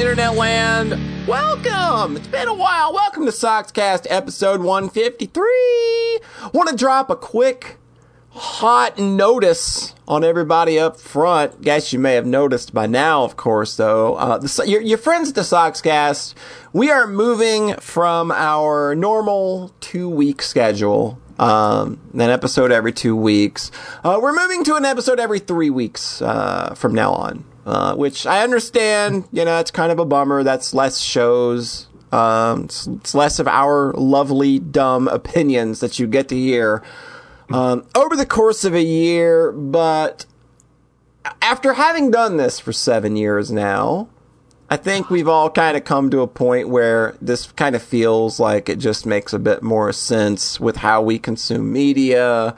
internet land? Welcome! It's been a while. Welcome to Soxcast episode 153. Want to drop a quick, hot notice on everybody up front. Guess you may have noticed by now, of course, though. Uh, the, your, your friends at the Soxcast, we are moving from our normal two week schedule um, an episode every two weeks. Uh, we're moving to an episode every three weeks uh, from now on. Uh, which I understand, you know, it's kind of a bummer. That's less shows. Um, it's, it's, less of our lovely, dumb opinions that you get to hear um, over the course of a year. But after having done this for seven years now, I think we've all kind of come to a point where this kind of feels like it just makes a bit more sense with how we consume media.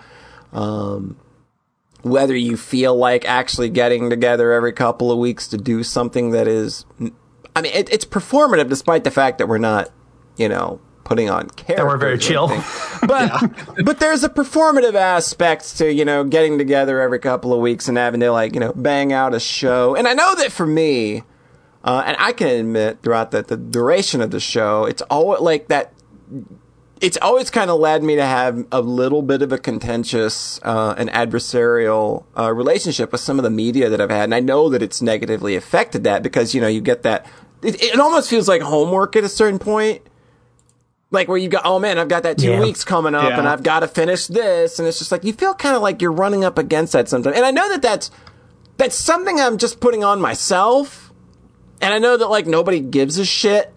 Um, whether you feel like actually getting together every couple of weeks to do something that is, I mean, it, it's performative despite the fact that we're not, you know, putting on characters. That we're very chill. But, yeah. but there's a performative aspect to, you know, getting together every couple of weeks and having to like, you know, bang out a show. And I know that for me, uh, and I can admit throughout the, the duration of the show, it's all like that it's always kind of led me to have a little bit of a contentious uh, and adversarial uh, relationship with some of the media that I've had, and I know that it's negatively affected that because you know you get that. It, it almost feels like homework at a certain point, like where you go, oh man, I've got that two yeah. weeks coming up, yeah. and I've got to finish this, and it's just like you feel kind of like you're running up against that sometimes, and I know that that's that's something I'm just putting on myself, and I know that like nobody gives a shit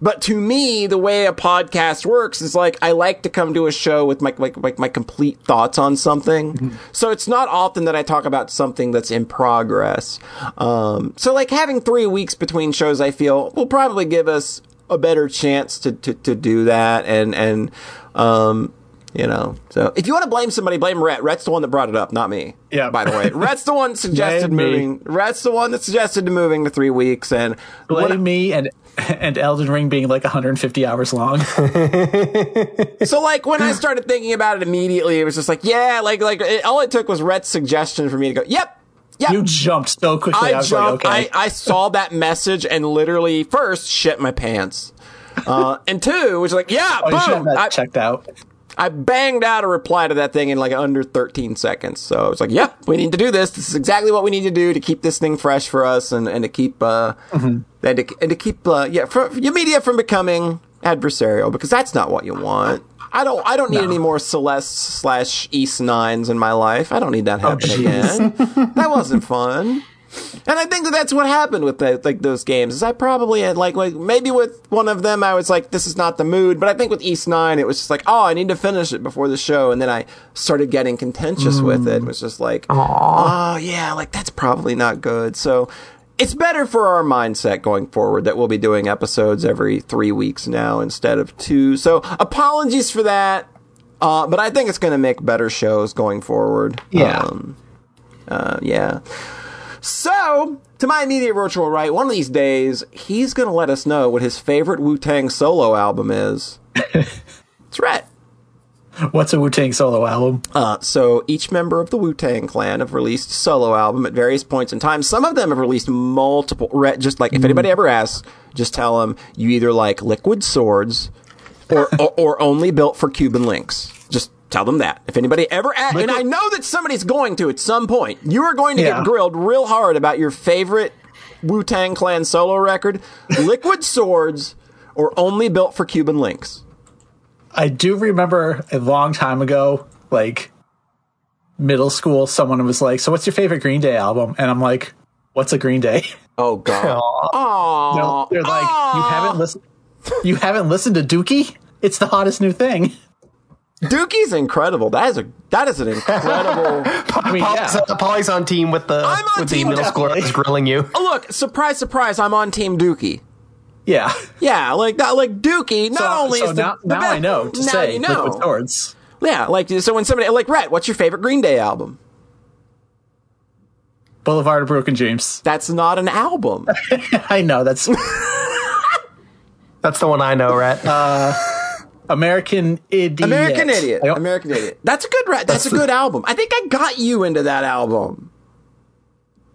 but to me, the way a podcast works is like I like to come to a show with my like, like my complete thoughts on something. Mm-hmm. So it's not often that I talk about something that's in progress. Um, so like having three weeks between shows, I feel will probably give us a better chance to to, to do that and and um, you know, so if you want to blame somebody, blame Rhett. Rhett's the one that brought it up, not me. Yeah. By the way, Rhett's the one that suggested moving. Rhett's the one that suggested to moving to three weeks, and blame me and and Elden Ring being like 150 hours long. so like when I started thinking about it immediately, it was just like, yeah, like like it, all it took was Rhett's suggestion for me to go, yep. Yep. You jumped so quickly. I, I jumped. Like, okay. I, I saw that message and literally first shit my pants. Uh, and two was like, yeah, oh, boom. I checked out. I banged out a reply to that thing in like under 13 seconds. So it's like, yep, we need to do this. This is exactly what we need to do to keep this thing fresh for us and, and to keep, uh, mm-hmm. and, to, and to keep, uh, yeah, for, your media from becoming adversarial because that's not what you want. I don't. I don't need no. any more Celeste slash East Nines in my life. I don't need that happening oh, again. that wasn't fun. And I think that that's what happened with the, like those games. Is I probably had like like maybe with one of them I was like this is not the mood, but I think with East Nine it was just like oh I need to finish it before the show, and then I started getting contentious mm. with it. It was just like Aww. oh yeah, like that's probably not good. So it's better for our mindset going forward that we'll be doing episodes every three weeks now instead of two. So apologies for that. Uh, but I think it's going to make better shows going forward. Yeah. Um, uh, yeah. So, to my immediate virtual right, one of these days, he's going to let us know what his favorite Wu Tang solo album is. it's Rhett. What's a Wu Tang solo album? Uh, so each member of the Wu Tang Clan have released solo album at various points in time. Some of them have released multiple. Just like if mm. anybody ever asks, just tell them you either like Liquid Swords or, or, or only built for Cuban Linx. Tell them that. If anybody ever asks, and I know that somebody's going to at some point, you are going to yeah. get grilled real hard about your favorite Wu Tang Clan solo record, Liquid Swords, or only built for Cuban Linx. I do remember a long time ago, like middle school, someone was like, "So, what's your favorite Green Day album?" And I'm like, "What's a Green Day?" Oh God! Aww. No, they're like, Aww. "You haven't listened. You haven't listened to Dookie? It's the hottest new thing." Dookie's incredible. That is a that is an incredible. I mean, yeah. Paulie's on team with the I'm on with team the middle schooler grilling you. Oh, look, surprise, surprise! I'm on team Dookie. Yeah, yeah, like that, like Dookie. Not so, only so is now, the, now I know to now say you know. liquid swords. Yeah, like so when somebody like Rhett, what's your favorite Green Day album? Boulevard of Broken Dreams. That's not an album. I know that's that's the one I know, Rhett. Uh, American Idiot. American Idiot. American Idiot. That's a good. That's, that's a good album. I think I got you into that album.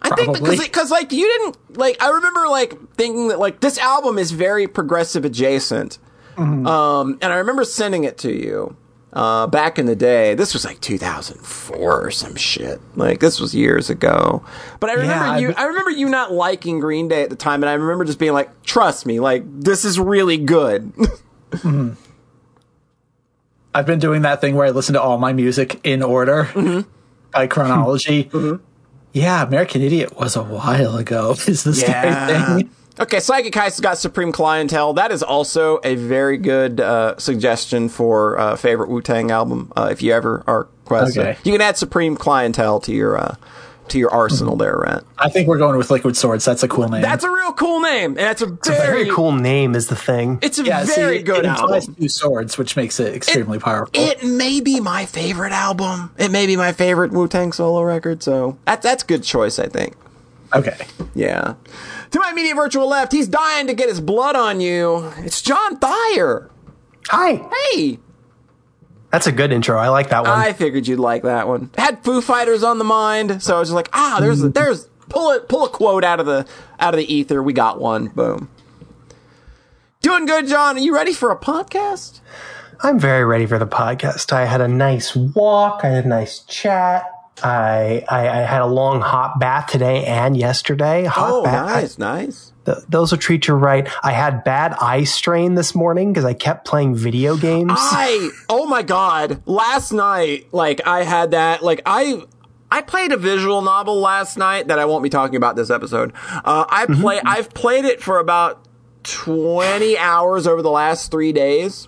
I think because because like you didn't like I remember like thinking that like this album is very progressive adjacent, mm-hmm. um, and I remember sending it to you uh, back in the day. This was like 2004 or some shit. Like this was years ago. But I remember yeah, you. I remember you not liking Green Day at the time, and I remember just being like, "Trust me, like this is really good." mm-hmm. I've been doing that thing where I listen to all my music in order mm-hmm. by chronology. Mm-hmm. Yeah, American Idiot was a while ago. Is the yeah. thing? Okay, Psychic Heist has got Supreme Clientele. That is also a very good uh, suggestion for uh, favorite Wu Tang album. Uh, if you ever are questing, okay. you can add Supreme Clientele to your uh, to your arsenal there, Rhett. I think we're going with Liquid Swords. That's a cool name. That's a real cool name, and that's a, it's very, a very cool name. Is the thing? It's a yeah, very see, good it album. Two swords, which makes it extremely it, powerful. It may be my favorite album. It may be my favorite Wu Tang solo record. So that that's a good choice, I think. Okay. Yeah. To my immediate virtual left, he's dying to get his blood on you. It's John Thayer. Hi. Hey. That's a good intro. I like that one. I figured you'd like that one. Had Foo Fighters on the mind, so I was just like, ah, there's mm-hmm. there's pull it pull a quote out of the out of the ether. We got one. Boom. Doing good, John. Are you ready for a podcast? I'm very ready for the podcast. I had a nice walk. I had a nice chat. I I, I had a long hot bath today and yesterday. Hot oh, bath. nice, nice those will treat you right. I had bad eye strain this morning because I kept playing video games. I oh my god! Last night, like I had that. Like I I played a visual novel last night that I won't be talking about this episode. Uh, I mm-hmm. play. Mm-hmm. I've played it for about twenty hours over the last three days.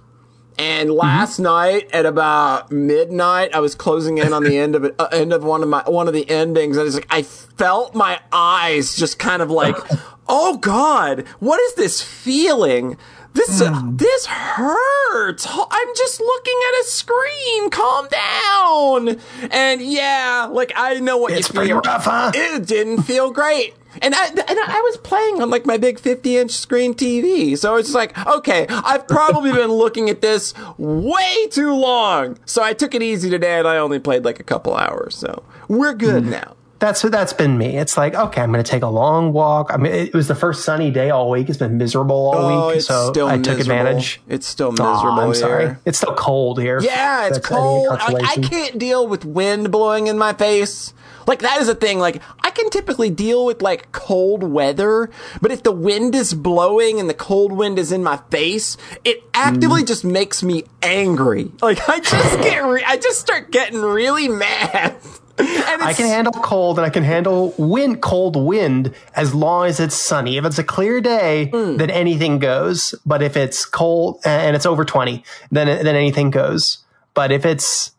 And mm-hmm. last mm-hmm. night at about midnight, I was closing in on the end of it, uh, end of one of my one of the endings, and it's like I felt my eyes just kind of like oh God, what is this feeling? This uh, hmm. this hurts. I'm just looking at a screen. Calm down. And yeah, like I know what it's you feel. Rough, huh? It didn't feel great. And I, and I was playing on like my big 50 inch screen TV. So it's like, okay, I've probably been looking at this way too long. So I took it easy today and I only played like a couple hours. So we're good mm. now that's that's been me. It's like, okay, I'm going to take a long walk. I mean, it was the first sunny day all week. It's been miserable all oh, week, so I took advantage. It's still miserable. Oh, I'm sorry. It's still cold here. Yeah, it's cold. I, I can't deal with wind blowing in my face. Like that is a thing. Like I can typically deal with like cold weather, but if the wind is blowing and the cold wind is in my face, it actively mm. just makes me angry. Like I just get, re- I just start getting really mad. I can handle cold and I can handle wind, cold wind as long as it's sunny. If it's a clear day, mm. then anything goes. But if it's cold and it's over 20, then, then anything goes. But if it's,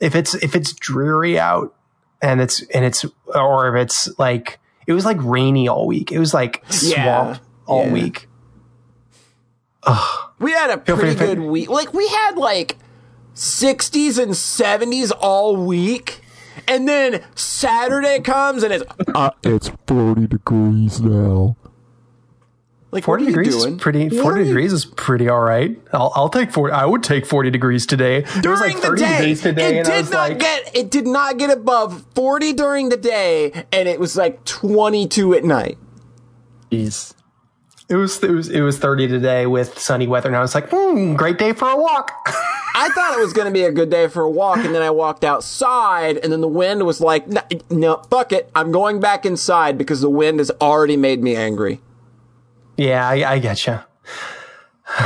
if it's, if it's dreary out and it's, and it's, or if it's like, it was like rainy all week. It was like swamp yeah. all yeah. week. Ugh. We had a pretty good week. Like we had like 60s and 70s all week and then Saturday comes and it's uh, it's forty degrees now. Like forty degrees is pretty. Forty degrees is pretty all right. I'll, I'll take forty. I would take forty degrees today. During it was like thirty day, degrees today, it did not like, get. It did not get above forty during the day, and it was like twenty two at night. Jeez. It was it was it was 30 today with sunny weather, and I was like, hmm, great day for a walk. I thought it was going to be a good day for a walk, and then I walked outside, and then the wind was like, no, fuck it, I'm going back inside because the wind has already made me angry. Yeah, I, I get you.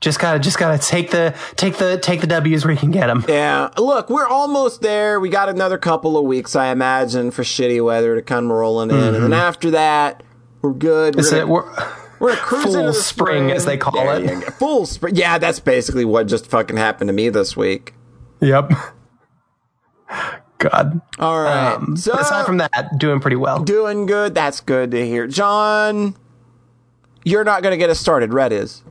just gotta just gotta take the take the take the W's where you can get them. Yeah, look, we're almost there. We got another couple of weeks, I imagine, for shitty weather to come rolling in, mm-hmm. and then after that we're good. We're, gonna, we're, we're cruising full spring, spring, as they call it. full spring. Yeah, that's basically what just fucking happened to me this week. Yep. God. All right. Um, so, aside from that, doing pretty well. Doing good. That's good to hear. John, you're not going to get us started. Rhett is.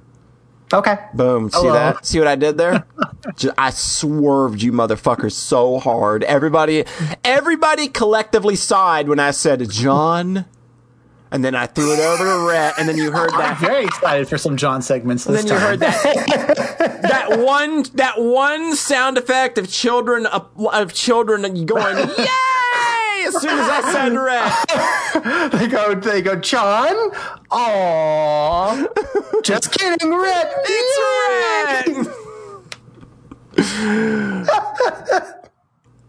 Okay. Boom. See that? See what I did there? I swerved you motherfuckers so hard. Everybody, everybody collectively sighed when I said, John and then I threw it over to Rhett, and then you heard that. I'm very excited for some John segments. and then you heard that that one that one sound effect of children of, of children going yay, as soon as I said Rhett. They go, they go, John. Aw, just kidding, Rhett. It's.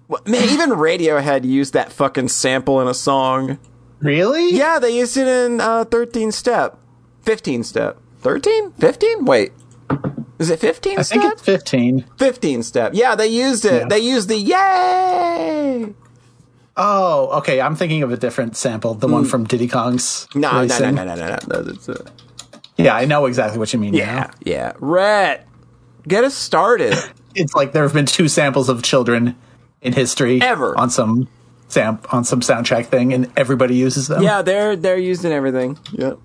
Well, Man, even Radiohead used that fucking sample in a song. Really? Yeah, they used it in uh, 13 step. 15 step. 13? 15? Wait. Is it 15 I step? think it's 15. 15 step. Yeah, they used it. Yeah. They used the yay. Oh, okay. I'm thinking of a different sample, the one from Diddy Kong's. No, no, no, no, no, no, no. no that's it. Yeah, I know exactly what you mean. Yeah, now. yeah. Rhett, get us started. it's like there have been two samples of children in history Ever. on some sam on some soundtrack thing, and everybody uses them. yeah, they're they're used in everything. Yep.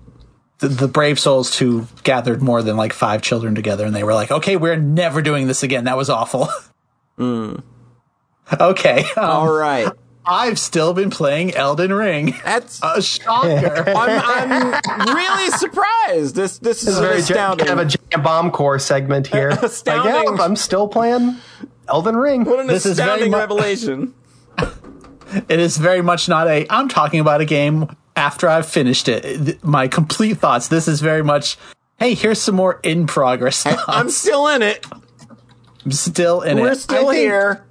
the, the Brave Souls two gathered more than like five children together, and they were like, "Okay, we're never doing this again. That was awful." Okay, um, All right. I've still been playing Elden Ring. That's A shocker. I'm, I'm really surprised. This this is It's very j- astounding. kind of a jam bomb core segment here. Like, Astounding. yeah, I'm still playing Elden Ring. what an this is very astounding mu- revelation. It is very much not a. I'm talking about a game after I've finished it. My complete thoughts. This is very much. Hey, here's some more in progress. I'm I'm still in it. I'm still in it. We're still I think- here.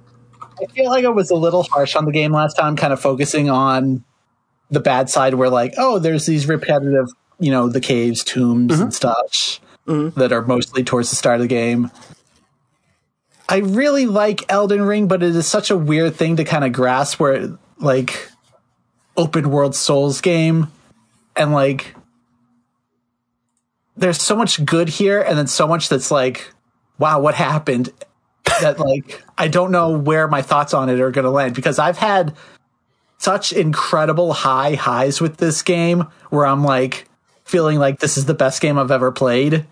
I feel like I was a little harsh on the game last time, kind of focusing on the bad side where like, oh, there's these repetitive, you know, the caves, tombs and mm-hmm. stuff mm-hmm. that are mostly towards the start of the game. I really like Elden Ring, but it is such a weird thing to kind of grasp where like open world souls game and like there's so much good here and then so much that's like wow what happened? That like I don't know where my thoughts on it are going to land because I've had such incredible high highs with this game where I'm like feeling like this is the best game I've ever played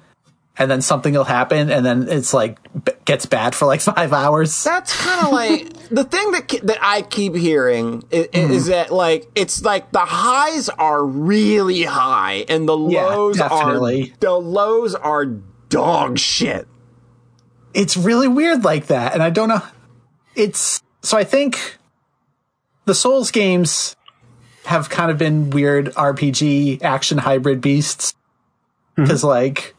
and then something will happen and then it's like b- gets bad for like 5 hours. That's kind of like the thing that that I keep hearing is, Mm-hmm. is that like it's like the highs are really high and the Yeah, lows definitely. are the lows are dog shit. it's really weird like that and i don't know it's so i think the souls games have kind of been weird rpg action hybrid beasts because like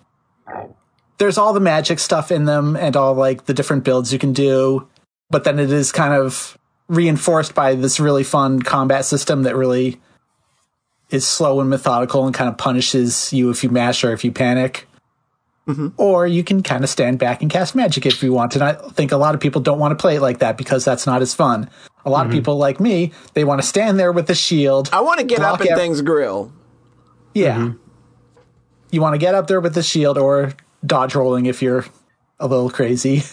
there's all the magic stuff in them and all like the different builds you can do but then it is kind of reinforced by this really fun combat system that really is slow and methodical and kind of punishes you if you mash or if you panic mm-hmm. or you can kind of stand back and cast magic if you want. And I think a lot of people don't want to play it like that because that's not as fun. A lot of mm-hmm. people like me, they want to stand there with the shield. I want to get up and ev- things grill. Yeah. Mm-hmm. You want to get up there with the shield or dodge rolling if you're a little crazy.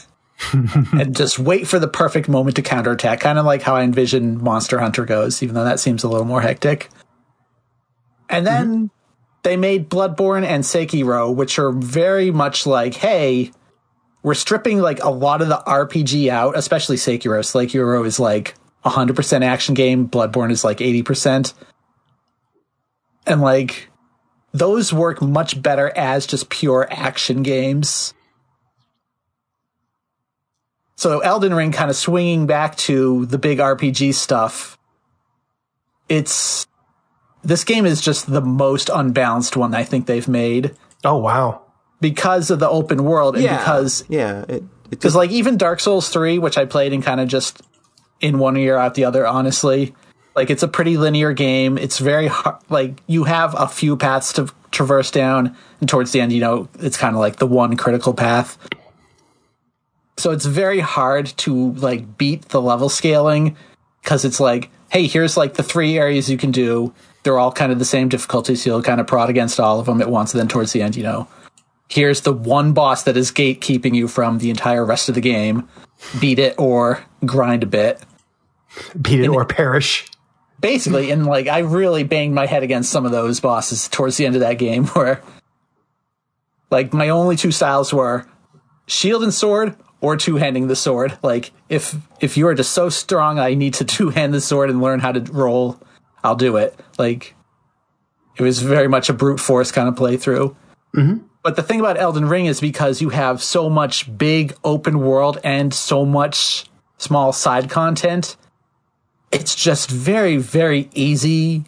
and just wait for the perfect moment to counterattack, kind of like how I envision Monster Hunter goes, even though that seems a little more hectic. And mm-hmm. then they made Bloodborne and Sekiro, which are very much like, hey, we're stripping like a lot of the RPG out, especially Sekiro. Sekiro is like 100% action game, Bloodborne is like 80%. And like, those work much better as just pure action games. So Elden Ring kind of swinging back to the big RPG stuff. It's this game is just the most unbalanced one I think they've made Oh wow. because of the open world and Yeah, because yeah, it, it because just, like even Dark Souls 3, which I played and kind of just in one ear out the other, honestly, like it's a pretty linear game. It's very hard. Like you have a few paths to traverse down, and towards the end, you know, it's kind of like the one critical path. So it's very hard to like beat the level scaling because it's like, hey, here's like the three areas you can do. They're all kind of the same difficulty, so you'll kind of prod against all of them at once. And then towards the end, you know, here's the one boss that is gatekeeping you from the entire rest of the game. Beat it or grind a bit. Beat it or perish. Basically, and like I really banged my head against some of those bosses towards the end of that game where like my only two styles were shield and sword or two-handing the sword. Like if if you are just so strong I need to two-hand the sword and learn how to roll, I'll do it. Like it was very much a brute force kind of playthrough. Mm-hmm. But the thing about Elden Ring is because you have so much big open world and so much small side content, it's just very, very easy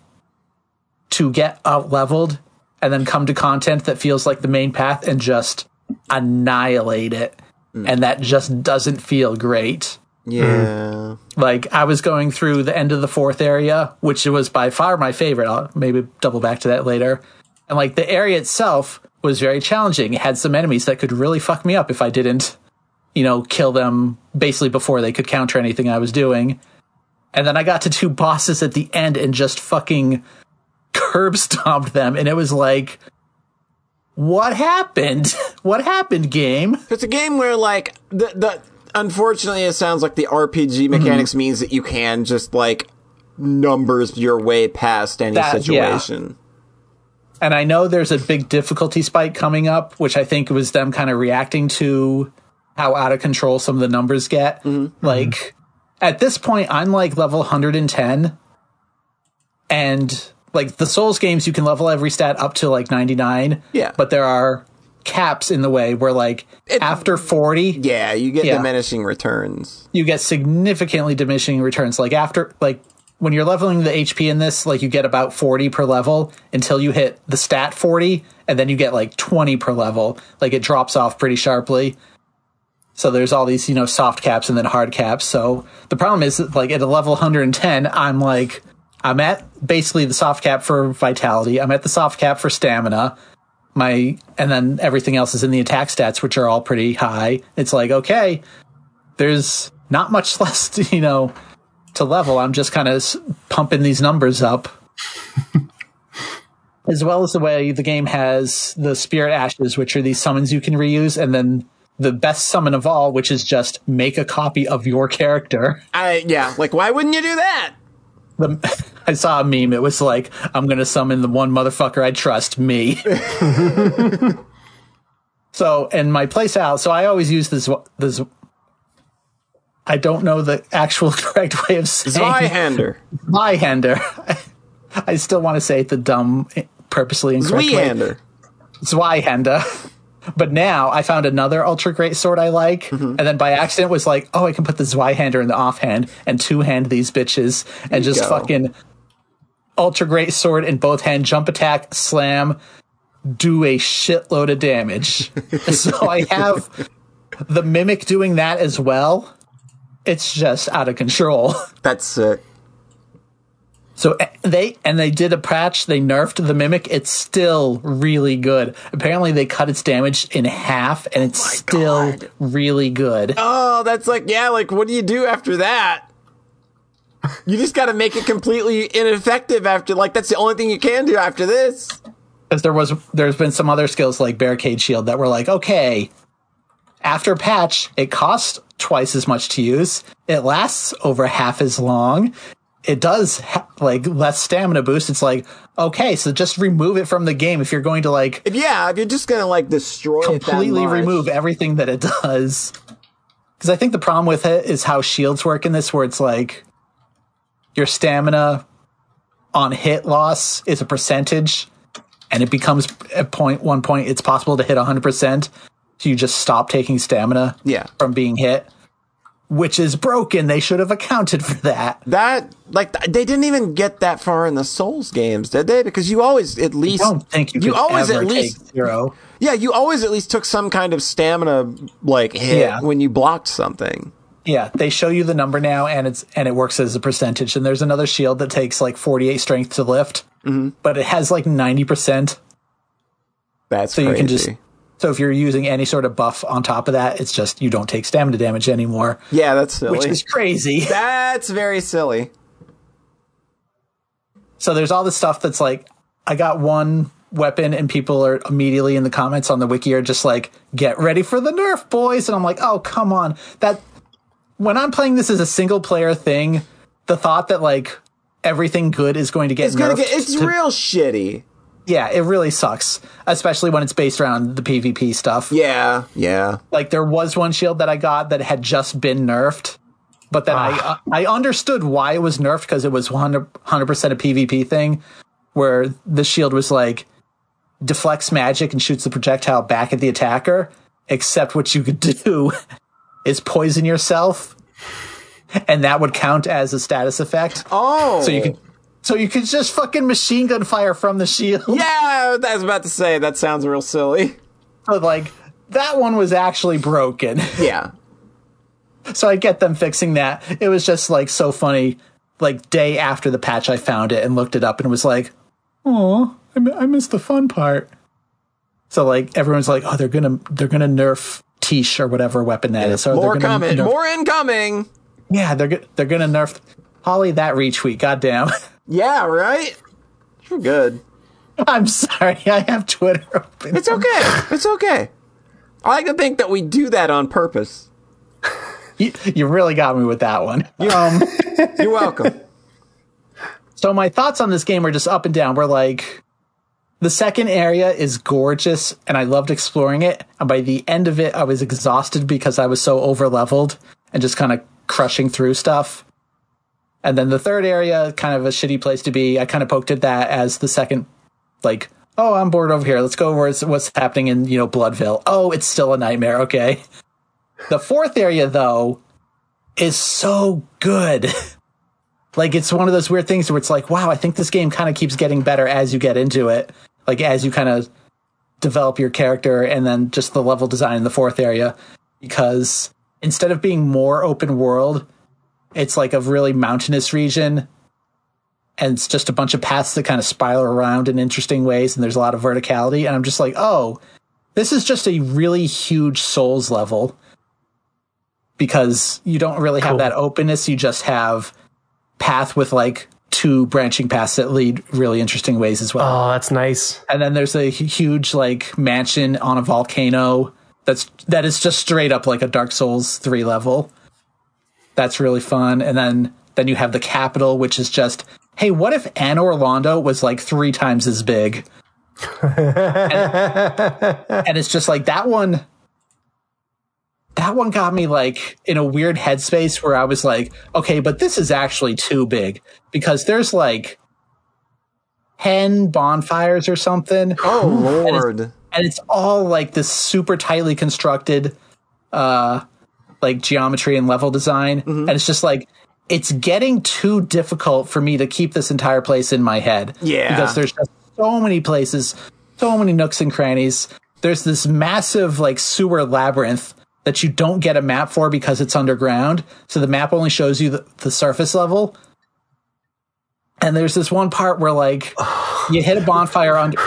to get out leveled and then come to content that feels like the main path and just annihilate it. Hmm. And that just doesn't feel great. Yeah. Like I was going through the end of the fourth area, which was by far my favorite. I'll maybe double back to that later. And like the area itself was very challenging. It had some enemies that could really fuck me up if I didn't, you know, kill them basically before they could counter anything I was doing. And then I got to two bosses at the end and just fucking curb stomped them. And it was like, what happened? What happened, game? It's a game where like the the unfortunately it sounds like the RPG mechanics Mm-hmm. means that you can just like numbers your way past any That- yeah. situation. And I know there's a big difficulty spike coming up, which I think was them kind of reacting to how out of control some of the numbers get. Like at this point, I'm like level 110, and like the Souls games, you can level every stat up to like 99. Yeah. but there are caps in the way where like after 40, Yeah, you get Yeah. diminishing returns. you get significantly diminishing returns. Like after like when you're leveling the HP in this, like you get about 40 per level until you hit the stat 40, and then you get like 20 per level. Like it drops off pretty sharply. So there's all these, you know, soft caps and then hard caps. So the problem is like at a level 110, I'm like I'm at basically the soft cap for vitality. I'm at the soft cap for stamina. My and then everything else is in the attack stats, which are all pretty high. It's like, okay, there's not much less, to, you know, to level. I'm just kind of pumping these numbers up. as well as the way the game has the spirit ashes, which are these summons you can reuse, and then the best summon of all, which is just make a copy of your character. I yeah, like why wouldn't you do that? The, I saw a meme. It was like, I'm going to summon the one motherfucker I trust, me. so, in my playstyle, so I always use this, this, I don't know the actual correct way of saying Zweihander. Zweihander. I still want to say it the dumb, purposely incorrect way. Zweihander. But now I found another ultra great sword I like, mm-hmm. and then by accident was like, oh, I can put the Zweihander in the offhand and two hand these bitches and just go. fucking ultra great sword in both hand, jump attack, slam, do a shitload of damage. so I have the mimic doing that as well. It's just out of control. That's sick. So eh, they and they did a patch. They nerfed the mimic. It's still really good. Apparently, they cut its damage in half, and it's still God. really good. Oh, that's like yeah, like what do you do after that? You just got to make it completely ineffective after like that's the only thing you can do after this. Because there was there's been some other skills like barricade shield that were like, okay, after patch, it costs twice as much to use. It lasts over half as long. It does ha- like less stamina boost. It's like okay, so just remove it from the game if you're going to like If yeah, if you're just gonna like destroy completely remove everything that it does. Because I think the problem with it is how shields work in this, where it's like your stamina on hit loss is a percentage, and it becomes at point one point it's possible to hit 100%. So you just stop taking stamina Yeah. from being hit, which is broken. They should have accounted for that. That like they didn't even get that far in the Souls games, did they? Because you always at least I don't think you, you always at least zero. yeah you always at least took some kind of stamina like hit Yeah. when you blocked something. Yeah, they show you the number now, and it's and it works as a percentage. And there's another shield that takes like 48 strength to lift, mm-hmm. but it has like 90 percent. That's So crazy. you can just so if you're using any sort of buff on top of that, it's just you don't take stamina damage anymore, yeah, that's silly. which is crazy. that's very silly. So there's all this stuff that's like I got one weapon, and people are immediately in the comments on the wiki are just like, "Get ready for the nerf, boys!" And I'm like, "Oh, come on!" That when I'm playing this as a single player thing, the thought that like everything good is going to get It's nerfed get it's to- real shitty. Yeah, it really sucks, especially when it's based around the PvP stuff. Yeah, yeah. Like there was one shield that I got that had just been nerfed, but then I ah. I understood why it was nerfed because it was 100 percent a PvP thing, where the shield was like deflects magic and shoots the projectile back at the attacker. Except what you could do is poison yourself and that would count as a status effect. Oh, So you could, so you could just fucking machine gun fire from the shield. Yeah, I was about to say that sounds real silly. But like that one was actually broken. Yeah. so I get them fixing that. It was just like so funny. Like day after the patch, I found it and looked it up and was like, "Oh, I, mi- missed the fun part." So like everyone's like, "Oh, they're gonna they're gonna nerf Tish or whatever weapon that is." So More coming. nerf- More incoming. Yeah, they're they're gonna nerf Holly that retweet. Goddamn. Yeah, right? You're good. I'm sorry. I have Twitter open. It's okay. It's okay. I like to think that we do that on purpose. You, you really got me with that one. Um, You're welcome. so my thoughts on this game are just up and down. We're like, the second area is gorgeous, and I loved exploring it. And by the end of it, I was exhausted because I was so over leveled and just kind of crushing through stuff. And then the third area, kind of a shitty place to be. I kind of poked at that as the second, like, oh, I'm bored over here. Let's go over what's, happening in you know Bloodville. Oh, it's still a nightmare. Okay. The fourth area, though, is so good. like it's one of those weird things where it's like, wow, I think this game kind of keeps getting better as you get into it. Like as you kind of develop your character and then just the level design in the fourth area. Because instead of being more open world, it's like a really mountainous region. And it's just a bunch of paths that kind of spiral around in interesting ways, and there's a lot of verticality. And I'm just like, oh, this is just a really huge Souls level because you don't really have Cool. that openness. You just have path with like two branching paths that lead really interesting ways as well. Oh, that's nice. and then there's a huge like mansion on a volcano that's that is just straight up like a Dark Souls 3 level. That's really fun. And then then you have the capital which is just hey, what if Anor Londo was like 3 times as big? and, and it's just like that one that one got me like in a weird headspace where I was like, okay, but this is actually too big because there's like 10 bonfires or something Oh, Lord. and it's all like this super tightly constructed uh like geometry and level design. Mm-hmm. And it's just like it's getting too difficult for me to keep this entire place in my head. Yeah. because there's just so many places so many nooks and crannies. There's this massive like sewer labyrinth that you don't get a map for because it's underground. So the map only shows you the, the surface level. And there's this one part where like you hit a bonfire under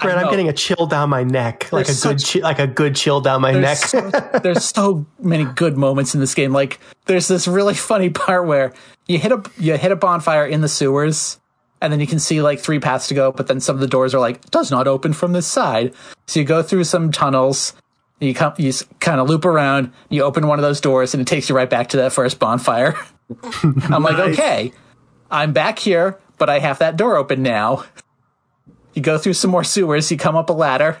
Brad, I'm getting a chill down my neck, like a good, such- chi- like a good chill down my neck. there's so, there's so many good moments in this game. Like there's this really funny part where you hit a you hit a bonfire in the sewers, and then you can see like three paths to go, but then some of the doors are like does not open from this side. So you go through some tunnels. You come, you kind of loop around. You open one of those doors, and it takes you right back to that first bonfire. I'm like, okay, I'm back here, but I have that door open now. You go through some more sewers. You come up a ladder.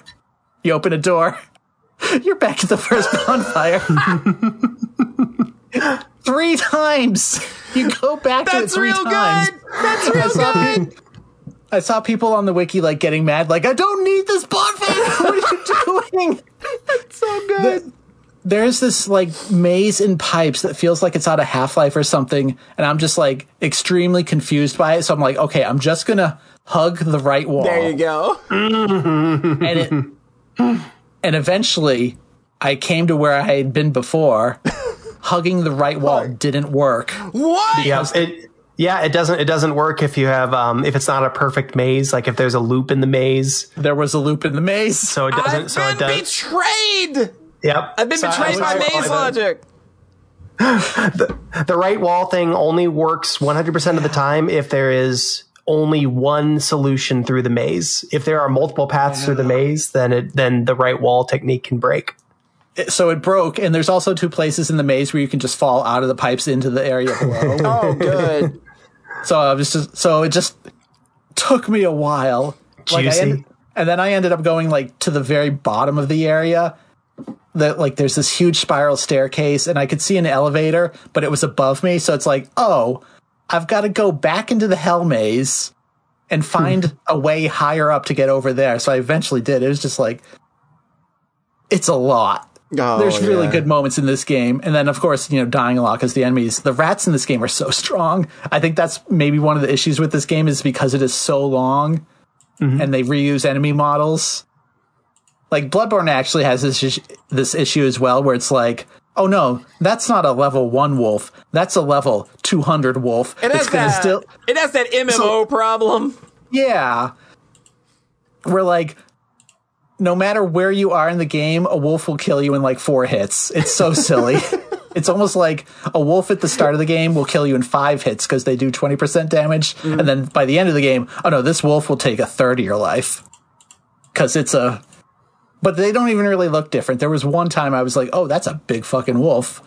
You open a door. You're back at the first bonfire. Three times. You go back to it That's three real times. good. That's real I good. pe- I saw people on the wiki like getting mad, like, I don't need this bonfire. What are you doing? That's so good. There's this like maze in pipes that feels like it's out of Half Life or something, and I'm just like extremely confused by it. So I'm like, okay, I'm just gonna hug the right wall. There you go. and it and eventually I came to where I had been before. Hugging the right wall didn't work. What? yeah, it, yeah, it doesn't, it doesn't work if you have, um, if it's not a perfect maze, like if there's a loop in the maze, There was a loop in the maze. so it doesn't, I've so it been does. betrayed. Yep, I've been So betrayed by maze I- logic. the right wall thing only works 100% of the time if there is only one solution through the maze. If there are multiple paths through the maze, then it then the right wall technique can break. so it broke, and there's also two places in the maze where you can just fall out of the pipes into the area below. Oh, good. so I was just so it just took me a while. Like Juicy. ended, and then I ended up going like to the very bottom of the area. That like there's this huge spiral staircase, and I could see an elevator, but it was above me. So it's like, oh, I've got to go back into the hell maze and hmm. find a way higher up to get over there. So I eventually did. It was just like, it's a lot. Oh, There's really yeah. good moments in this game, and then of course you know dying a lot because the enemies, the rats in this game are so strong. I think that's maybe one of the issues with this game is because it is so long, mm-hmm. and they reuse enemy models. Like Bloodborne actually has this this issue as well, where it's like, oh no, that's not a level one wolf, that's a level two hundred wolf. It has, that, still it has that MMO So- problem. yeah. We're like, no matter where you are in the game, a wolf will kill you in like four hits. It's so silly. it's almost like a wolf at the start of the game will kill you in five hits because they do 20% damage. Mm. And then by the end of the game, oh no, this wolf will take a third of your life. Because it's a. But they don't even really look different. There was one time I was like, oh, that's a big fucking wolf.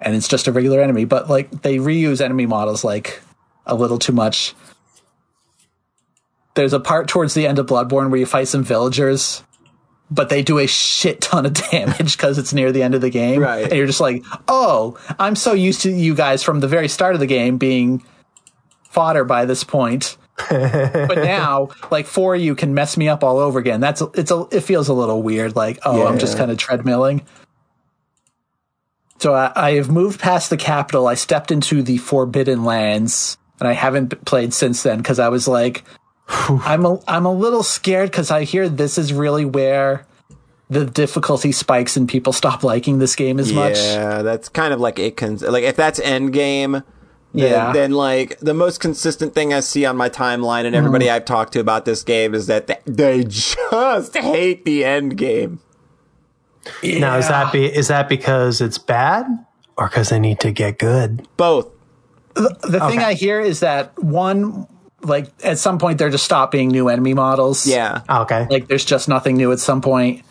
And it's just a regular enemy. But like, they reuse enemy models like a little too much there's a part towards the end of Bloodborne where you fight some villagers, but they do a shit ton of damage because it's near the end of the game. Right. And you're just like, oh, I'm so used to you guys from the very start of the game being fodder by this point. But now, like four of you can mess me up all over again. That's it's a it feels a little weird. Like, oh, I'm just kind of treadmilling. So I, I have moved past the capital. I stepped into the Forbidden Lands, and I haven't played since then because I was like, I'm a, I'm a little scared because I hear this is really where the difficulty spikes and people stop liking this game as much. Yeah, that's kind of like it can like if that's end game. Then, Yeah. then like the most consistent thing I see on my timeline and everybody Mm-hmm. I've talked to about this game is that they, they just hate the end game. Now is that be, is that because it's bad or because they need to get good? Both. The thing I hear is that one, like at some point there just stop being new enemy models. Yeah. Okay. like there's just nothing new at some point,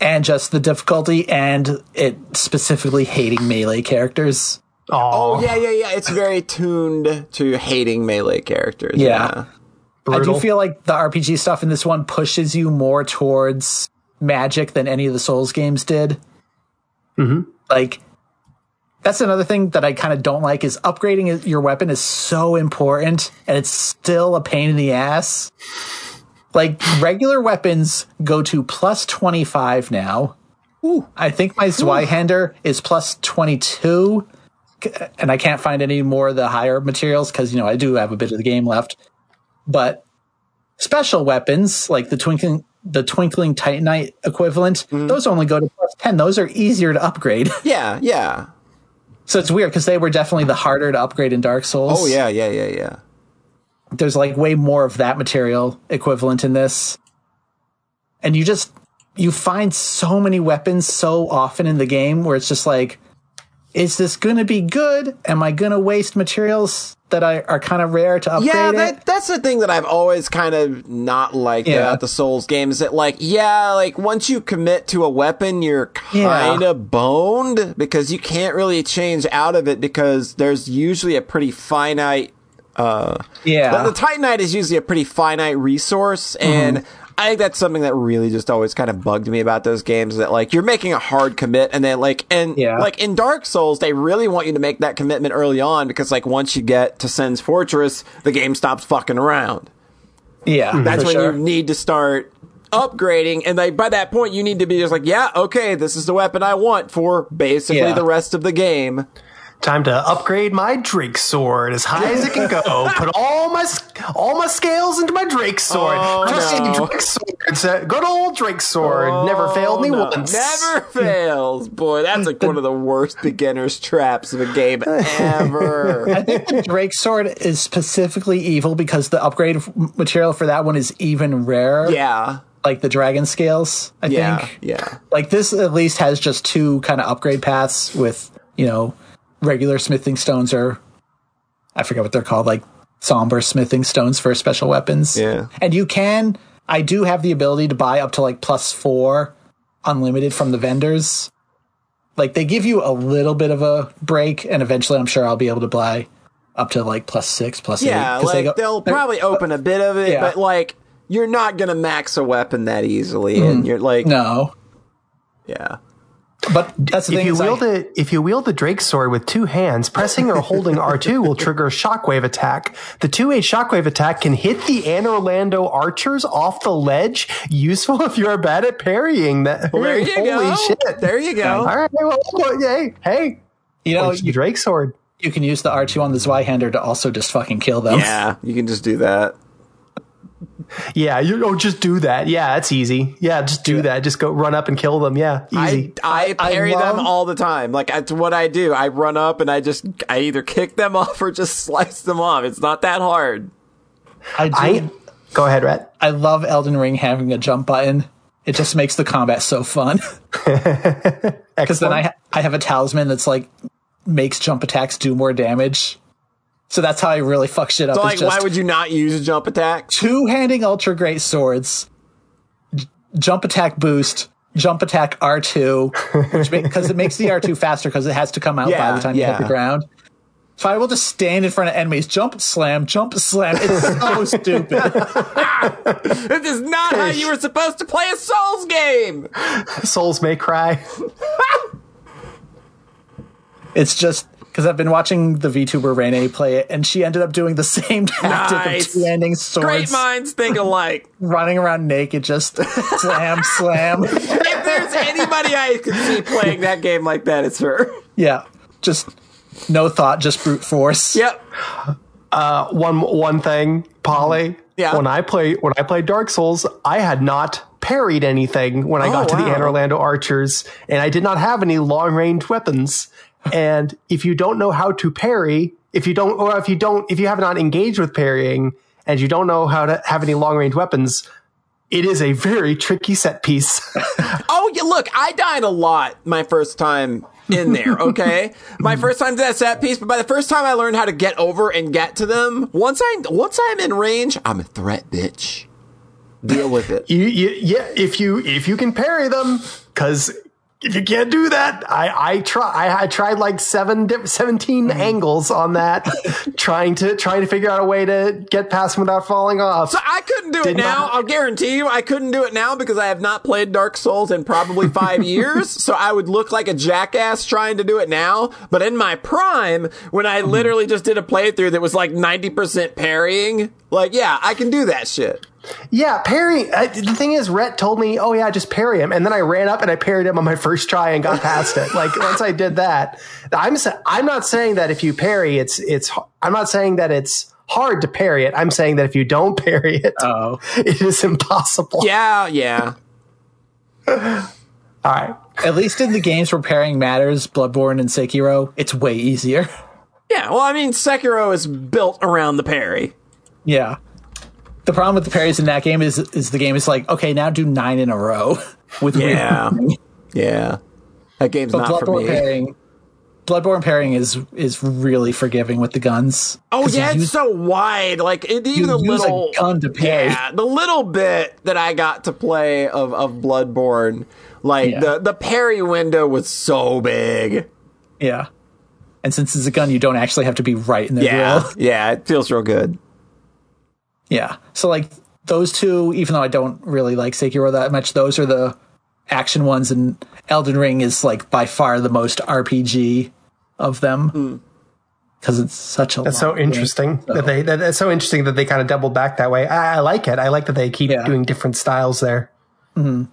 and just the difficulty and it specifically hating melee characters. Oh yeah, yeah, yeah. It's very tuned to hating melee characters. Yeah. I do feel like the RPG stuff in this one pushes you more towards magic than any of the Souls games did. Mm-hmm. Like, that's another thing that I kind of don't like is upgrading your weapon is so important, and it's still a pain in the ass. Like regular weapons go to plus twenty five now. Ooh. I think my Zweihander is plus twenty two, and I can't find any more of the higher materials because you know I do have a bit of the game left. But special weapons like the twinkling the twinkling titanite equivalent mm-hmm. those only go to plus 10 those are easier to upgrade. Yeah, yeah. so it's weird because they were definitely the harder to upgrade in dark souls. Oh yeah, yeah, yeah, yeah. there's like way more of that material equivalent in this. And you just you find so many weapons so often in the game where it's just like is this gonna be good am i gonna waste materials that I, are kind of rare to upgrade Yeah, that, that's the thing that I've always kind of not liked Yeah. about the Souls games. That like, yeah, like once you commit to a weapon, you're kind of boned because you can't really change out of it because there's usually a pretty finite. Uh, yeah the, the Titanite is usually a pretty finite resource, and I think that's something that really just always kind of bugged me about those games. That like you're making a hard commit, and then like and Yeah. like in Dark Souls, they really want you to make that commitment early on because like once you get to Sen's Fortress, the game stops fucking around. yeah mm-hmm. That's when sure. you need to start upgrading, and like by that point, you need to be just like, yeah, okay, this is the weapon I want for basically Yeah. the rest of the game. Time to upgrade my Drake sword as high as it can go. Put all my all my scales into my Drake sword. Oh, Just no. Drake sword. Good old Drake sword. Never oh, failed me Oh, no. once. Never fails. Boy, that's like one of the worst beginner's traps of a game ever. I think the Drake sword is specifically evil because the upgrade material for that one is even rarer. yeah. Like the dragon scales, I Yeah. think. Yeah. Like this at least has just two kind of upgrade paths with, you know, regular smithing stones or I forget what they're called, like somber smithing stones for special weapons. Yeah. And you can I do have the ability to buy up to like plus four unlimited from the vendors. Like they give you a little bit of a break, and eventually I'm sure I'll be able to buy up to like plus six, plus Yeah, eight. like go- they will probably uh, open a bit of it, Yeah. but like you're not gonna max a weapon that easily, and mm-hmm. you're like, no. yeah, But that's the If thing. you is I- wield it, if you wield the Drake sword with two hands, pressing or holding R2 will trigger a shockwave attack. The 2A shockwave attack can hit the Anor Londo archers off the ledge. Useful if you are bad at parrying. That Well, there you holy go. shit! There you go. All right, well, well, hey, hey, you know, it's you, Drake sword. you can use the R2 on the Zweihander to also just fucking kill them. Yeah, you can just do that. Yeah, you oh, just do that. Yeah, it's easy. Yeah, just do that. Just go run up and kill them. Yeah, easy. I, I I parry love- them all the time. Like that's what I do. I run up and I just I either kick them off or just slice them off. It's not that hard. I do. I go ahead, Rhett. I love Elden Ring having a jump button. It just makes the combat so fun. Because then I ha- I have a talisman that's like makes jump attacks do more damage. So that's how I really fuck shit up. So like, just why would you not use a jump attack? two handing ultra great swords, j- jump attack boost, jump attack R two, which because it makes the R two faster because it has to come out by the time you hit the ground. So I will just stand in front of enemies, jump slam, jump slam. It's so stupid. This is not how you were supposed to play a Souls game. Souls may cry. It's just because I've been watching the VTuber Rene play it, and she ended up doing the same tactic Nice. of two ending Great minds think alike. running around naked, just slam, slam. if there's anybody I could see playing that game like that, it's her. Yeah, just no thought, just brute force. Yep. Uh, one one thing, Polly. Yeah. When I play when I played Dark Souls, I had not parried anything when I Oh, got to the wow. Anor Londo archers, and I did not have any long range weapons. And if you don't know how to parry, if you don't, or if you don't, if you have not engaged with parrying, and you don't know how to have any long range weapons, it is a very tricky set piece. Oh, yeah, look, I died a lot my first time in there, okay? my first time to that set piece, but by the first time I learned how to get over and get to them, once I once I'm in range, I'm a threat, bitch. Deal with it. you, you, yeah, if you if you can parry them, because you can't do that, I I try I, I tried like seven di- 17 Mm-hmm. angles on that, trying to trying to figure out a way to get past them without falling off. So I couldn't do it now. not- I'll guarantee you I couldn't do it now because I have not played Dark Souls in probably five years. So I would look like a jackass trying to do it now. But in my prime, when I literally just did a playthrough that was like 90% parrying, like, yeah, I can do that shit. Yeah, parry. I, uh, the thing is, Rhett told me, "Oh yeah, just parry him," and then I ran up and I parried him on my first try and got past it. Like once I did that, I'm sa- I'm not saying that if you parry, it's it's. I'm not saying that it's hard to parry it. I'm saying that if you don't parry it, Oh, it is impossible. Yeah, yeah. All right. at least in the games where parrying matters, Bloodborne and Sekiro, it's way easier. Yeah, well, I mean, Sekiro is built around the parry. Yeah. The problem with the parries in that game is is the game is like, okay, now do nine in a row with Yeah. Yeah. That game's But not for me. parrying Bloodborne parrying is is really forgiving with the guns. Oh yeah, it's use- so wide. Like it, even the little gun to parry. Yeah, the little bit that I got to play of of Bloodborne, like Yeah. the the parry window was so big. Yeah. And since it's a gun, you don't actually have to be right in the Yeah, drill. yeah, it feels real good. Yeah. So like those two, even though I don't really like Sekiro that much, those are the action ones, and Elden Ring is like by far the most RPG of them hmm. because it's such a. That's so interesting that they that, that's so interesting that they kind of doubled back that way. I, I like it. I like that they keep Yeah. doing different styles there. Mm-hmm.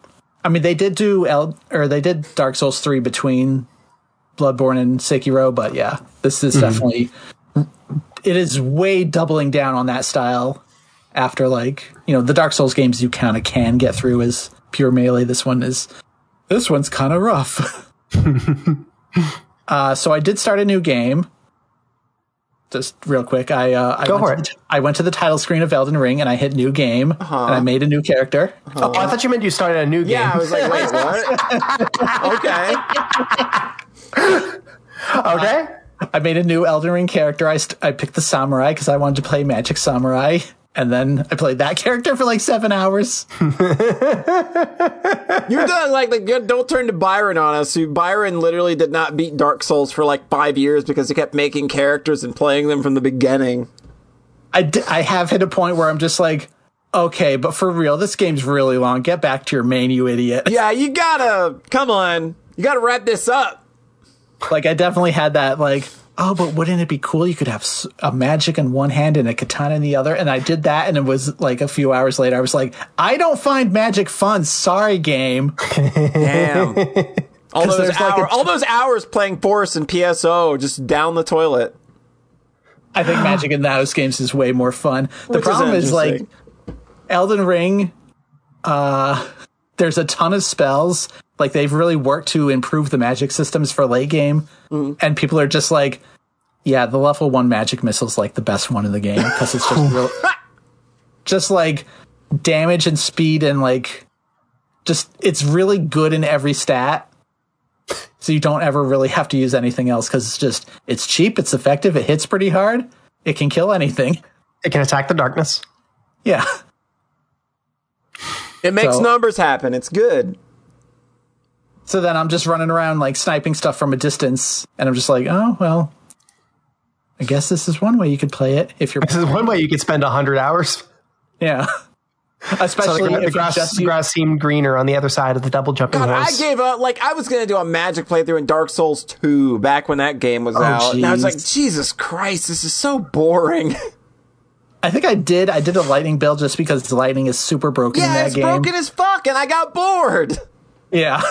I mean, they did do El or they did Dark Souls three between Bloodborne and Sekiro, but yeah, this is mm-hmm. definitely it is way doubling down on that style. After like you know the Dark Souls games, you kind of can get through as pure melee. This one is this one's kind of rough. uh, so I did start a new game. Just real quick, I uh, I Go went for to it. the- I went to the title screen of Elden Ring and I hit new game and I made a new character. Oh, I thought you meant you started a new game. Yeah, I was like, wait, what? okay. okay. I made a new Elden Ring character. I, st- I picked the samurai because I wanted to play Magic Samurai. And then I played that character for like seven hours. You're done like like don't turn to Byron on us. Byron literally did not beat Dark Souls for like five years because he kept making characters and playing them from the beginning. I, d- I have hit a point where I'm just like, okay, but for real, this game's really long. Get back to your main, you idiot. Yeah, you gotta come on. You got to wrap this up. Like I definitely had that like oh but wouldn't it be cool you could have a magic in one hand and a katana in the other and I did that and it was like a few hours later I was like I don't find magic fun sorry game Damn. all 'Cause those there's like hours, a- all those hours playing Force and PSO just down the toilet. I think magic in those games is way more fun the Which is problem is, like interesting. Elden Ring uh there's a ton of spells like they've really worked to improve the magic systems for late game Mm-hmm. and people are just like yeah the level 1 magic missile's like the best one in the game because it's just real just like damage and speed and like just it's really good in every stat so you don't ever really have to use anything else because it's just it's cheap it's effective it hits pretty hard it can kill anything It can attack the darkness. yeah it makes so- numbers happen. It's good. So then I'm just running around like sniping stuff from a distance, and I'm just like, oh well, I guess this is one way you could play it if you're This is one way you could spend hundred hours. yeah. So the, Especially gra- the if you grass, just the grass seemed greener on the other side of the double jumping God, I gave up. Like I was gonna do a Magic playthrough in Dark Souls 2 back when that game was oh, out, and I was like, Jesus Christ, this is so boring. I think I did. I did a lightning build just because the lightning is super broken in yeah, that it's game. broken as fuck, and I got bored. Yeah.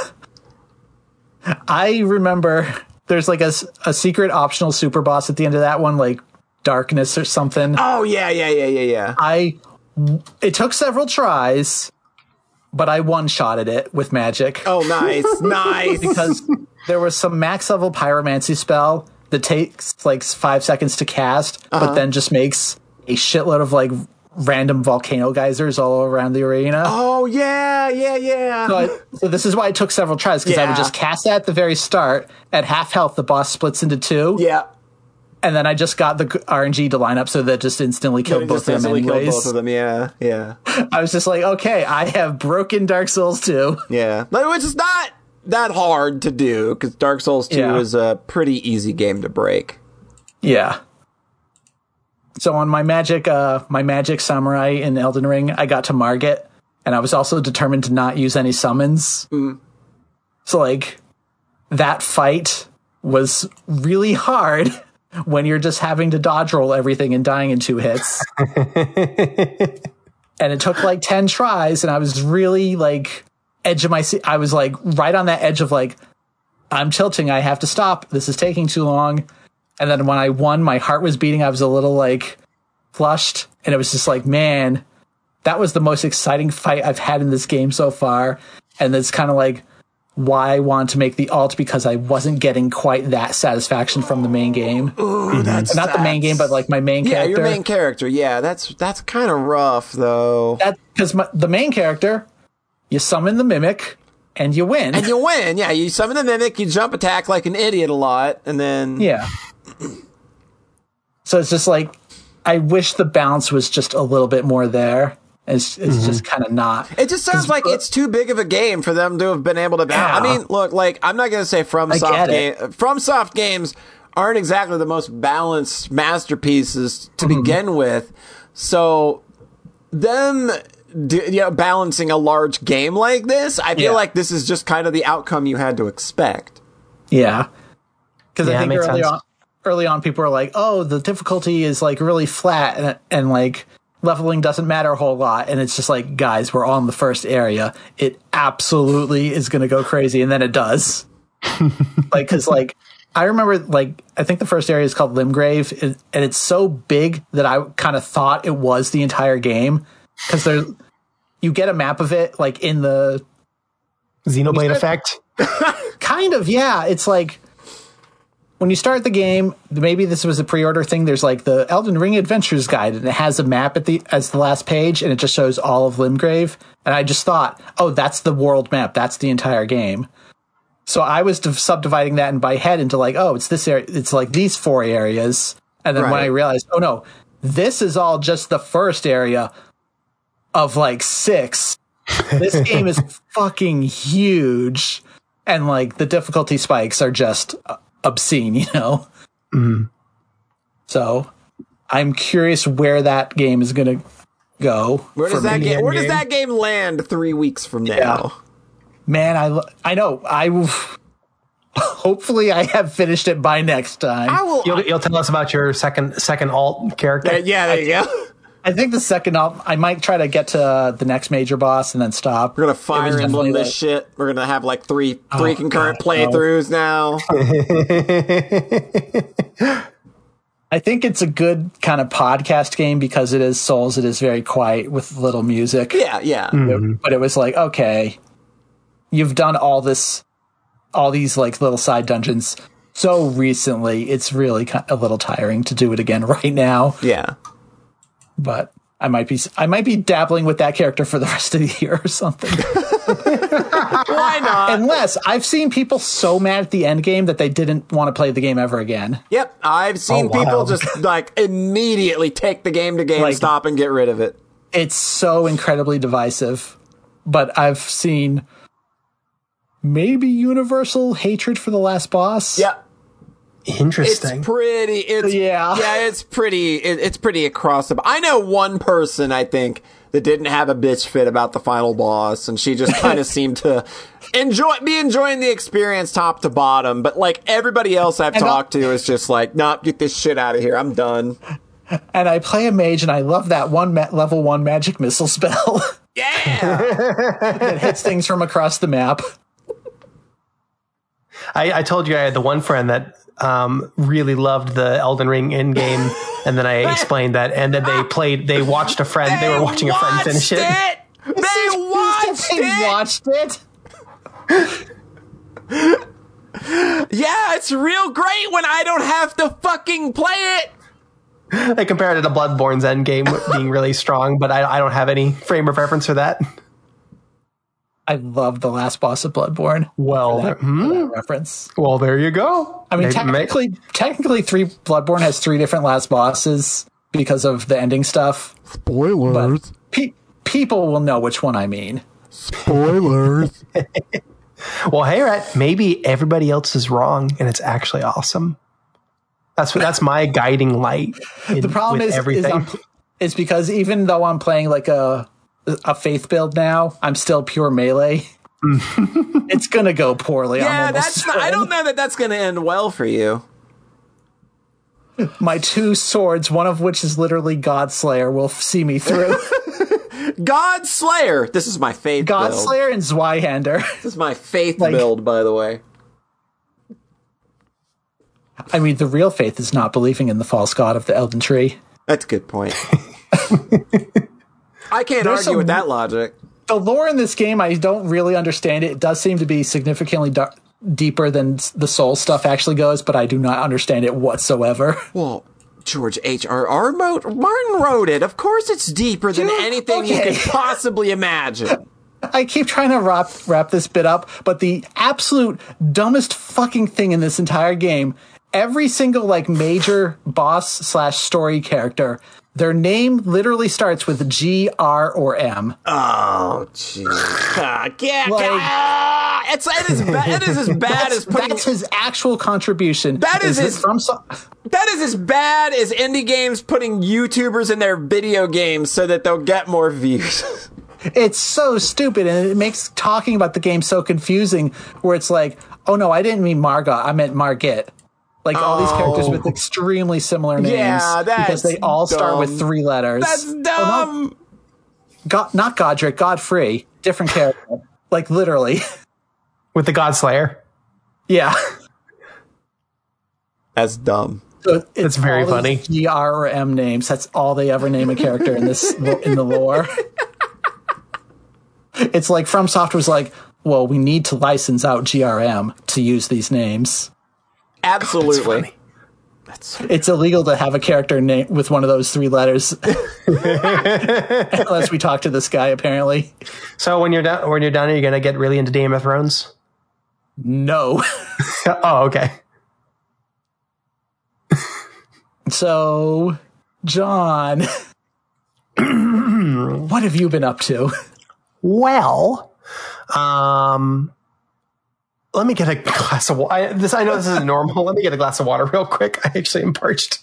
I remember there's like a, a secret optional super boss at the end of that one, like darkness or something. Oh yeah, yeah, yeah, yeah, yeah. I it took several tries, but I one shotted it with magic. Oh, nice, nice. because there was some max level pyromancy spell that takes like five seconds to cast, Uh-huh. but then just makes a shitload of like random volcano geysers all around the arena. Oh yeah, yeah, yeah. So, I, so this is why it took several tries because I Yeah. would just cast that at the very start. At half health, the boss splits into two, yeah. and then I just got the RNG to line up so that just instantly killed It both just of them instantly killed both of them. Yeah, yeah, I was just like, okay, I have broken Dark Souls 2. yeah. Which is not that hard to do because Dark Souls 2 Yeah. is a pretty easy game to break. Yeah. So on my magic, uh, my magic samurai in Elden Ring, I got to Margit, and I was also determined to not use any summons. So like, that fight was really hard when you're just having to dodge roll everything and dying in two hits. and it took like 10 tries, and I was really like, edge of my seat. I was like, right on that edge of like, I'm tilting. I have to stop. This is taking too long. And then when I won, my heart was beating. I was a little like flushed. And it was just like, man, that was the most exciting fight I've had in this game so far. And it's kind of like why I wanted to make the alt because I wasn't getting quite that satisfaction from the main game. Ooh, mm-hmm. that's Not the main game, but like my main yeah, character. Yeah, your main character. Yeah, that's that's kind of rough though. that because the main character, you summon the mimic and you win. And you win. Yeah, you summon the mimic, you jump attack like an idiot a lot, and then Yeah. So it's just like I wish the balance was just a little bit more there. It's it's just kind of not. It just sounds like it's too big of a game for them to have been able to. Balance. I mean, look, like I'm not going to say from I soft game, from soft games aren't exactly the most balanced masterpieces to Mm-hmm. begin with. So them do, you know, balancing a large game like this, I feel Yeah. like this is just kind of the outcome you had to expect. Yeah. Because Yeah, I think makes early sense. on, early on, people are like, "Oh, the difficulty is like really flat, and, and like leveling doesn't matter a whole lot." And it's just like, guys, we're on the first area. It absolutely is going to go crazy, and then it does. like, because like I remember, like I think the first area is called Limgrave, and and it's so big that I kind of thought it was the entire game because there, you get a map of it like in the Xenoblade effect. kind of yeah it's like when you start the game maybe this was a pre-order thing there's like the elden ring adventures guide and it has a map at the as the last page and it just shows all of limgrave. And i just thought oh that's the world map. That's the entire game. So i was subdividing that in my head into like oh it's this area it's like these four areas. And then when i realized oh no this is all just the first area of like six. This game is fucking huge. And like the difficulty spikes are just uh, obscene you know mm-hmm. so i'm curious where that game is going to go Where does for that me. game? Where does that game land three weeks from now? man i lo- i know i Hopefully, I have finished it by next time. I will. You'll, you'll tell us about your second second alt character. yeah, there you go. I think the second up, I might try to get to the next major boss and then stop. We're gonna fire emblem definitely this like- shit. We're gonna have like three oh, three Oh, concurrent God, no. playthroughs now. I think it's a good kind of podcast game because it is Souls. It is very quiet with little music. yeah, yeah. Mm-hmm. But it was like, okay, you've done all this, all these like little side dungeons so recently. It's really ki- a little tiring to do it again right now. Yeah. But I might be, I might be dabbling with that character for the rest of the year or something. Why not? Unless I've seen people so mad at the end game that they didn't want to play the game ever again. Yep, I've seen Oh, wow. people just like immediately take the game to Like- GameStop and get rid of it. it's so incredibly divisive. But I've seen maybe universal hatred for the last boss. Yep, Interesting. it's pretty. It's Yeah. yeah. It's pretty. It, it's pretty across the. I know one person I think that didn't have a bitch fit about the final boss, and she just kind of seemed to enjoy be enjoying the experience top to bottom. But like everybody else I've And, talked to is just like, nah, get this shit out of here. I'm done. And I play a mage, and I love that one ma- level one magic missile spell Yeah. that hits things from across the map. I, I told you I had the one friend that um, really loved the Elden Ring end game, and then I explained that, and then they played. They watched a friend. They were watching a friend finish it. They watched They it. watched it. Yeah, it's real great when I don't have to fucking play it. They compared it to Bloodborne's end game being really strong, but I, I don't have any frame of reference for that. I love the last boss of Bloodborne. Well, For that, hmm, for that reference. well, there you go. I mean, Maybe- may- technically, technically, three Bloodborne has three different last bosses because of the ending stuff. Spoilers. Pe- people will know which one I mean. Spoilers. well, hey, Rhett, maybe everybody else is wrong, and it's actually awesome. That's what. That's my guiding light. in- The problem with is, is, everything. I'm, is because even though I'm playing like a a faith build now, I'm still pure melee. it's gonna go poorly. Yeah, that's. Not, I don't know that that's going to end well for you. My two swords, one of which is literally Godslayer, will see me through. God Slayer. This is my faith build. Godslayer and Zweihander. This is my faith Like- build, by the way. I mean, the real faith is not believing in the false god of the Elden Tree. That's a good point. I can't There's argue some- with that logic. The lore in this game, I don't really understand it. It does seem to be significantly dar- deeper than the soul stuff actually goes, but I do not understand it whatsoever. Well, George H. R. R. Martin wrote it. Of course, it's deeper than Dude, anything you okay. could possibly imagine. I keep trying to wrap wrap this bit up, but the absolute dumbest fucking thing in this entire game, every single like major boss slash story character, their name literally starts with G, R, or M. Oh, jeez. Ah, yeah, Like- ah, it's it is, ba- it is as bad That's, as putting. that's his actual contribution. That is it his- from so- That is as bad as indie games putting YouTubers in their video games so that they'll get more views. It's so stupid, and it makes talking about the game so confusing. Where it's like, oh no, I didn't mean Morgott, I meant Margit. Like all these characters with oh. extremely similar names Yeah, because they that's all start with three letters. That's Oh, no, dumb. God, not Godrick, Godfrey, different character. like literally, with the Godslayer. yeah. That's dumb. So it's very funny. G, R, or M names. That's all they ever name a character in this in the lore. it's like FromSoft was like, well, we need to license out GRM to use these names. Absolutely. funny. That's It's illegal to have a character name with one of those three letters, unless we talk to this guy. Apparently, So when you're done, when you're done, are you gonna get really into Game of Thrones? no. oh, okay. So, John, what have you been up to? Well, um, let me get a glass of water. This I know this isn't normal. Let me get a glass of water real quick. I actually am parched.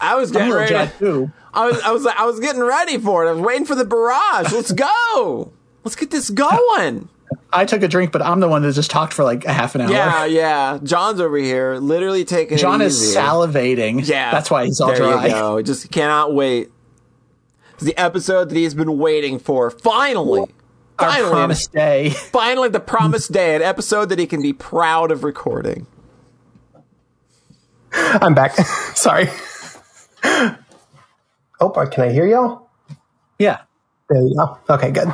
I was getting ready. To, too. I was I was I was getting ready for it. I was waiting for the barrage. Let's go. Let's get this going. I took a drink, but I'm the one that just talked for like a half an hour. Yeah, yeah. John's over here, literally taking. John is easy. salivating. Yeah, that's why he's all there dry. You go. Just cannot wait. It's the episode that he's been waiting for. Finally, Our finally, promised day. finally, the promised day, an episode that he can be proud of recording. I'm back. Sorry. Oh, can I hear y'all? Yeah. There you go. Okay, good.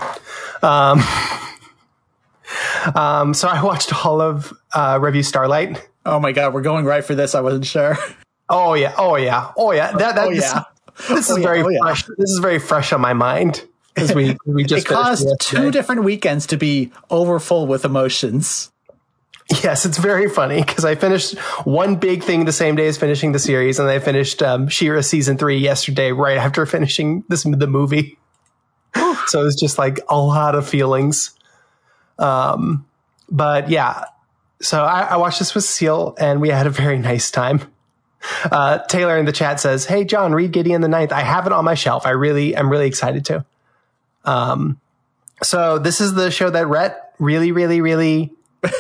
Um, um, so I watched all of uh, Revue Starlight. Oh my god, we're going right for this. I wasn't sure. Oh yeah, oh yeah, oh yeah. That, that Oh, this, yeah. this is Oh, yeah, very oh, yeah. fresh. This is very fresh on my mind because we we just It caused two different weekends to be overfull with emotions. Yes, it's very funny because I finished one big thing the same day as finishing the series, and I finished um, She-Ra season three yesterday, right after finishing this the movie. so it was just like a lot of feelings. Um, but yeah, so I, I watched this with Seal, and we had a very nice time. Uh, Taylor in the chat says, "Hey John, read Gideon the Ninth. I have it on my shelf. I really, I'm really excited to." Um, so this is the show that Rhett really, really, really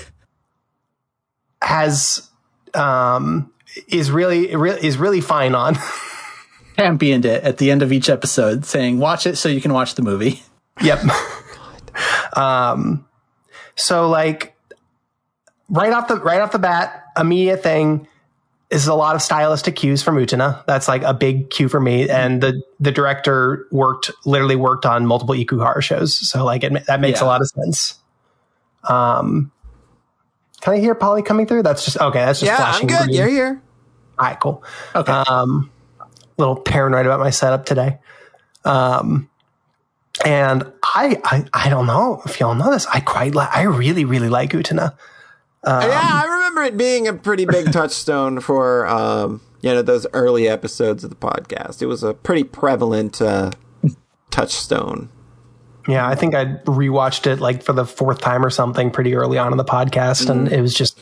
has um is really re- is really fine on. Championed it at the end of each episode, saying, "Watch it so you can watch the movie." yep. um so like right off the right off the bat, immediate thing is a lot of stylistic cues from Utena. That's like a big cue for me. And the the director worked literally worked on multiple Ikuhara shows, so like it, that makes Yeah. a lot of sense. Um, can I hear Polly coming through? That's just okay. That's just Yeah, I'm flashing. good. green. You're here. All right, cool. Okay. Um, little paranoid about my setup today. Um, and I, I, I don't know if y'all know this. I quite like. I really, really like Utena. Um, yeah, I remember it being a pretty big touchstone for um, you know those early episodes of the podcast. It was a pretty prevalent uh, touchstone. Yeah, I think I rewatched it like for the fourth time or something pretty early on in the podcast, and it was just.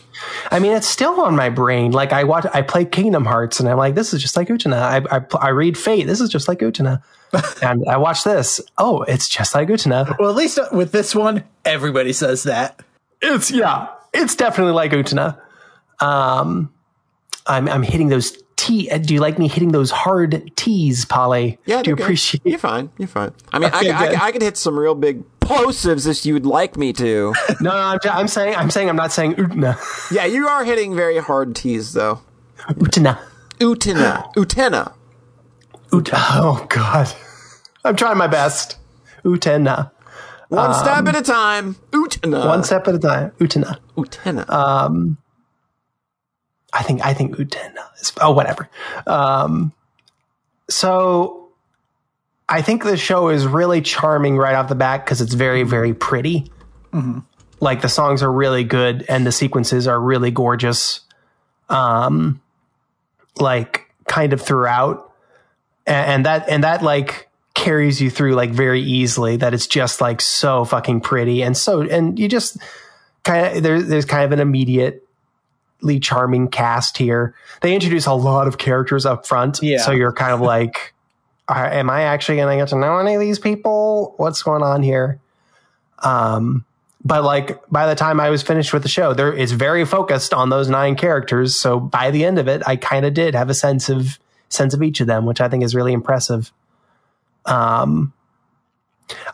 I mean, it's still on my brain. Like I watch, I play Kingdom Hearts, and I'm like, this is just like Utena. I, I, I read Fate. This is just like Utena. and I watch this. Oh, it's just like Utena. well, at least uh, with this one, everybody says that. It's yeah, it's definitely like Utena. Um, I'm I'm hitting those T. uh, Do you like me hitting those hard T's, Polly? Yeah, do you good. appreciate? You're fine. You're fine. I mean, Okay, I, I. I, could hit some real big plosives if you'd like me to. No, no, I'm, I'm saying I'm saying I'm not saying Utena. yeah, you are hitting very hard T's though. Utena. Utena. Utena. Ut- oh God, I'm trying my best. Utena. One step at a time. Utena. One step at a time. Utena. Utena. Um, I think I think Utena is oh whatever. Um, so I think the show is really charming right off the bat because it's very very pretty. Like the songs are really good and the sequences are really gorgeous. Um, like kind of throughout, and, and that and that like carries you through like very easily. That it's just like so fucking pretty and so and you just kind of there, there's kind of an immediately charming cast here. They introduce a lot of characters up front. Yeah. So you're kind of like, am I actually going to get to know any of these people? What's going on here? Um, but like by the time I was finished with the show, there it's very focused on those nine characters. So by the end of it, I kind of did have a sense of sense of each of them, which I think is really impressive. Um,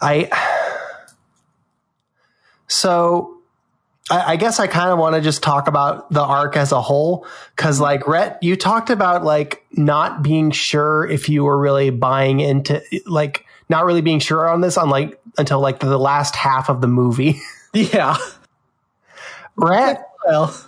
I so I, I guess I kind of want to just talk about the arc as a whole. Cause like Rhett, you talked about like not being sure if you were really buying into like not really being sure on this on like until like the last half of the movie. Yeah. Rhett, Well,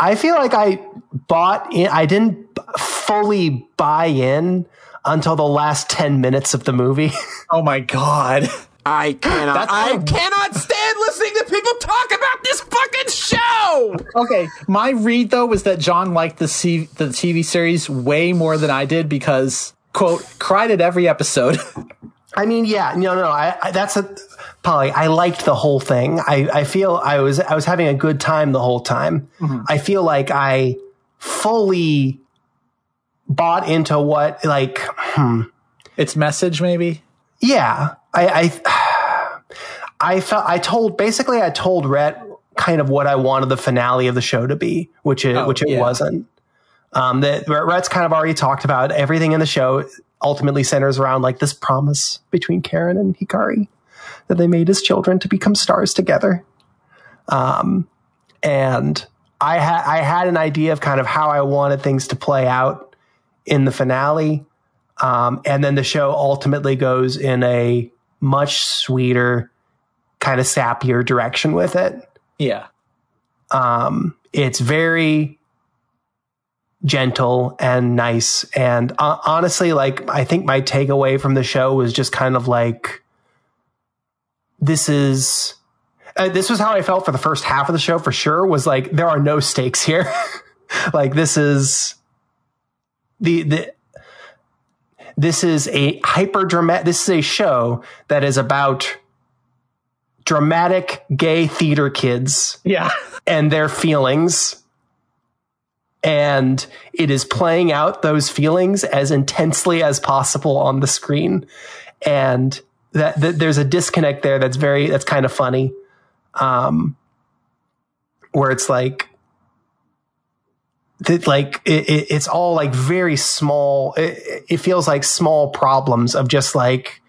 I feel like I bought in, I didn't fully buy in until the last 10 minutes of the movie. oh my god. I cannot. That's I how- cannot stand listening to people talk about this fucking show. Okay, my read though was that John liked the C- the TV series way more than I did because quote cried at every episode. I mean, yeah, no, no, I, I that's a Polly. I liked the whole thing. I, I feel I was I was having a good time the whole time. Mm-hmm. I feel like I fully bought into what like its message maybe. yeah. I, I I felt I told basically I told Rhett kind of what I wanted the finale of the show to be, which it Oh, which it yeah. wasn't. Um, that Rhett's kind of already talked about everything in the show. Ultimately centers around like this promise between Karen and Hikari that they made as children to become stars together. Um, and I had I had an idea of kind of how I wanted things to play out in the finale. Um, and then the show ultimately goes in a much sweeter, kind of sappier direction with it. Yeah. Um, it's very gentle and nice. And uh, honestly, like, I think my takeaway from the show was just kind of like, this is, uh, this was how I felt for the first half of the show for sure was like, there are no stakes here. like, this is the, the, this is a hyper dramatic, this is a show that is about dramatic gay theater kids Yeah. and their feelings. And it is playing out those feelings as intensely as possible on the screen. And that, that there's a disconnect there that's very, that's kind of funny. Um, where it's like, that like it, it, it's all like very small. It, it feels like small problems of just like,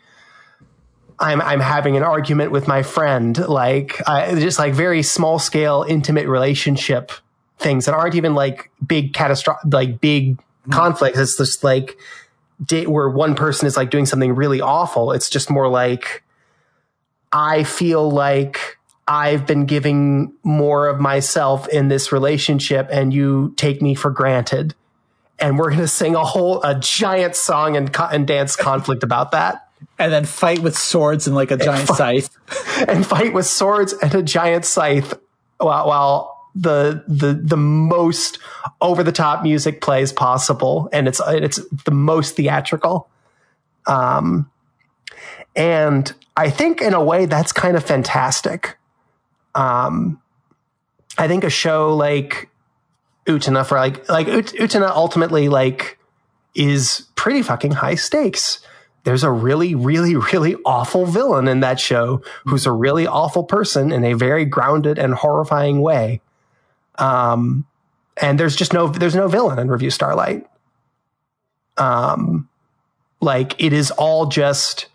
I'm I'm having an argument with my friend, like I, just like very small scale, intimate relationship things that aren't even like big catastrophic, like big mm-hmm. conflicts. It's just like where one person is like doing something really awful. It's just more like I feel like I've been giving more of myself in this relationship, and you take me for granted. And we're gonna sing a whole a giant song and co- and dance conflict about that. And then fight with swords and like a giant scythe. and fight with swords and a giant scythe while, while the the the most over the top music plays possible and it's it's the most theatrical um and i think in a way that's kind of fantastic um i think a show like Utena for like like Ut- utena ultimately like is pretty fucking high stakes there's a really, really, really awful villain in that show who's a really awful person in a very grounded and horrifying way. Um, and there's just no, there's no villain in Revue Starlight. Um, like it is all just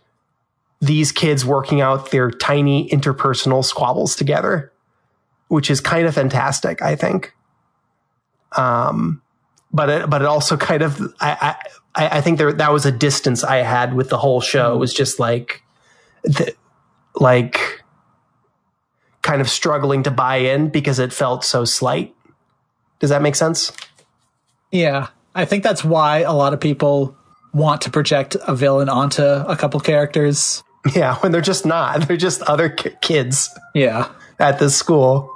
these kids working out their tiny interpersonal squabbles together, which is kind of fantastic, I think. Um, but it, but it also kind of, I, I, I think there, that was a distance I had with the whole show. It was just like, the, like kind of struggling to buy in because it felt so slight. Does that make sense? Yeah. I think that's why a lot of people want to project a villain onto a couple characters. Yeah, when they're just not. They're just other ki- kids Yeah. at this school.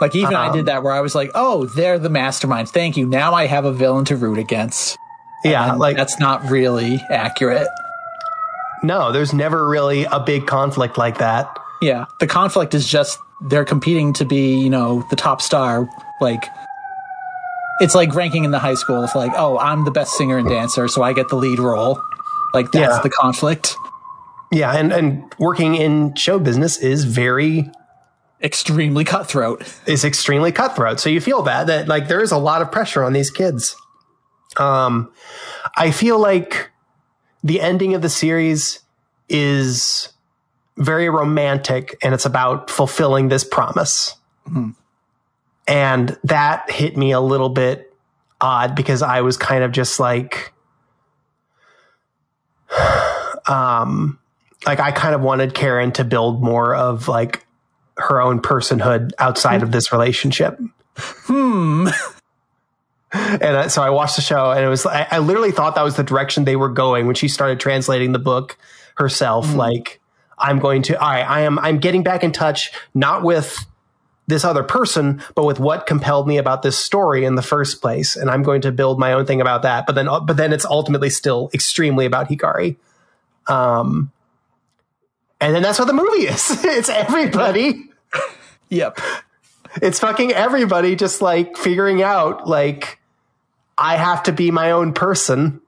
Like even I Um, did that where I was like, "Oh, they're the mastermind. Thank you. Now I have a villain to root against." Yeah, And like that's not really accurate. no, there's never really a big conflict like that. Yeah. The conflict is just they're competing to be, you know, the top star. Like it's like ranking in the high school. It's like, "Oh, I'm the best singer and dancer, so I get the lead role." Like that's Yeah. the conflict. Yeah, and and working in show business is very Extremely cutthroat. is extremely cutthroat. So you feel that that like there is a lot of pressure on these kids. Um, I feel like the ending of the series is very romantic, and it's about fulfilling this promise. And that hit me a little bit odd because I was kind of just like, um, like I kind of wanted Karen to build more of like her own personhood outside of this relationship. Hmm. And I, so I watched the show and it was, I, I literally thought that was the direction they were going when she started translating the book herself. Like, I'm going to, all right, I am, I'm getting back in touch, not with this other person, but with what compelled me about this story in the first place. And I'm going to build my own thing about that. But then, but then it's ultimately still extremely about Hikari. Um, and then that's what the movie is. it's everybody Yep. it's fucking everybody just like figuring out like I have to be my own person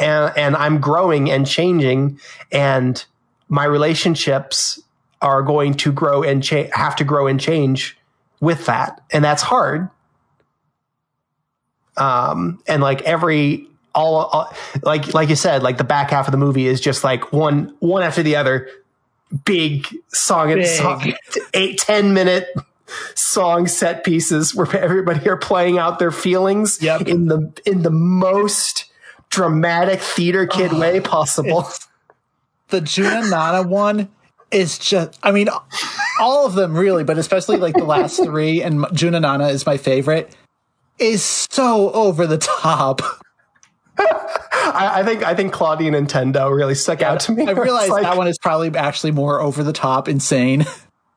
and and I'm growing and changing and my relationships are going to grow and cha- have to grow and change with that, and that's hard. Um, and like every all, all like like you said, like the back half of the movie is just like one one after the other, big song and Big. song, eight ten minute song set pieces where everybody are playing out their feelings Yep. in the in the most dramatic theater kid way possible. the Junna Nana one is just I mean all of them really, but especially like the last three and Junna Nana is my favorite is so over the top. I, I think I think Claudia Nintendo really stuck out to me. I realize like, that one is probably actually more over the top insane.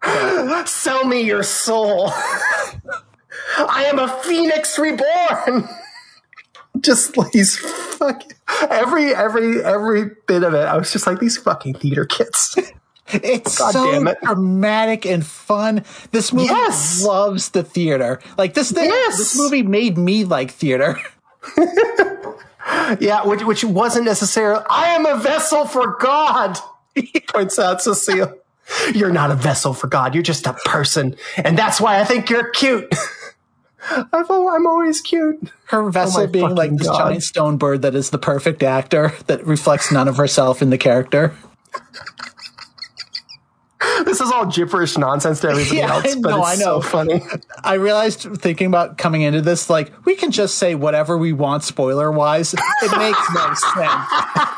Sell me your soul. I am a phoenix reborn. Just like these fucking every every every bit of it. I was just like these fucking theater kids. It's God so it. dramatic and fun. This movie Yes. loves the theater. Like this thing, Yes. this movie made me like theater. Yeah, which which wasn't necessarily. I am a vessel for God. He points out Cecile. You're not a vessel for God. You're just a person, and that's why I think you're cute. I've, I'm always cute. Her vessel Oh being like this God. giant stone bird that is the perfect actor that reflects none of herself in the character. This is all gibberish nonsense to everybody Yeah, else, but know, it's I so know. funny. I realized thinking about coming into this, like, we can just say whatever we want spoiler wise. It makes no sense.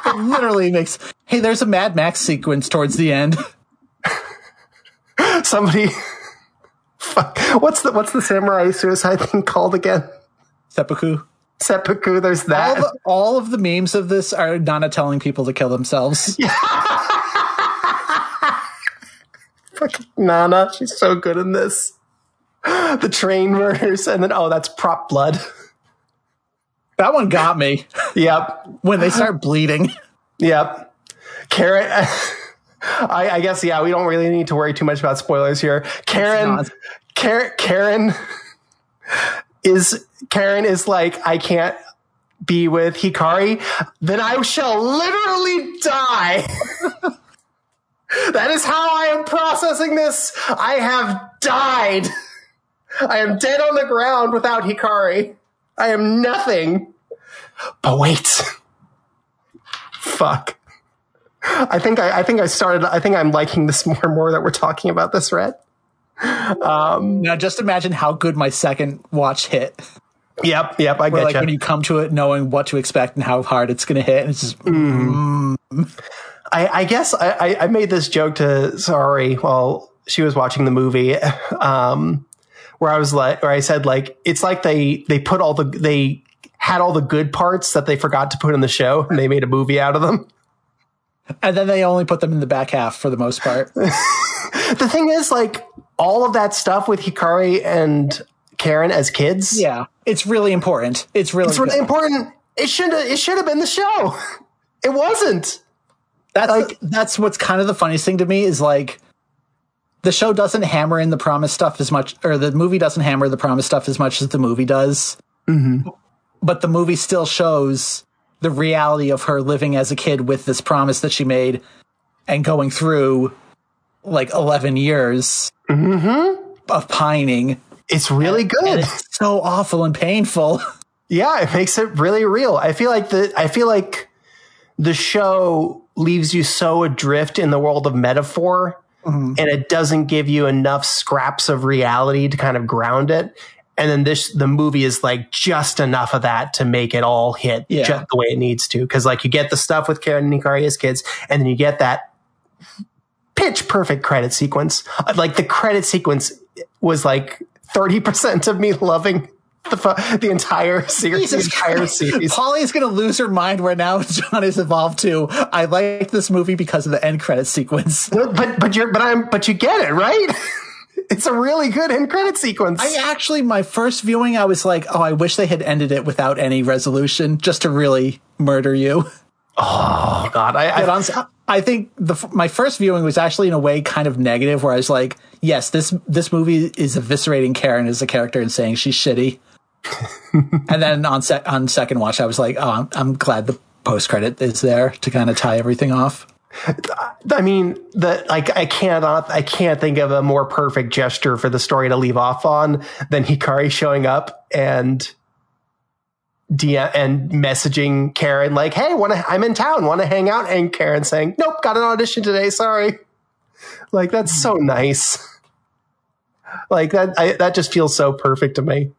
It literally makes, hey, there's a Mad Max sequence towards the end. Somebody, fuck, what's the what's the samurai suicide thing called again? Seppuku. Seppuku. There's All that. the, all of the memes of this are Nana telling people to kill themselves. Fucking Nana, she's so good in this. The train murders, and then oh, that's prop blood. That one got me Yep, when they start bleeding. yep. Karen, I, I guess yeah, we don't really need to worry too much about spoilers here. Karen, Karen is Karen is like I can't be with Hikari, then I shall literally die. That is how I am processing this. I have died. I am dead on the ground without Hikari. I am nothing. But wait. Fuck. I think I, I think I started I think I'm liking this more and more that we're talking about this, Rhett. Um, now, just imagine how good my second watch hit. Yep, yep, I Where, get like, you. when you come to it knowing what to expect and how hard it's going to hit. And it's just, mm. Mm. I, I guess I, I, made this joke to Sorry while she was watching the movie, um, where I was like, where I said like, it's like they they put all the they had all the good parts that they forgot to put in the show, and they made a movie out of them. and then they only put them in the back half for the most part. The thing is, like, all of that stuff with Hikari and Karen as kids, yeah. It's really important. It's really, it's really good. important. It should have it should have been the show. It wasn't. That's Like- that's what's kind of the funniest thing to me is like the show doesn't hammer in the promise stuff as much, or the movie doesn't hammer the promise stuff as much as the movie does. Mm-hmm. But the movie still shows the reality of her living as a kid with this promise that she made and going through like 11 years mm-hmm. of pining. It's really And good. it's so awful and painful. Yeah, it makes it really real. I feel like the I feel like the show leaves you so adrift in the world of metaphor mm-hmm. and it doesn't give you enough scraps of reality to kind of ground it. And then this the movie is like just enough of that to make it all hit Yeah. just the way it needs to. Cause like you get the stuff with Karen and Hikari kids, and then you get that pitch perfect credit sequence. Like the credit sequence was like 30% of me loving the, fu- the entire series. The entire Christ. series. Polly's gonna lose her mind where now John is evolved to. I like this movie because of the end credit sequence. But but but you're but I'm but you get it right. it's a really good end credit sequence. I actually, my first viewing, I was like, oh, I wish they had ended it without any resolution, just to really murder you. oh God, I, I on, I think the my first viewing was actually in a way kind of negative, where I was like, yes, this this movie is eviscerating Karen as a character and saying she's shitty. And then on sec- on second watch, I was like, oh, I'm, I'm glad the post credit is there to kind of tie everything off. I mean, the like I cannot I can't think of a more perfect gesture for the story to leave off on than Hikari showing up and DM and messaging Karen like, "Hey, want to? I'm in town. Want to hang out?" And Karen saying, "Nope, got an audition today. Sorry." Like that's so nice. Like that, I, that just feels so perfect to me.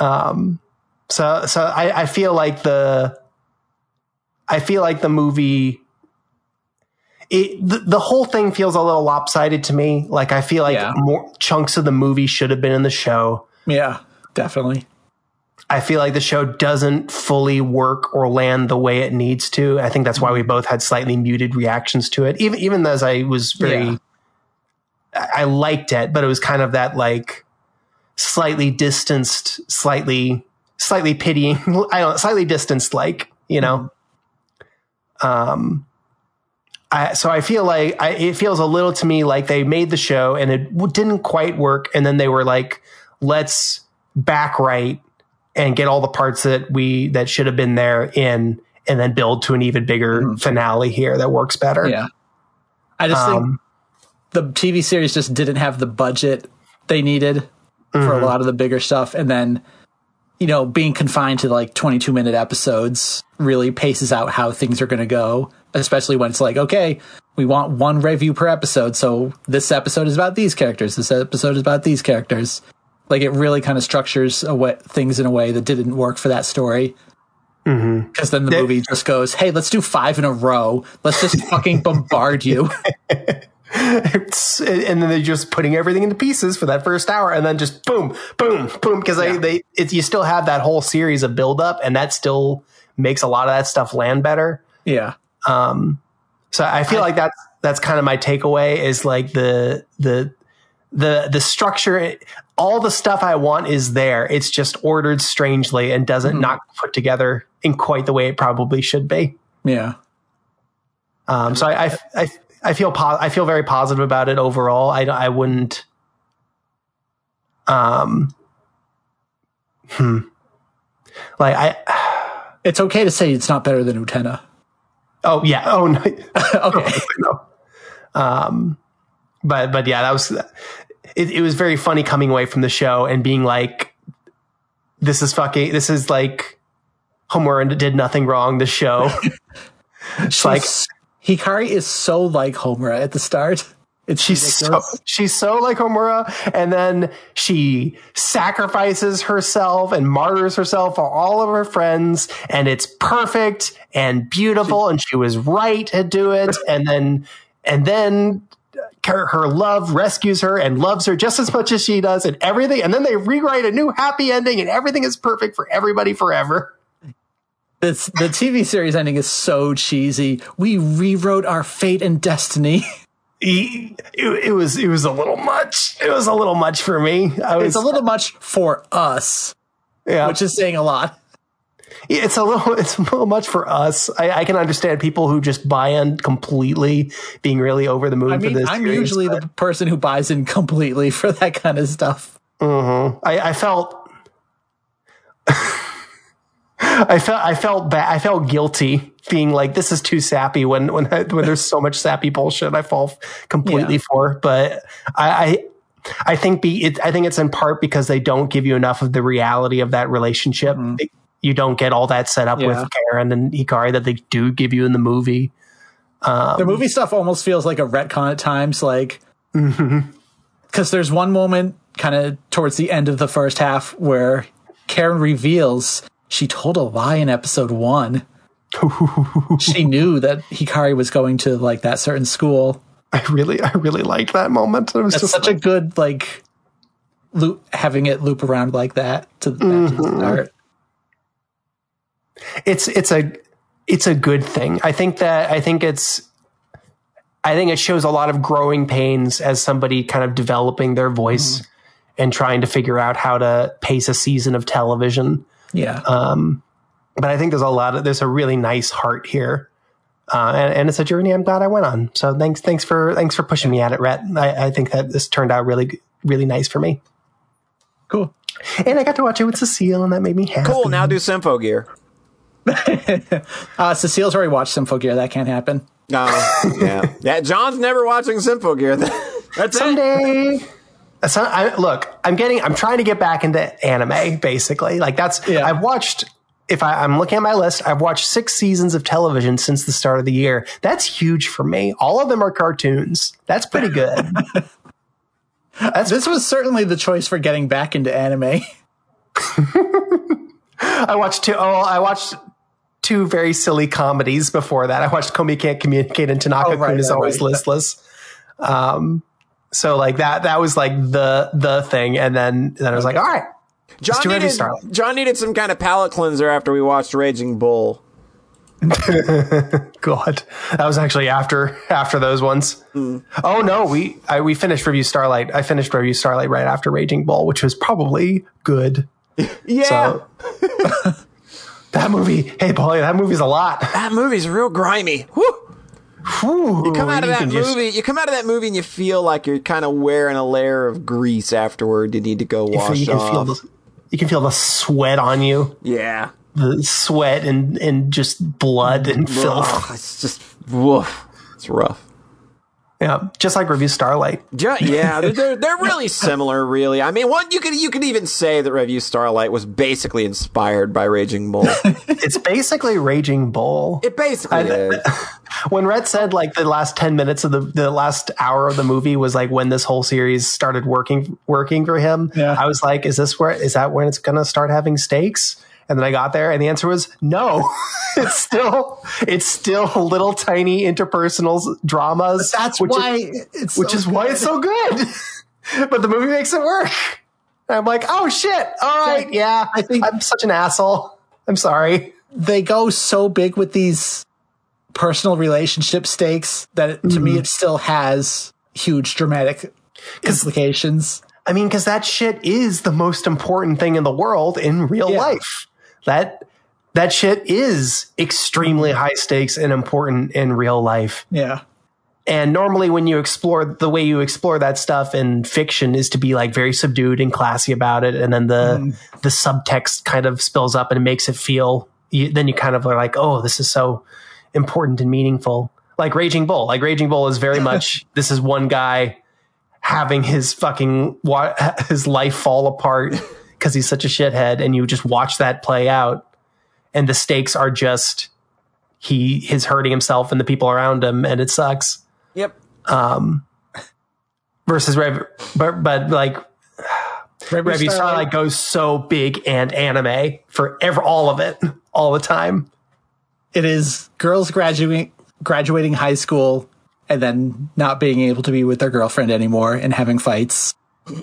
Um, so so I, I feel like the, I feel like the movie. It, the, the whole thing feels a little lopsided to me. Like I feel like Yeah. more chunks of the movie should have been in the show. Yeah, definitely. I feel like the show doesn't fully work or land the way it needs to. I think that's why we both had slightly muted reactions to it. Even even as I was very Yeah. I I liked it, but it was kind of that like slightly distanced, slightly slightly pitying, I don't slightly distanced like, you know. Um I, so I feel like I, it feels a little to me like they made the show and it didn't quite work, and then they were like, "Let's back right and get all the parts that we that should have been there in, and then build to an even bigger finale here that works better." Yeah. I just think Um, the TV series just didn't have the budget they needed for a mm-hmm. lot of the bigger stuff. And then, you know, being confined to like 22 minute episodes really paces out how things are going to go, especially when it's like, okay, we want one review per episode. So this episode is about these characters. This episode is about these characters. Like it really kind of structures a wa- things in a way that didn't work for that story. Mm-hmm. Because then the There- movie just goes, "Hey, let's do five in a row. Let's just fucking bombard you." It's, and then they're just putting everything into pieces for that first hour, and then just boom, boom, boom. Because they, they, you still have that whole series of build up, and that still makes a lot of that stuff land better. Yeah, So I feel like that's that's kind of my takeaway is like the the the the structure all the stuff I want is there. It's just ordered strangely and doesn't not put together in quite the way it probably should be. yeah. Um, so I, I, I, I feel po- I feel very positive about it overall. I, I wouldn't. Um. Hmm. Like I. It's okay to say it's not better than Utena. Oh yeah. Oh no. Okay. no. Um. But but yeah, that was. It, it was very funny coming away from the show and being like, "This is fucking. This is like." Homura did nothing wrong. The show. She's, like- Hikari is so like Homura at the start. It's She's so she's so like Homura, and then she sacrifices herself and martyrs herself for all of her friends, and it's perfect and beautiful, and she was right to do it, and then and then her, her love rescues her and loves her just as much as she does, and everything, and then they rewrite a new happy ending, and everything is perfect for everybody forever. This, the TV series ending is so cheesy. We rewrote our fate and destiny. It, it was it was a little much. It was a little much for me. I was It's a little much for us, yeah. which is saying a lot. it's a little it's a little much for us. I, I can understand people who just buy in completely, being really over the moon I for this. I'm series, usually but- the person who buys in completely for that kind of stuff. Mm-hmm. I, I felt. I felt I felt bad. I felt guilty being like this is too sappy when when I, when there's so much sappy bullshit I fall completely Yeah. for. But I I, I think be it, I think it's in part because they don't give you enough of the reality of that relationship. You don't get all that set up Mm-hmm. Yeah. with Karen and Hikari that they do give you in the movie. the movie stuff almost feels like a retcon at times, like because there's one moment kind of towards the end of the first half where Karen reveals she told a lie in episode one. she knew that Hikari was going to like that certain school. I really I really liked that moment. It was That's just such a good like loop, having it loop around like that to, the back to the mm-hmm. start. it's it's a it's a good thing. I think that I think it's I think it shows a lot of growing pains as somebody kind of developing their voice mm. and trying to figure out how to pace a season of television. Yeah, But I think there's a lot of there's a really nice heart here. Uh, and, and it's a journey I'm glad I went on. So thanks, thanks for thanks for pushing me at it, Rhett. I, I think that this turned out really, really nice for me. cool. And I got to watch it with Cecile, and that made me happy. Cool. Now do Symphogear. Uh, Cecile's already watched Symphogear. That can't happen. Oh, yeah. Yeah, John's never watching Symphogear. That's it. So, I, look, I'm getting, I'm trying to get back into anime, basically. Like that's, Yeah. I've watched, if I, I'm looking at my list, I've watched six seasons of television since the start of the year. That's huge for me. All of them are cartoons. That's pretty good. This was certainly the choice for getting back into anime. I watched two, oh, I watched two very silly comedies before that. I watched Komi Can't Communicate and Tanaka Oh, right, Kun is right, always right. listless. Um, so like that, that was like the, the thing. And then, then I was like, all right, John needed, Starlight. John needed some kind of palate cleanser after we watched Raging Bull. God, that was actually after after those ones. Mm. Oh no, we I, we finished Revue Starlight. I finished Revue Starlight right after Raging Bull, which was probably good. Yeah. So that movie, hey Paulie, that movie's a lot. that movie's real grimy. Whew. You Come out of that movie, you come out of that movie and you feel like you're kind of wearing a layer of grease afterward. You need to go wash you can off. feel the you can feel the sweat on you, yeah. the sweat and and just blood and filth. Ugh, it's just woof. It's rough. Yeah, just like Revue Starlight. Ju- yeah, they're, they're they're really similar. Really, I mean, one you could you could even say that Revue Starlight was basically inspired by Raging Bull. It's basically Raging Bull. It basically is. when Rhett said like the last 10 minutes of the the last hour of the movie was like when this whole series started working working for him Yeah. I was like is this where is that when it's going to start having stakes and then I got there and the answer was no. It's still it's still little tiny interpersonal dramas That's which why is, it's which so is why it's so good. but the movie makes it work. And I'm like oh shit. All right. Yeah. I think- I'm such an asshole. I'm sorry. They go so big with these personal relationship stakes that it, to Mm-hmm. me it still has huge dramatic implications. I mean, because that shit is the most important thing in the world in real Yeah. life. That that shit is extremely mm-hmm. high stakes and important in real life. Yeah. And normally, when you explore the way you explore that stuff in fiction is to be like very subdued and classy about it, and then the mm-hmm. the subtext kind of spills up and it makes it feel. You, then you kind of are like, oh, this is so important and meaningful. Like Raging Bull. Like Raging Bull is very much this is one guy having his fucking his life fall apart because he's such a shithead, and you just watch that play out, and the stakes are just he is hurting himself and the people around him, and it sucks Yep. Um. Versus Rev, but but like Review Revy Starlight goes so big and anime for ever all of it all the time. it is girls graduating graduating high school and then not being able to be with their girlfriend anymore and having fights.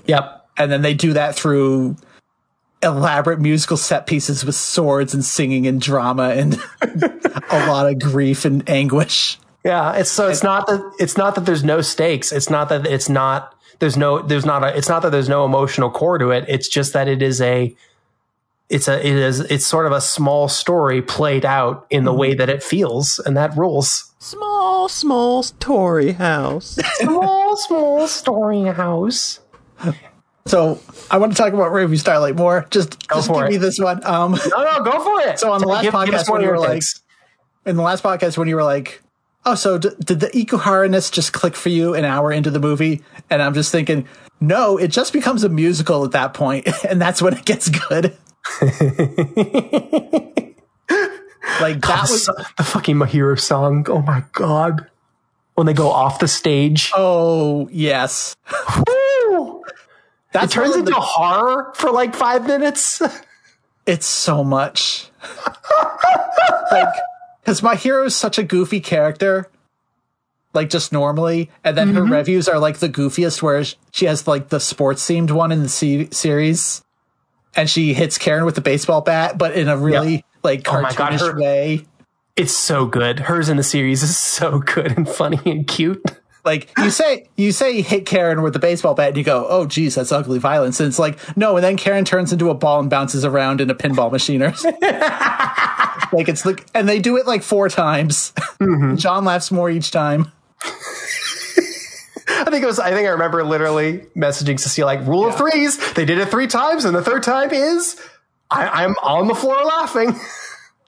Yep. And then they do that through elaborate musical set pieces with swords and singing and drama and a lot of grief and anguish. Yeah. It's so it's not that it's not that there's no stakes. It's not that it's not there's no there's not a it's not that there's no emotional core to it. It's just that it is a it's a it is it's sort of a small story played out in the way mm-hmm. that it feels, and that rules. Small, small story house. small, small story house. So I want to talk about Revue Starlight more. Just, Go just give it. me this one. Um, No, no, go for it. So on the last Give- give podcast one when you were like- in the last podcast when you were like, "Oh, so d- did the Ikuhara-ness just click for you an hour into the movie?" And I'm just thinking, no, it just becomes a musical at that point, and that's when it gets good. like that was the fucking Mahiru song. Oh my god. When they go off the stage. oh yes, Woo! That It turns into horror for like five minutes. it's so much. like, because Mahiru is such a goofy character, like just normally, and then her mm-hmm. reviews are like the goofiest, where she has like the sports themed one in the se- series, and she hits Karen with the baseball bat, but in a really like Oh cartoonish her- way. It's so good. Hers in the series is so good and funny and cute. Like you say, you say hit Karen with the baseball bat, and you go, "Oh, geez, that's ugly violence." And it's like, no, and then Karen turns into a ball and bounces around in a pinball machine, or like it's like, and they do it like four times. Mm-hmm. John laughs more each time. I think it was. I think I remember literally messaging Cecile like rule of threes. They did it three times, and the third time is I, I'm on the floor laughing.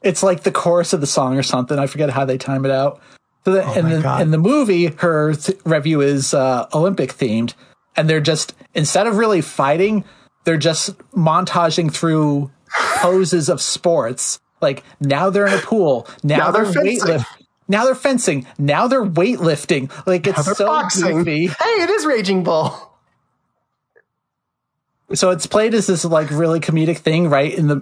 It's like the chorus of the song or something. I forget how they time it out. So the, in, my the, in the movie, her th- review is uh, Olympic themed, and they're just instead of really fighting, they're just montaging through poses of sports. Like now they're in a pool, now, Now they're, they're weightlifting, now they're fencing, now they're weightlifting. Like it's so boxing. goofy. Hey, it is Raging Bull. So it's played as this like really comedic thing, right? In the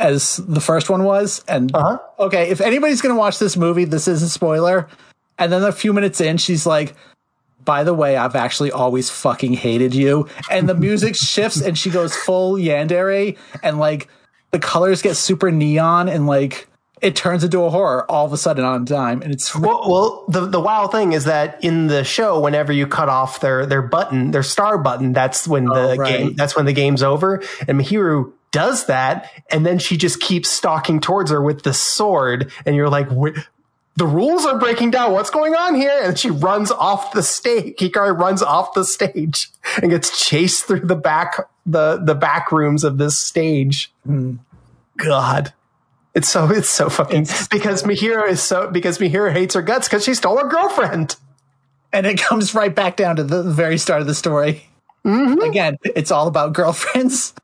as the first one was, and Uh-huh. okay, if anybody's gonna watch this movie, this is a spoiler. And then a few minutes in, she's like, "By the way, I've actually always fucking hated you." And the music shifts, and she goes full yandere, and like the colors get super neon, and like it turns into a horror all of a sudden on a dime, and it's Well, well, the the wild thing is that in the show, whenever you cut off their their button, their star button, that's when the Oh, right. game that's when the game's over. And Mahiru does that, and then she just keeps stalking towards her with the sword, and you're like, the rules are breaking down. What's going on here? And she runs off the stage. Hikari runs off the stage and gets chased through the back the the back rooms of this stage. Hmm. God. It's so it's so fucking because Mahiru is so because Mahiru hates her guts because she stole her girlfriend. and it comes right back down to the very start of the story. Mm-hmm. Again, it's all about girlfriends.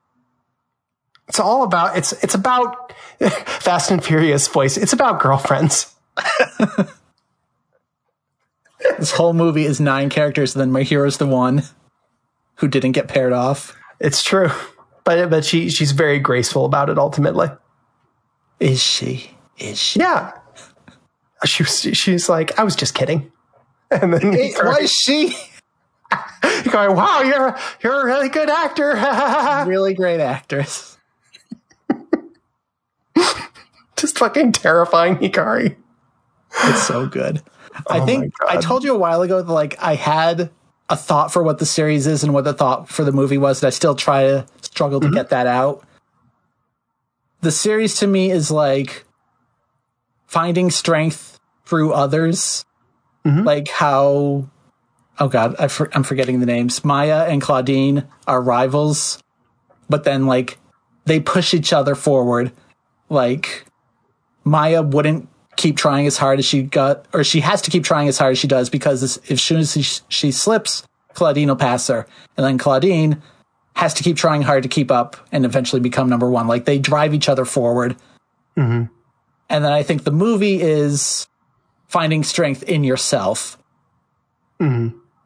It's all about it's it's about Fast and Furious voice. It's about girlfriends. This whole movie is nine characters, and then Mahiru's the one who didn't get paired off. It's true, but but she she's very graceful about it. Ultimately, Is she? Is she? yeah. She was, she's like, I was just kidding. And then Why is she? you're going, wow, you're you're a really good actor. Really great actress. just fucking terrifying, Hikari. It's so good. I Oh think I told you a while ago that like I had a thought for what the series is and what the thought for the movie was, and I still try to struggle Mm-hmm. to get that out. The series to me is like finding strength through others, Mm-hmm. like how. Oh God, I for, I'm forgetting the names. Maya and Claudine are rivals, but then like they push each other forward. Like Maya wouldn't keep trying as hard as she got, or she has to keep trying as hard as she does because as, soon as she, she slips, Claudine will pass her, and then Claudine has to keep trying hard to keep up and eventually become number one. Like they drive each other forward. Mm-hmm. And then I think the movie is finding strength in yourself.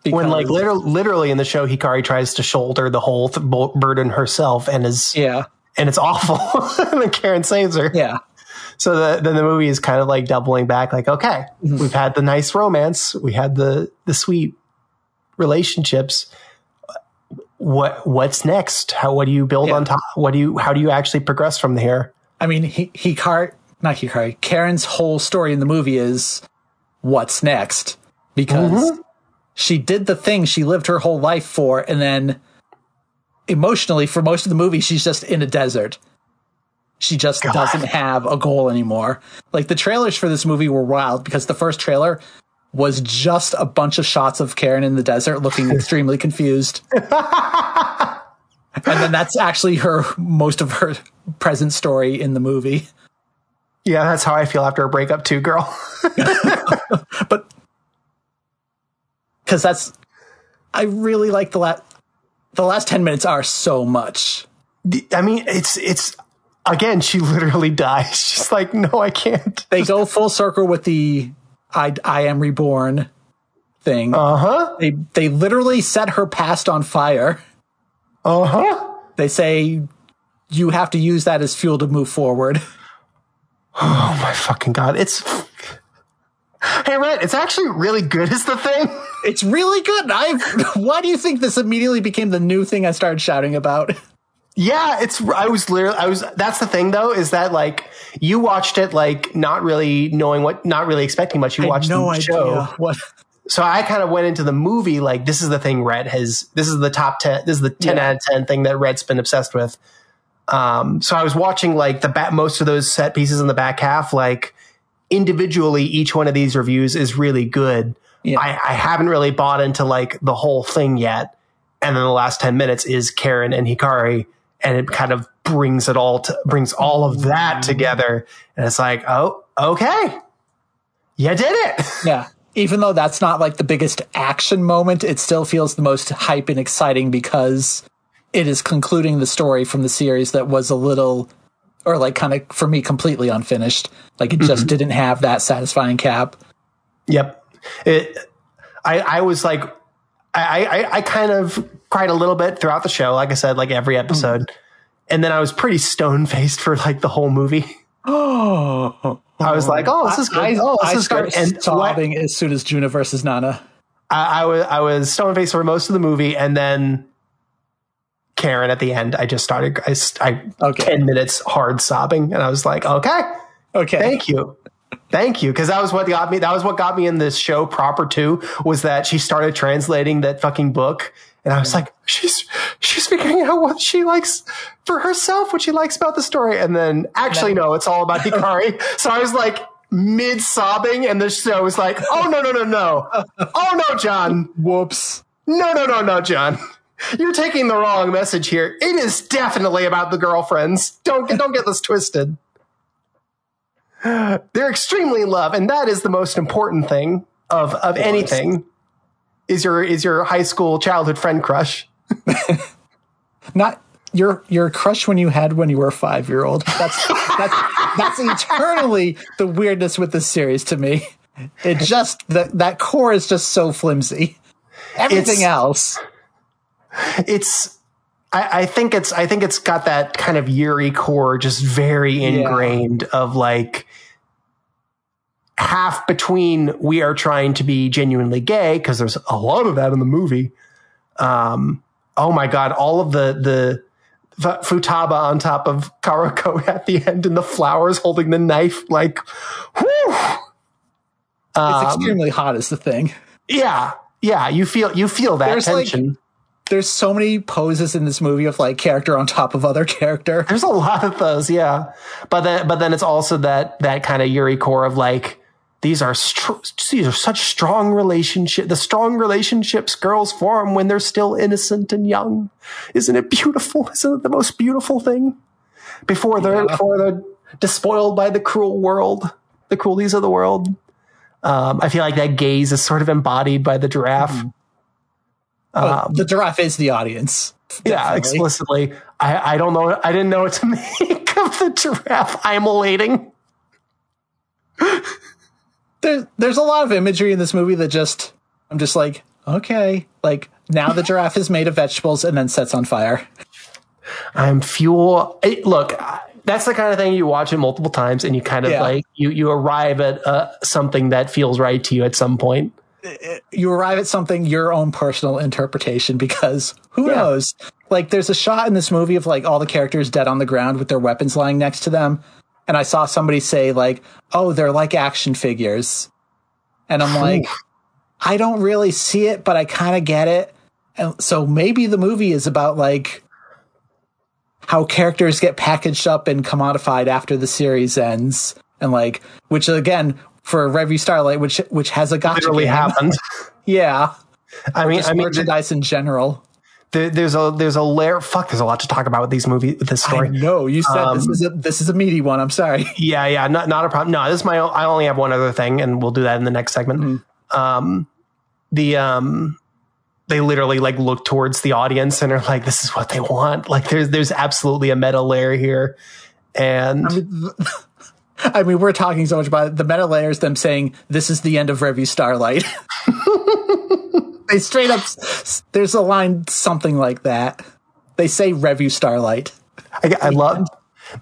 Because, when like literally, literally in the show hikari tries to shoulder the whole th- burden herself and is yeah, and it's awful. And then karen saves her. Yeah, so the, then the movie is kind of like doubling back like okay Mm-hmm. we've had the nice romance. We had the the sweet relationships. What what's next? How what do you build Yeah. on top? What do you how do you actually progress from here? I mean, he, Hikari, not Hikari, Karen's whole story in the movie is what's next. Because she did the thing she lived her whole life for, and then emotionally, for most of the movie, she's just in a desert. She just doesn't have a goal anymore. Like the trailers for this movie were wild because the first trailer was just a bunch of shots of Karen in the desert looking extremely confused. and then that's actually her most of her present story in the movie. yeah that's how i feel after a breakup too girl But because that's I really like the last the last 10 minutes are so much. i mean it's it's again she literally dies she's like no i can't They go full circle with the I I am reborn thing. uh-huh they they literally set her past on fire. uh-huh They say you have to use that as fuel to move forward. Oh my fucking god! It's hey, Rhett. It's actually really good. Is the thing? It's really good. I why do you think this immediately became the new thing I started shouting about? Yeah, it's. I was literally. I was. That's the thing, though, is that like you watched it like not really knowing what, not really expecting much. You watched no the show, what so I kind of went into the movie like this is the thing Rhett has. This is the top ten. This is the ten Yeah. out of ten thing that Rhett's been obsessed with. Um, so I was watching like the back, most of those set pieces in the back half, like individually, each one of these reviews is really good. Yeah. I, I haven't really bought into like the whole thing yet. And then the last 10 minutes is Karen and Hikari. And it kind of brings it all to, brings all of that mm-hmm. together. And it's like, oh, okay. You did it. Yeah. Even though that's not like the biggest action moment, it still feels the most hype and exciting because it is concluding the story from the series that was a little, or like kind of for me, completely unfinished. Like it just mm-hmm. didn't have that satisfying cap. Yep. It. I. I was like. I. I. I kind of cried a little bit throughout the show. Like I said, like every mm. episode, and then I was pretty stone faced for like the whole movie. Oh, I was like, "Oh, this is good. I, oh, this I is good." And what- sobbing as soon as Junna versus Nana. I, I was I was stone faced for most of the movie, and then Karen at the end. I just started. I, I Okay. ten minutes hard sobbing, and I was like, "Okay, Okay. thank you." Thank you, because that was what got me. That was what got me in this show proper too. Was that she started translating that fucking book, and I was mm. like, she's she's figuring out what she likes for herself, what she likes about the story, and then actually no, it's all about Hikari. so I was like mid sobbing, and the show was like, oh no no no no, oh no, John, Whoops. no, no, no, no, John. You're taking the wrong message here. It is definitely about the girlfriends. Don't get, don't get this twisted. They're extremely in love, and that is the most important thing of of anything. Is your is your high school childhood friend crush? Not your your crush when you had when you were a five year old. That's that's that's eternally the weirdness with this series to me. It just that that core is just so flimsy. Everything It's- else. It's I, I think it's I think it's got that kind of Yuri core just very ingrained of like half between we are trying to be genuinely gay because there's a lot of that in the movie. Um, oh my god, all of the the Futaba on top of Kaoruko at the end and the flowers holding the knife, like, whew. It's Um, extremely hot is the thing. yeah, yeah. You feel you feel that There's, like, tension. There's so many poses in this movie of like character on top of other character. There's a lot of those, yeah. But then, but then it's also that that kind of Yuri core of like these are str- these are such strong relationship. The strong relationships girls form when they're still innocent and young. Isn't it beautiful? Isn't it the most beautiful thing? Before they're Yeah. before they're despoiled by the cruel world, the cruelties of the world. Um, I feel like that gaze is sort of embodied by the giraffe. Oh, the giraffe is the audience. Yeah, explicitly. I, I don't know. I didn't know what to make of the giraffe imolating. There's there's a lot of imagery in this movie that just I'm just like okay, like now the giraffe is made of vegetables and then sets on fire. I'm fuel. eh, Look, that's the kind of thing you watch it multiple times, and you kind of Yeah. like you you arrive at uh, something that feels right to you at some point. You arrive at something your own personal interpretation because who Yeah. knows? Like there's a shot in this movie of like all the characters dead on the ground with their weapons lying next to them and i saw somebody say like oh they're like action figures. And i'm like i don't really see it but i kind of get it. And so maybe the movie is about like how characters get packaged up and commodified after the series ends and like which again for Revue Starlight which which has a gacha Literally game. happened. Yeah. I mean, Just I mean, merchandise in general. there, there's a there's a layer. Fuck, there's a lot to talk about with these movies. With this story. No, you said this Um, is a this is a meaty one. I'm sorry. Yeah, yeah, not not a problem. No, this is my. I only have one other thing, and we'll do that in the next segment. Mm-hmm. Um, the um, they literally like look towards the audience and are like, "This is what they want." Like, there's there's absolutely a meta layer here, and I mean, we're talking so much about it. the meta layers. Them saying this is the end of Revue Starlight. they straight up. There's a line something like that. They say Revue Starlight. I, I love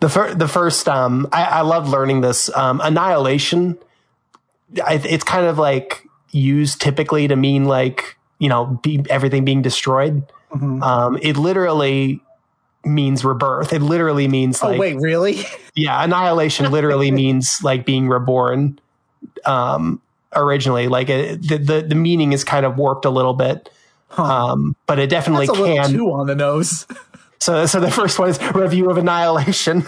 the first. The first. Um, I, I love learning this. Um, annihilation. I, it's kind of like used typically to mean like you know be, everything being destroyed. Um, it literally means rebirth. It literally means Oh like wait, really? yeah, annihilation literally means like being reborn. Um, originally, like it, the, the the meaning is kind of warped a little bit. Um, but it definitely can. too on the nose. So, so the first one is Revue of Annihilation.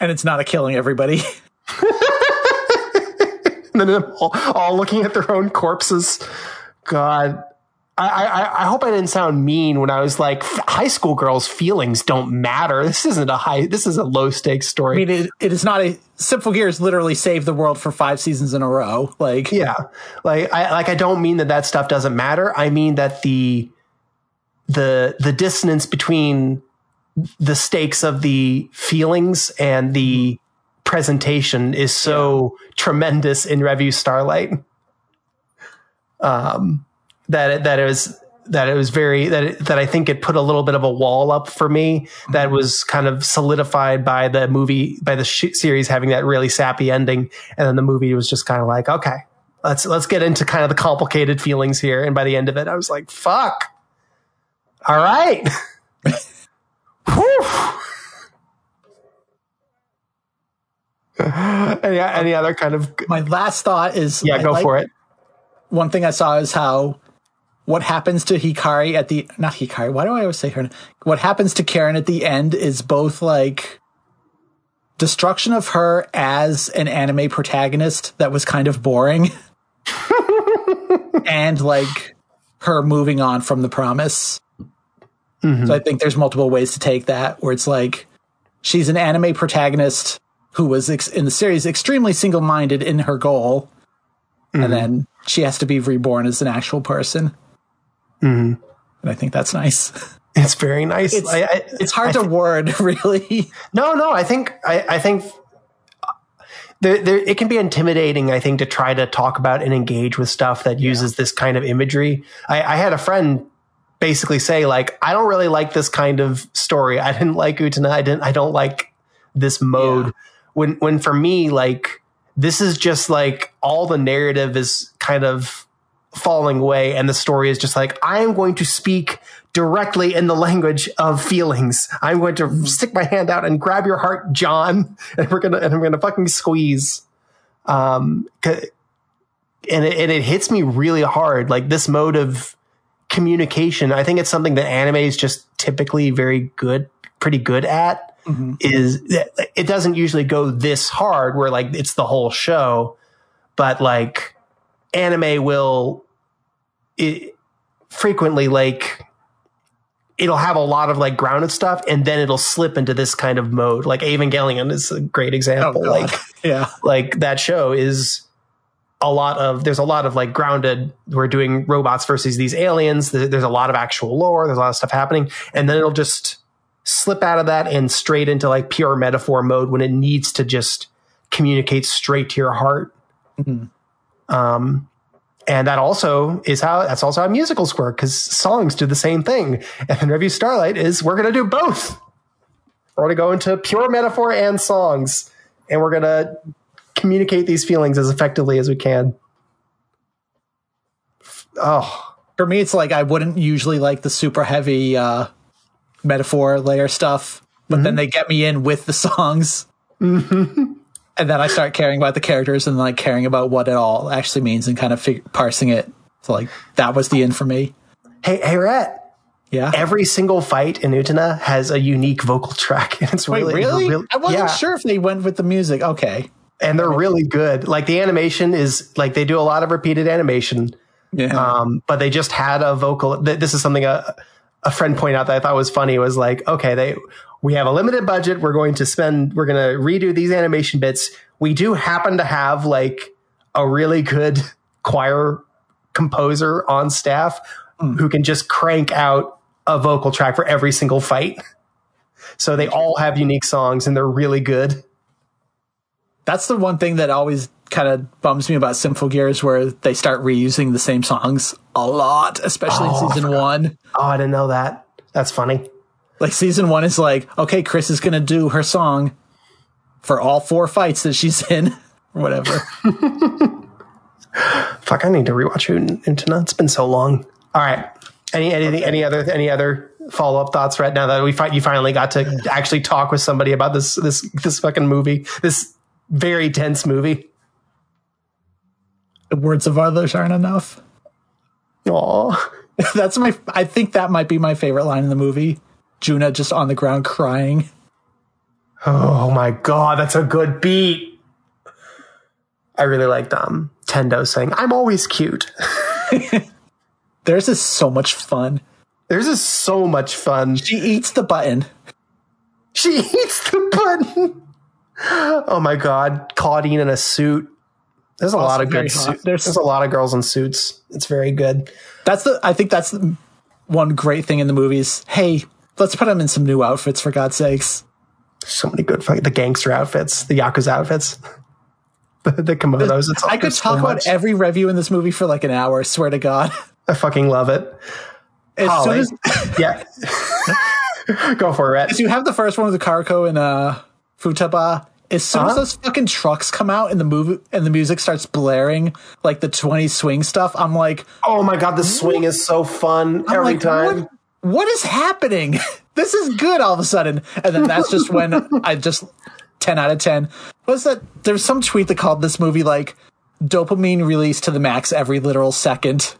And it's not a killing everybody. and then all, all looking at their own corpses. God, I, I, I hope I didn't sound mean when I was like, high school girls' feelings don't matter. This isn't a high, this is a low stakes story. I mean, it, it is not a Symphogears. Literally saved the world for five seasons in a row. Like, yeah, like I like I don't mean that that stuff doesn't matter. I mean that the the the dissonance between the stakes of the feelings and the presentation is so tremendous in Revue Starlight. Um, that it, that it was that it was very that it, that I think it put a little bit of a wall up for me that mm-hmm. was kind of solidified by the movie by the sh- series having that really sappy ending, and then the movie was just kind of like okay. Let's let's get into kind of the complicated feelings here, and by the end of it, I was like, "Fuck! All right, any any other kind of my last thought is yeah, I go like- for it. One thing I saw is how what happens to Hikari at the not Hikari. Why do I always say her? What happens to Karen at the end is both like destruction of her as an anime protagonist that was kind of boring, and like her moving on from the promise. Mm-hmm. So I think there's multiple ways to take that, where it's like she's an anime protagonist who was ex- in the series extremely single-minded in her goal, and mm-hmm. then she has to be reborn as an actual person. Mm-hmm. And I think that's nice. It's very nice. It's, I- I- it's hard I to thi- word, really. No, no. I think I, I think uh, there, there, it can be intimidating. I think to try to talk about and engage with stuff that uses this kind of imagery. I, I had a friend basically say like, I don't really like this kind of story. I didn't like Utena. I didn't. I don't like this mode. Yeah. When when for me like this is just like all the narrative is kind of falling away and the story is just like i am going to speak directly in the language of feelings. I'm going to stick my hand out and grab your heart john and we're gonna and i'm gonna fucking squeeze. Um and it, and it hits me really hard. Like this mode of communication i think it's something that anime is just typically very good pretty good at is it doesn't usually go this hard where like it's the whole show but like anime will it, frequently like it'll have a lot of like grounded stuff and then it'll slip into this kind of mode. Like evangelion is a great example. Oh, God. like yeah. like that show is a lot of there's a lot of like grounded we're doing robots versus these aliens. There's a lot of actual lore. There's a lot of stuff happening. And then it'll just slip out of that and straight into like pure metaphor mode when it needs to just communicate straight to your heart mm-hmm. Um and that also is how that's also how musicals work because songs do the same thing. And then Revue Starlight is we're going to do both. We're going to go into pure metaphor and songs and we're going to communicate these feelings as effectively as we can. Oh, For me, it's like I wouldn't usually like the super heavy uh, metaphor layer stuff, but then they get me in with the songs. And then I start caring about the characters and like caring about what it all actually means and kind of fig- parsing it. So like that was the in for me. hey, hey, Rhett. Yeah. Every single fight in Utena has a unique vocal track, and it's Wait, really, really? really- I wasn't yeah. sure if they went with the music. Okay. and they're really good. Like the animation is like they do a lot of repeated animation, Yeah. um, but they just had a vocal. Th- this is something a, a friend pointed out that I thought was funny. Was like, okay, they we have a limited budget. We're going to spend. We're going to redo these animation bits. We do happen to have like a really good choir composer on staff hmm. who can just crank out a vocal track for every single fight. So they all have unique songs and they're really good. That's the one thing that always kind of bums me about Symphogears, where they start reusing the same songs a lot, especially Oh, in season one. Oh, I didn't know that. That's funny. Like season one is like, okay, Chris is gonna do her song for all four fights that she's in, or whatever. Fuck, I need to rewatch it into It's been so long. All right. Any anything any other any other follow up thoughts right now that we find you finally got to actually talk with somebody about this this this fucking movie this very tense movie. the words of others aren't enough. Aw. That's my. I think that might be my favorite line in the movie. Junna just on the ground crying. Oh my god, that's a good beat. I really liked um Tendo saying, I'm always cute. Theirs is so much fun. Theirs is so much fun. She eats the button. She eats the button. Oh my god, Claudine in a suit. There's a lot of good. hot. Su- There's- there's, a lot of girls in suits. It's very good. That's the. I think that's the one great thing in the movies. Hey, let's put them in some new outfits for God's sakes. So many good. The gangster outfits, the yakuza outfits, the, the kimonos. It's, I could it's so talk about every review in this movie for like an hour. Swear to God. I fucking love it. As Holly. soon as, Yeah. Go for it, as you have the first one with the Kaoruko and uh, Futaba, as soon as Uh-huh. those fucking trucks come out and the movie and the music starts blaring like the 20 swing stuff, I'm like, Oh my god, the swing is so fun I'm every like, time. What, what is happening? this is good all of a sudden. And then that's just when I just 10 out of 10. What's that? There's some tweet that called this movie like dopamine release to the max every literal second.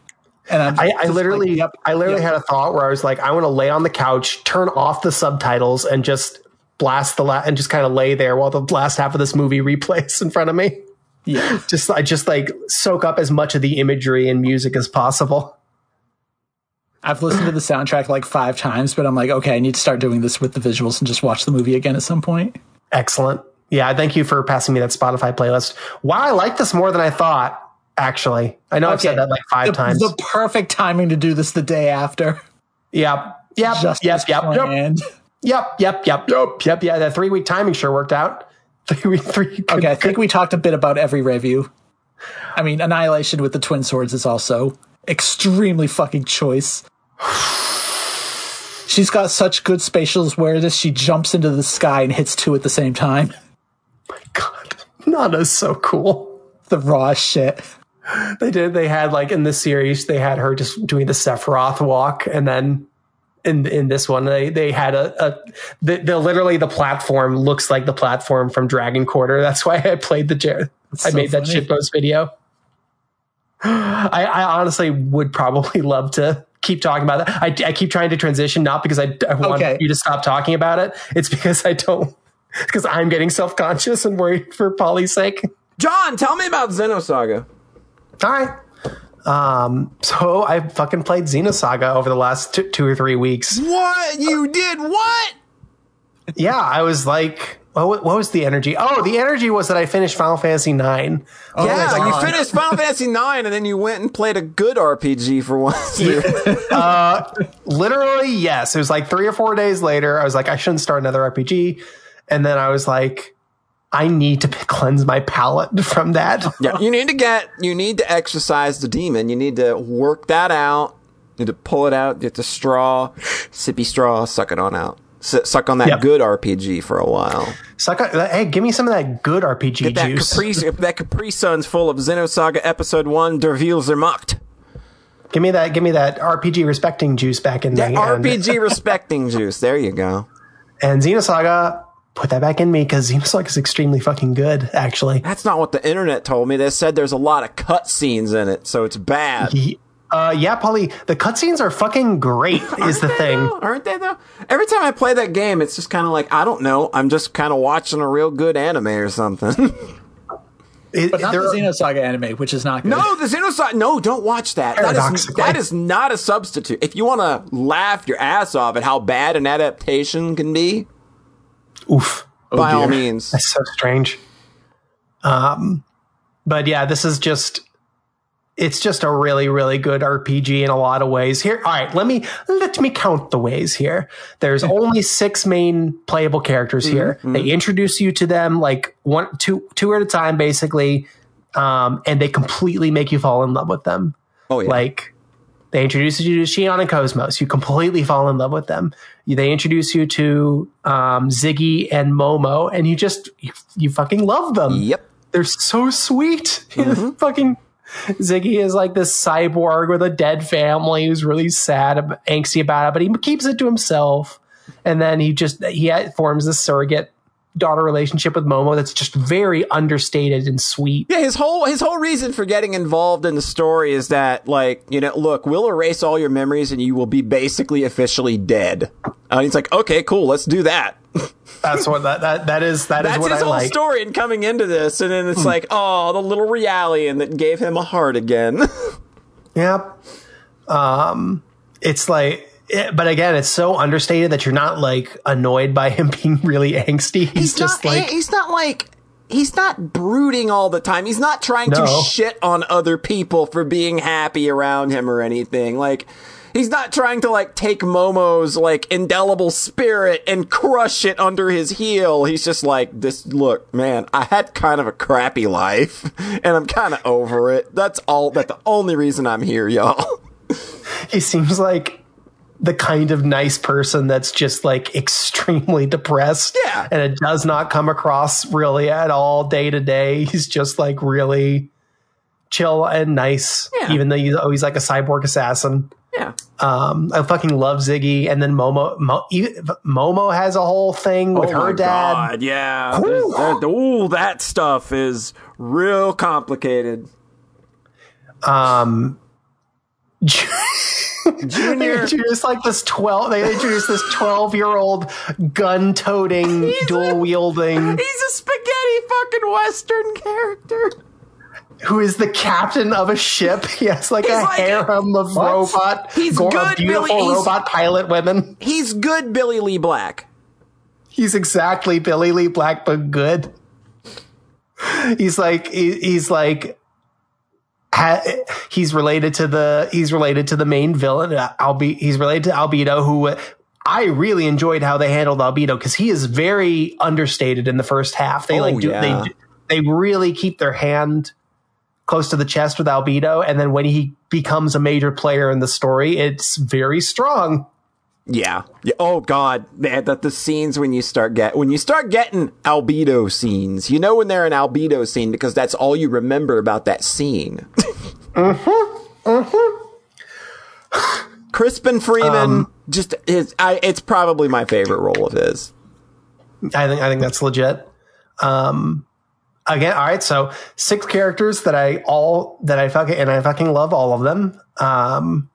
And I'm I, I like, literally, yep, I literally yep. had a thought where I was like, I want to lay on the couch, turn off the subtitles, and just blast the la- and just kind of lay there while the last half of this movie replays in front of me. yeah. Just, I just like soak up as much of the imagery and music as possible. I've listened to the soundtrack like five times, but I'm like, okay, I need to start doing this with the visuals and just watch the movie again at some point. Excellent. Yeah, thank you for passing me that Spotify playlist. Wow, I like this more than I thought. Actually, I know I've said that like five The, times. the perfect timing to do this the day after. yep, yep, Just yep, yep, yep, planned. yep, yep, yep, yep, yep. Yeah, that three week timing sure worked out. Three week, three. Okay, I think we talked a bit about every review. I mean, Annihilation with the twin swords is also extremely fucking choice. She's got such good spatial awareness, she jumps into the sky and hits two at the same time. My god, Nana's so cool. The raw shit. They did. They had like in this series, they had her just doing the Sephiroth walk, and then in in this one, they they had a, a the, the literally the platform looks like the platform from Dragon Quarter. That's why I played the Jer- I so made that funny. shitpost video. I, I honestly would probably love to keep talking about that. I, I keep trying to transition, not because I, I want Okay. you to stop talking about it. It's because I don't. Because I'm getting self conscious and worried for Polly's sake. John, tell me about Xenosaga. All right. Um, so I fucking played Xenosaga over the last two, two or three weeks. What you did? What? Yeah, I was like, what, what was the energy? Oh, the energy was that I finished Final Fantasy Nine. Oh, yeah, my you God. finished Final Fantasy Nine, and then you went and played a good RPG for once. Uh, literally, yes. It was like three or four days later. I was like, I shouldn't start another RPG. And then I was like, I need to cleanse my palate from that. yeah, you need to get, you need to exercise the demon. You need to work that out. You need to pull it out. Get the straw, sippy straw, suck it on out. S- suck on that Yep. good RPG for a while. Suck on, hey, give me some of that good RPG Get that juice. Capri, that Capri Sun's full of Xenosaga Episode One. Der Zermacht. give me that. Give me that RPG respecting juice back in there. RPG respecting juice. There you go. and Xenosaga, put that back in me because Xenosaga is extremely fucking good, actually. That's not what the internet told me. They said there's a lot of cutscenes in it, so it's bad. Uh, yeah, Polly, the cutscenes are fucking great, is the thing. though? Aren't they though? Every time I play that game, it's just kind of like I don't know. I'm just kind of watching a real good anime or something. It- But not there the Xenosaga anime, which is not good. no, the Xenosaga. No, don't watch that. That is, that is not a substitute. If you want to laugh your ass off at how bad an adaptation can be, oof. by all means. That's so strange. Um, but yeah, this is just it's just a really really good RPG in a lot of ways. Here, all right, let me let me count the ways here. There's only six main playable characters here. They introduce you to them like one two two at a time basically. Um, and they completely make you fall in love with them. Oh yeah. Like they introduce you to Shion and KOS-MOS. You completely fall in love with them. They introduce you to um, Ziggy and Momo, and you just you, you fucking love them. yep. They're so sweet. fucking Ziggy is like this cyborg with a dead family who's really sad, angsty about it, but he keeps it to himself. And then he just he forms this surrogate daughter relationship with Momo that's just very understated and sweet. Yeah, his whole his whole reason for getting involved in the story is that like you know, look, we'll erase all your memories and you will be basically officially dead. And he's like, okay, cool, let's do that. That's what that that, that is. That is That's what his I whole like. story and coming into this, and then it's like, oh, the little Realian that gave him a heart again. Yep. Um, it's like, it, but again, it's so understated that you're not like annoyed by him being really angsty. He's, he's just not, like, he's not like he's not brooding all the time. He's not trying to shit on other people for being happy around him or anything. Like he's not trying to like take Momo's like indelible spirit and crush it under his heel. He's just like this look, man, I had kind of a crappy life and I'm kind of over it. That's all that's the only reason I'm here, y'all. he seems like the kind of nice person that's just like extremely depressed. Yeah. And it does not come across really at all day to day. He's just like really chill and nice, Yeah. even though he's always like a cyborg assassin. Yeah. Um, I fucking love Ziggy. And then Momo, Mo, Momo has a whole thing with Oh her my dad. God, yeah. There's- there- Ooh, that stuff is real complicated. Um, They Junior, introduced like this twelve. They introduced this twelve-year-old gun-toting, dual-wielding, he's a spaghetti fucking western character. Who is the captain of a ship. He has like He's a like- harem of What? robot, He's go- good, beautiful Billy. He's- robot pilot women. He's good, Billy Lee Black. He's exactly Billy Lee Black, but good. He's like he- he's like ha, he's related to the he's related to the main villain. Uh, Albe, he's related to Albedo, who I really enjoyed how they handled Albedo because he is very understated in the first half. They Oh, like do, yeah. they they really keep their hand close to the chest with Albedo, and then when he becomes a major player in the story, it's very strong. Yeah. yeah. Oh God, that the scenes when you start get when you start getting albedo scenes, you know when they're an albedo scene because that's all you remember about that scene. Mm-hmm. Mm-hmm. Crispin Freeman um, just is. I. It's probably my favorite role of his. I think I think that's legit. Um, again, all right. So six characters that I all that I fucking and I fucking love all of them. Um,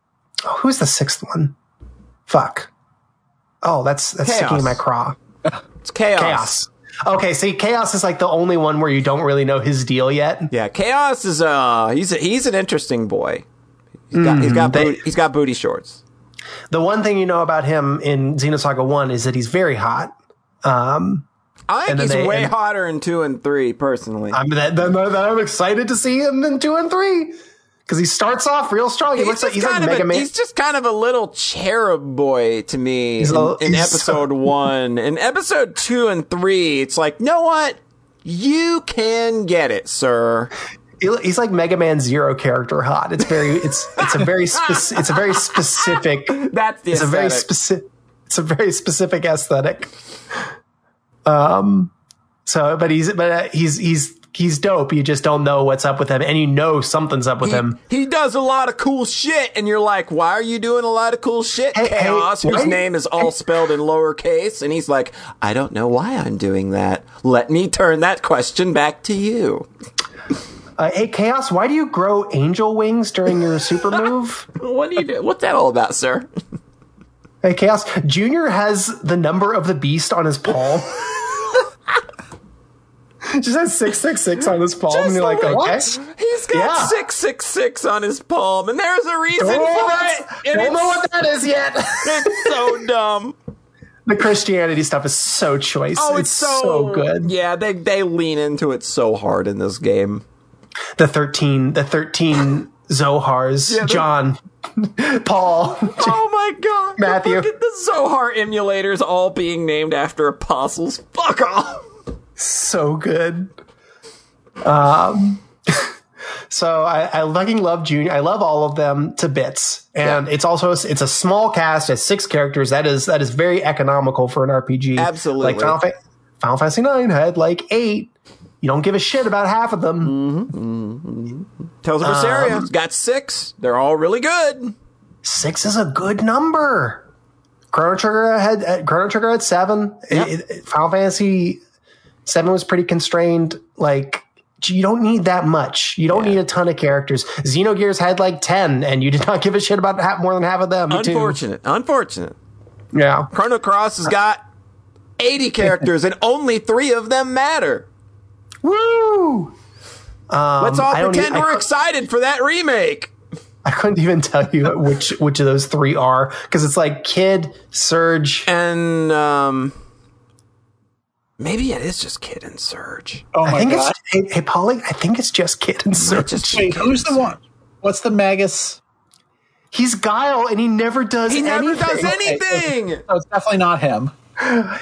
oh, who's the sixth one? Fuck. Oh, that's that's Chaos. sticking in my craw. It's chaos. Chaos. Okay, see, chaos is like the only one where you don't really know his deal yet. Yeah, chaos is. Uh, he's a, he's an interesting boy. He's got, he's got They- booty, he's got booty shorts. The one thing you know about him in Xenosaga One is that he's very hot. Um, I think he's they- way and- hotter in two and three, personally. I'm that, that, that I'm excited to see him in two and three because he starts off real strong. He He's looks like just, he's like kind of Mega a, Man. he's just kind of a little cherub boy to me He's in, a- in episode so- one. In episode two and three, it's like, you know what? You can get it, sir. He- he's like Mega Man Zero character hot. It's very it's it's a very speci- it's a very specific That's the it's a very specific it's a very specific aesthetic. Um so but he's but he's he's he's dope. You just don't know what's up with him and you know something's up with him. He does a lot of cool shit, and you're like, why are you doing a lot of cool shit? Hey, hey, Chaos, whose why- name is all spelled in lowercase, and he's like, I don't know why I'm doing that. Let me turn that question back to you. Uh, hey Chaos, why do you grow angel wings during your super move? What do you do? What's that all about, sir? Hey Chaos, Junior has the number of the beast on his palm. Just has six six six on his palm, and you're like, like- okay. He's got Yeah. six six six on his palm, and there's a reason Don't for it. And don't know what that is yet. it's so dumb. the Christianity stuff is so choice. Oh, it's, so, good. Yeah, they they lean into it so hard in this game. The thirteen, the thirteen Zohars, the- John, Paul. Oh my god, Matthew. Look at the Zohar emulators all being named after apostles. Fuck off. so good. Um, so I, I fucking love Junior. I love all of them to bits, and it's also it's a small cast. It's six characters. That is that is very economical for an RPG. Absolutely. like Final, Fa- Final Fantasy Nine had like eight. You don't give a shit about half of them. Tales of Berseria has got six. They're all really good. Six is a good number. Chrono Trigger had uh, Chrono Trigger had seven. Yeah. It- it- Final Fantasy seven was pretty constrained. Like you don't need that much. You don't need a ton of characters. Xenogears had like ten, and you did not give a shit about half, more than half of them. too. Unfortunate. Unfortunate. Yeah. Chrono Cross has got 80 characters and only three of them matter. Woo! Let's all pretend need- we're cou- excited for that remake. I couldn't even tell you which which of those three are because it's like Kid, Serge. And um, maybe it is just Kid and Serge. Oh I my think god! it's hey, hey Polly. I think it's just Kid and Serge. Just Wait, who's the one? What's the Magus? He's Guile, and he never does. He never anything. does anything. No, it's definitely not him.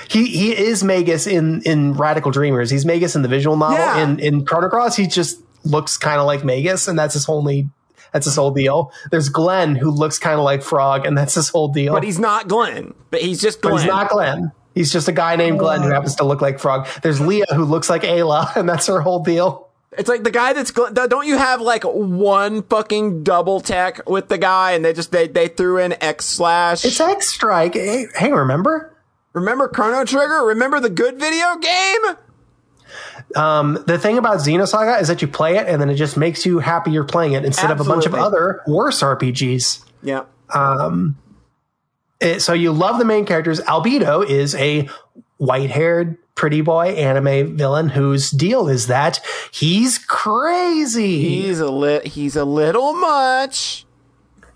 He he is Magus in in Radical Dreamers. He's Magus in the visual novel. Yeah. In in Chrono Cross, he just looks kind of like Magus, and that's his only. That's his whole deal. There's Glenn who looks kind of like Frog, and that's his whole deal. But he's not Glenn. But he's just Glenn. But he's not Glenn. He's just a guy named Glenn who happens to look like Frog. There's Leah who looks like Ayla, and that's her whole deal. It's like the guy that's. Don't you have like one fucking double tech with the guy, and they just they they threw in X slash. It's X Strike. Hey, hey, remember? Remember Chrono Trigger? Remember the good video game? Um, the thing about Xenosaga is that you play it and then it just makes you happy you're playing it instead of a bunch of other worse RPGs. Yeah. It- so you love the main characters. Albedo is a white-haired pretty boy anime villain whose deal is that he's crazy. He's a lit. He's a little much.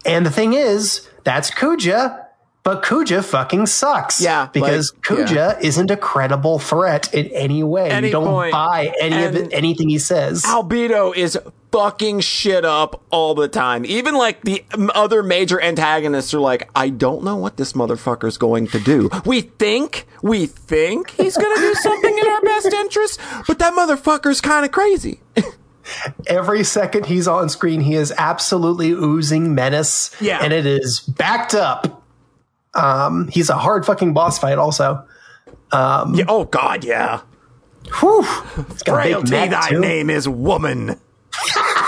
and the thing is, that's Kuja, but Kuja fucking sucks. Yeah, because like, Kuja yeah. isn't a credible threat in any way. Any you don't point. buy any of it, anything he says. Albedo is fucking shit up all the time. Even like the other major antagonists are like, I don't know what this motherfucker's going to do. We think, we think he's gonna do something in our best interest, but that motherfucker's kind of crazy. Every second he's on screen, he is absolutely oozing menace. Yeah. and it is backed up. Um, he's a hard fucking boss fight. Also, yeah, oh god, yeah. Whew. It's got Frailty, thy too. name is woman.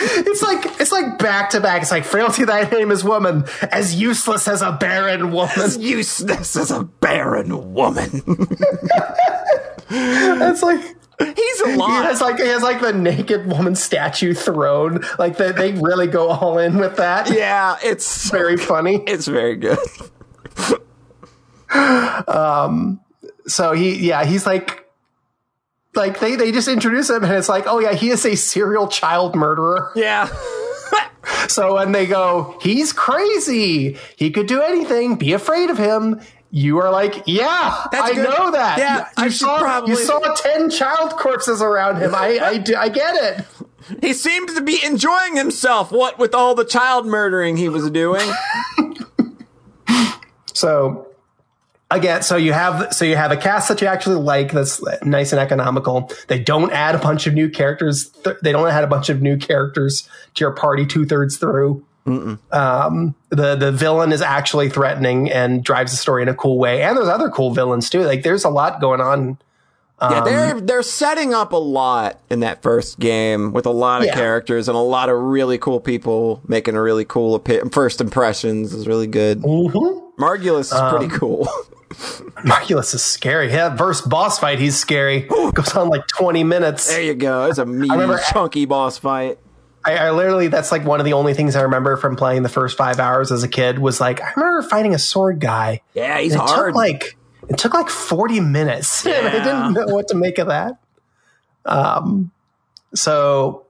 It's like it's like back to back. It's like frailty. Thy name is woman, as useless as a barren woman. Useless as a barren woman. It's like he's a he lot. has like he has like the naked woman statue throne. Like they they really go all in with that. yeah, it's Very funny. it's very good. Um. So he yeah he's like like they they just introduce him and it's like oh yeah he is a serial child murderer. Yeah. So when they go he's crazy he could do anything be afraid of him. You are like, yeah, That's I good. know that. Yeah, you, I you saw probably- you saw ten child corpses around him. I I, I get it. He seemed to be enjoying himself, what with all the child murdering he was doing. So again, so you have so you have a cast that you actually like that's nice and economical. They don't add a bunch of new characters. Th- They don't add a bunch of new characters to your party two thirds through. Um, the the villain is actually threatening and drives the story in a cool way. And there's other cool villains too. Like there's a lot going on. yeah, they're they're setting up a lot in that first game with a lot of Yeah. characters and a lot of really cool people making a really cool first impressions is really good. Mm-hmm. Margulis is pretty Um, cool. Margulis is scary. Yeah, first boss fight, he's scary. Goes on like 20 minutes. there you go. It's a meaty, remember- chunky boss fight. I, I literally that's like one of the only things I remember from playing the first five hours as a kid was like I remember fighting a sword guy. Yeah, he's it hard. took like it took like 40 minutes and i didn't know what to make of that um so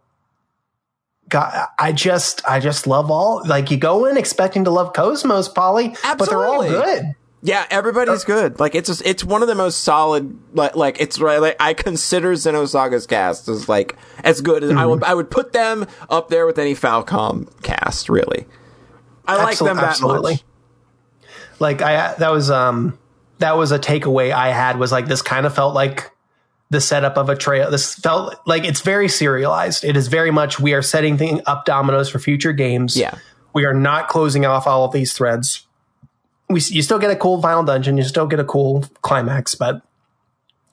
God, I just, I just love all. Like you go in expecting to love KOS-MOS, Polly, but they're all good. Yeah, everybody's good. Like it's just, it's one of the most solid. Like, like it's right. Like I consider Xenosaga's cast as like as good as I Mm-hmm. would. I would put them up there with any Falcom cast. Really, I like them that absolutely. much. Like I, that was, um, that was a takeaway I had was like this kind of felt like the setup of a trail. This felt like it's very serialized. It is very much we are setting thing up dominoes for future games. Yeah. we are not closing off all of these threads. We you still get a cool final dungeon, you still get a cool climax, but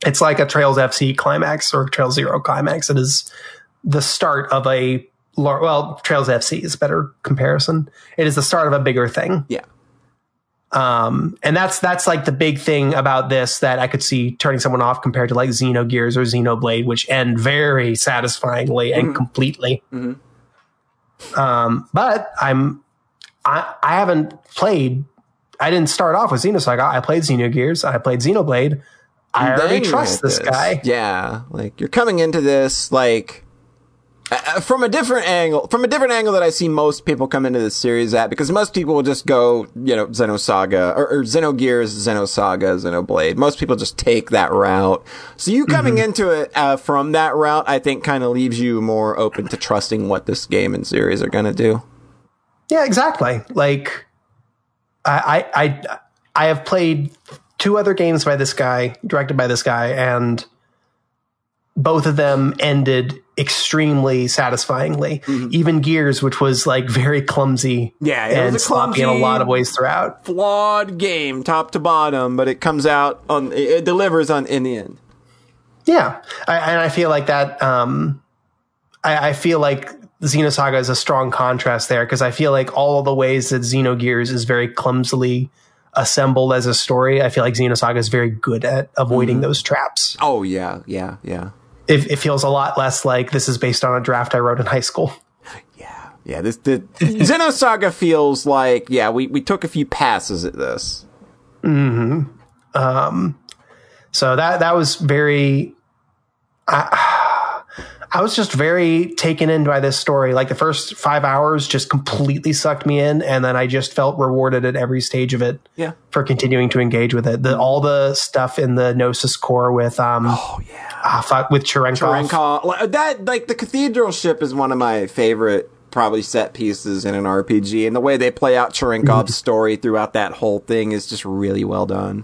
it's like a Trails FC climax or Trail Zero climax. It is the start of a lar- well, Trails FC is a better comparison. It is the start of a bigger thing. Yeah, Um, and that's that's like the big thing about this that I could see turning someone off compared to like Xenogears or Xenoblade, which end very satisfyingly and completely. Um, but I'm I I haven't played. I didn't start off with Xenosaga. I played Xenogears. I played Xenoblade. I already trust hit this guy. Yeah, like you're coming into this like Uh, from a different angle, from a different angle that I see most people come into this series at, because most people will just go, you know, Xenosaga or, or Xenogears, Xenosaga, Xenoblade. Most people just take that route. So you coming into it uh, from that route, I think, kind of leaves you more open to trusting what this game and series are going to do. Yeah, exactly. Like, I, I, I, have played two other games by this guy, directed by this guy, and both of them ended extremely satisfyingly. Even Gears, which was like very clumsy, Mm-hmm. Yeah, it was and a sloppy in a lot of ways throughout. Flawed game, top to bottom, but it comes out on, it, it delivers on in the end. Yeah, I, and I feel like that. Um, I, I feel like Xenosaga is a strong contrast there because I feel like all of the ways that Xenogears is very clumsily assembled as a story, I feel like Xenosaga is very good at avoiding those traps. Oh yeah, yeah, yeah. It, it feels a lot less like this is based on a draft I wrote in high school. Yeah, yeah. This the Xenosaga feels like yeah. We we took a few passes at this. Hmm. Um. So that that was very. I, I was just very taken in by this story. Like the first five hours just completely sucked me in, and then I just felt rewarded at every stage of it. Yeah. For continuing to engage with it, the all the stuff in the Gnosis core with um Oh yeah. ah, fuck, with Cherenkov. Cherenkov, that like the cathedral ship is one of my favorite probably set pieces in an RPG, and the way they play out Cherenkov's story throughout that whole thing is just really well done.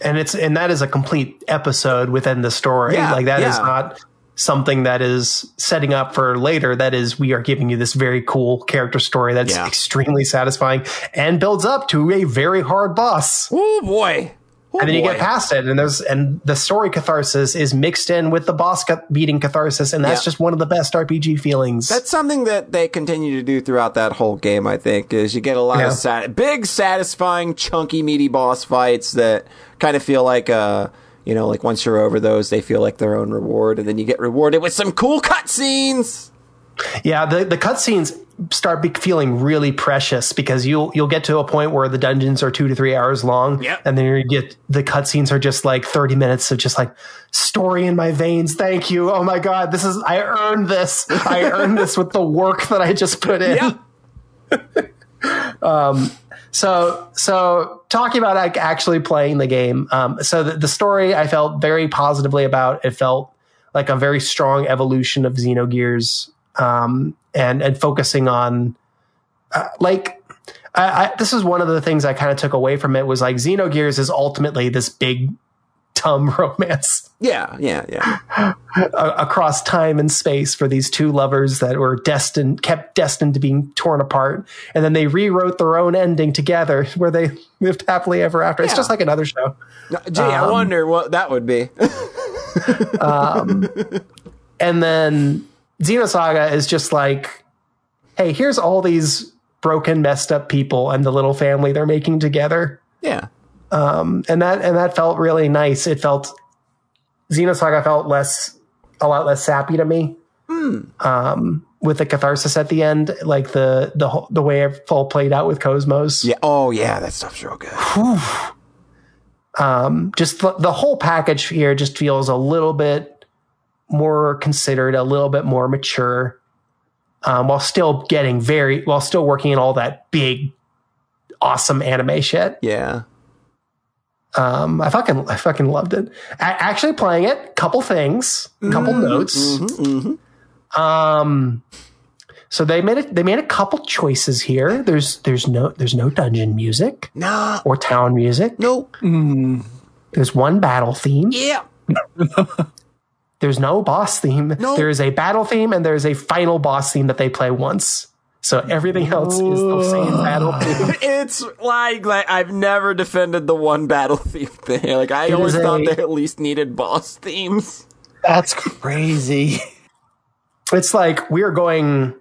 and it's and that is a complete episode within the story. Yeah, like that is yeah. not something that is setting up for later. That is, we are giving you this very cool character story that's Yeah. extremely satisfying and builds up to a very hard boss. Oh boy. Oh, and then you get past it, and there's and the story catharsis is mixed in with the boss beating catharsis, and that's Yeah. just one of the best RPG feelings. That's something that they continue to do throughout that whole game. I think is you get a lot Yeah. of sat- big, satisfying, chunky, meaty boss fights that kind of feel like uh you know like once you're over those, they feel like their own reward, and then you get rewarded with some cool cutscenes. Yeah, the the cutscenes start be feeling really precious because you'll you'll get to a point where the dungeons are two to three hours long, Yep. and then you get the cutscenes are just like thirty minutes of just like story in my veins. Thank you. Oh my god, this is I earned this. I earned this with the work that I just put in. Um, So, so talking about like actually playing the game. Um, so the, the story I felt very positively about. It felt like a very strong evolution of Xenogears, um, and and focusing on uh, like. I, I, this is one of the things I kind of took away from it was like Xenogears is ultimately this big, dumb romance. Yeah, yeah, yeah. across time and space for these two lovers that were destined kept destined to being torn apart. And then they rewrote their own ending together where they lived happily ever after. It's just like another show. Gee, I Um, wonder what that would be. and then xenosaga is just like hey here's all these broken messed up people and the little family they're making together yeah. and that and that felt really nice it felt xenosaga felt less a lot less sappy to me um with the catharsis at the end like the the whole- the way it all played out with KOS-MOS Yeah. Oh, yeah. That stuff's real good. just the, the whole package here just feels a little bit more considered a little bit more mature um, while still getting very while still working in all that big awesome anime shit Yeah. Um, I fucking, I fucking loved it. A- actually playing it, couple things, couple notes. Um, so they made it. They made a couple choices here. There's, there's no, there's no dungeon music Nah. or town music. Nope. There's one battle theme. Yeah. There's no boss theme. No. There is a battle theme and there's a final boss theme that they play once. So everything else is the same battle theme. It's like like I've never defended the one battle theme thing. Like I It always thought a- they at least needed boss themes. That's crazy. It's like we're going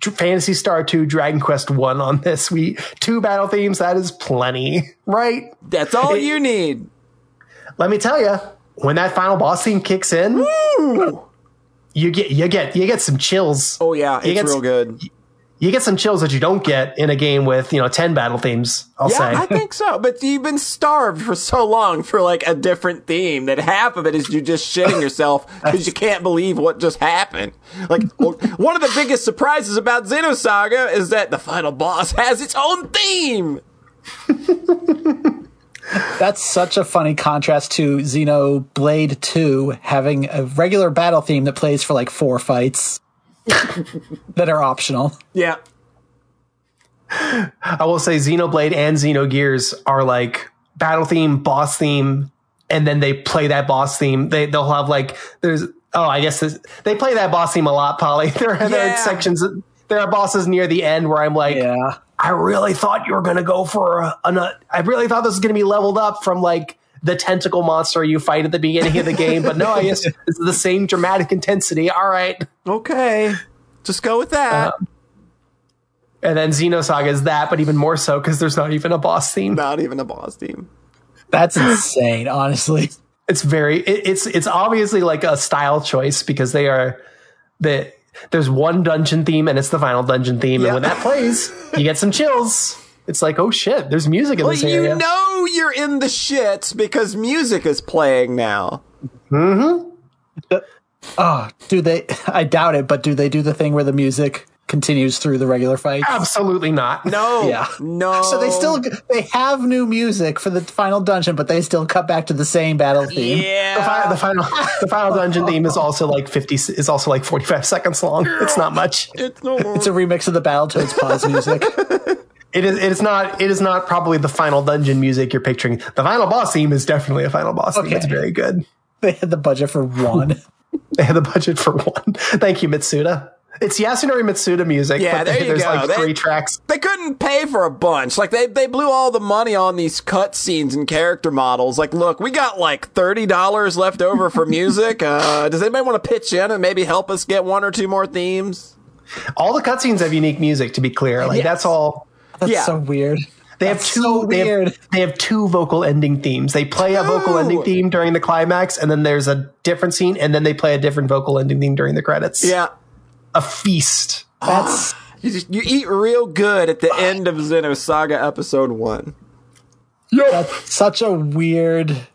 Phantasy Star 2, Dragon Quest 1 on this. We two battle themes, that is plenty, right? That's all you need. Let me tell you, when that final boss theme kicks in, you get you get you get some chills. Oh yeah, You it's get real good. you get some chills that you don't get in a game with you know ten battle themes. I'll Yeah, say. I think so. But you've been starved for so long for like a different theme that half of it is you just shitting yourself because you can't believe what just happened. Like one of the biggest surprises about Xenosaga is that the final boss has its own theme. That's such a funny contrast to Xenoblade 2 having a regular battle theme that plays for like four fights that are optional. Yeah. I will say Xenoblade and Xenogears are like battle theme, boss theme, and then they play that boss theme. They they'll have like there's oh I guess this, they play that boss theme a lot, Polly. There are, there Yeah. are sections. There are bosses near the end where I'm like, Yeah. I really thought you were gonna go for a, an, a I really thought this was gonna be leveled up from like the tentacle monster you fight at the beginning of the game, but no, I guess it's the same dramatic intensity. All right. Okay. Just go with that. Uh, and then Xenosaga is that, but even more so because there's not even a boss theme. Not even a boss theme. That's insane, honestly. it's very it, it's it's obviously like a style choice because they are the there's one dungeon theme and it's the final dungeon theme Yeah. and when that plays you get some chills it's like oh shit there's music in Well, this you know you're in the shits because music is playing now. Mm-hmm. Oh, do they? I doubt it, but do they do the thing where the music continues through the regular fight? absolutely not No. Yeah. No. So they still they have new music for the final dungeon, but they still cut back to the same battle theme. Yeah. the, fi- the final the final dungeon theme is also like 50 is also like 45 seconds long it's not much It's no It's a remix of the Battletoads pause music. it is it is not it is not probably the final dungeon music you're picturing the final boss theme is definitely a final boss theme Okay. it's very good They had the budget for one. They had the budget for one. Thank you, Mitsuda. It's Yasunori Mitsuda music. Yeah, but there you there's go. like They- three tracks. they couldn't pay for a bunch. Like they they blew all the money on these cutscenes and character models. Like, look, we got like thirty dollars left over for music. Uh, does anybody want to pitch in and maybe help us get one or two more themes? All the cutscenes have unique music. To be clear, like Yes. that's all. That's Yeah. so weird. They have two. so they, weird. have, they have two vocal ending themes. They play a vocal ending theme during the climax, and then there's a different scene, and then they play a different vocal ending theme during the credits. Yeah, a feast. That's you just you eat real good at the end of Xenosaga episode one. that's such a weird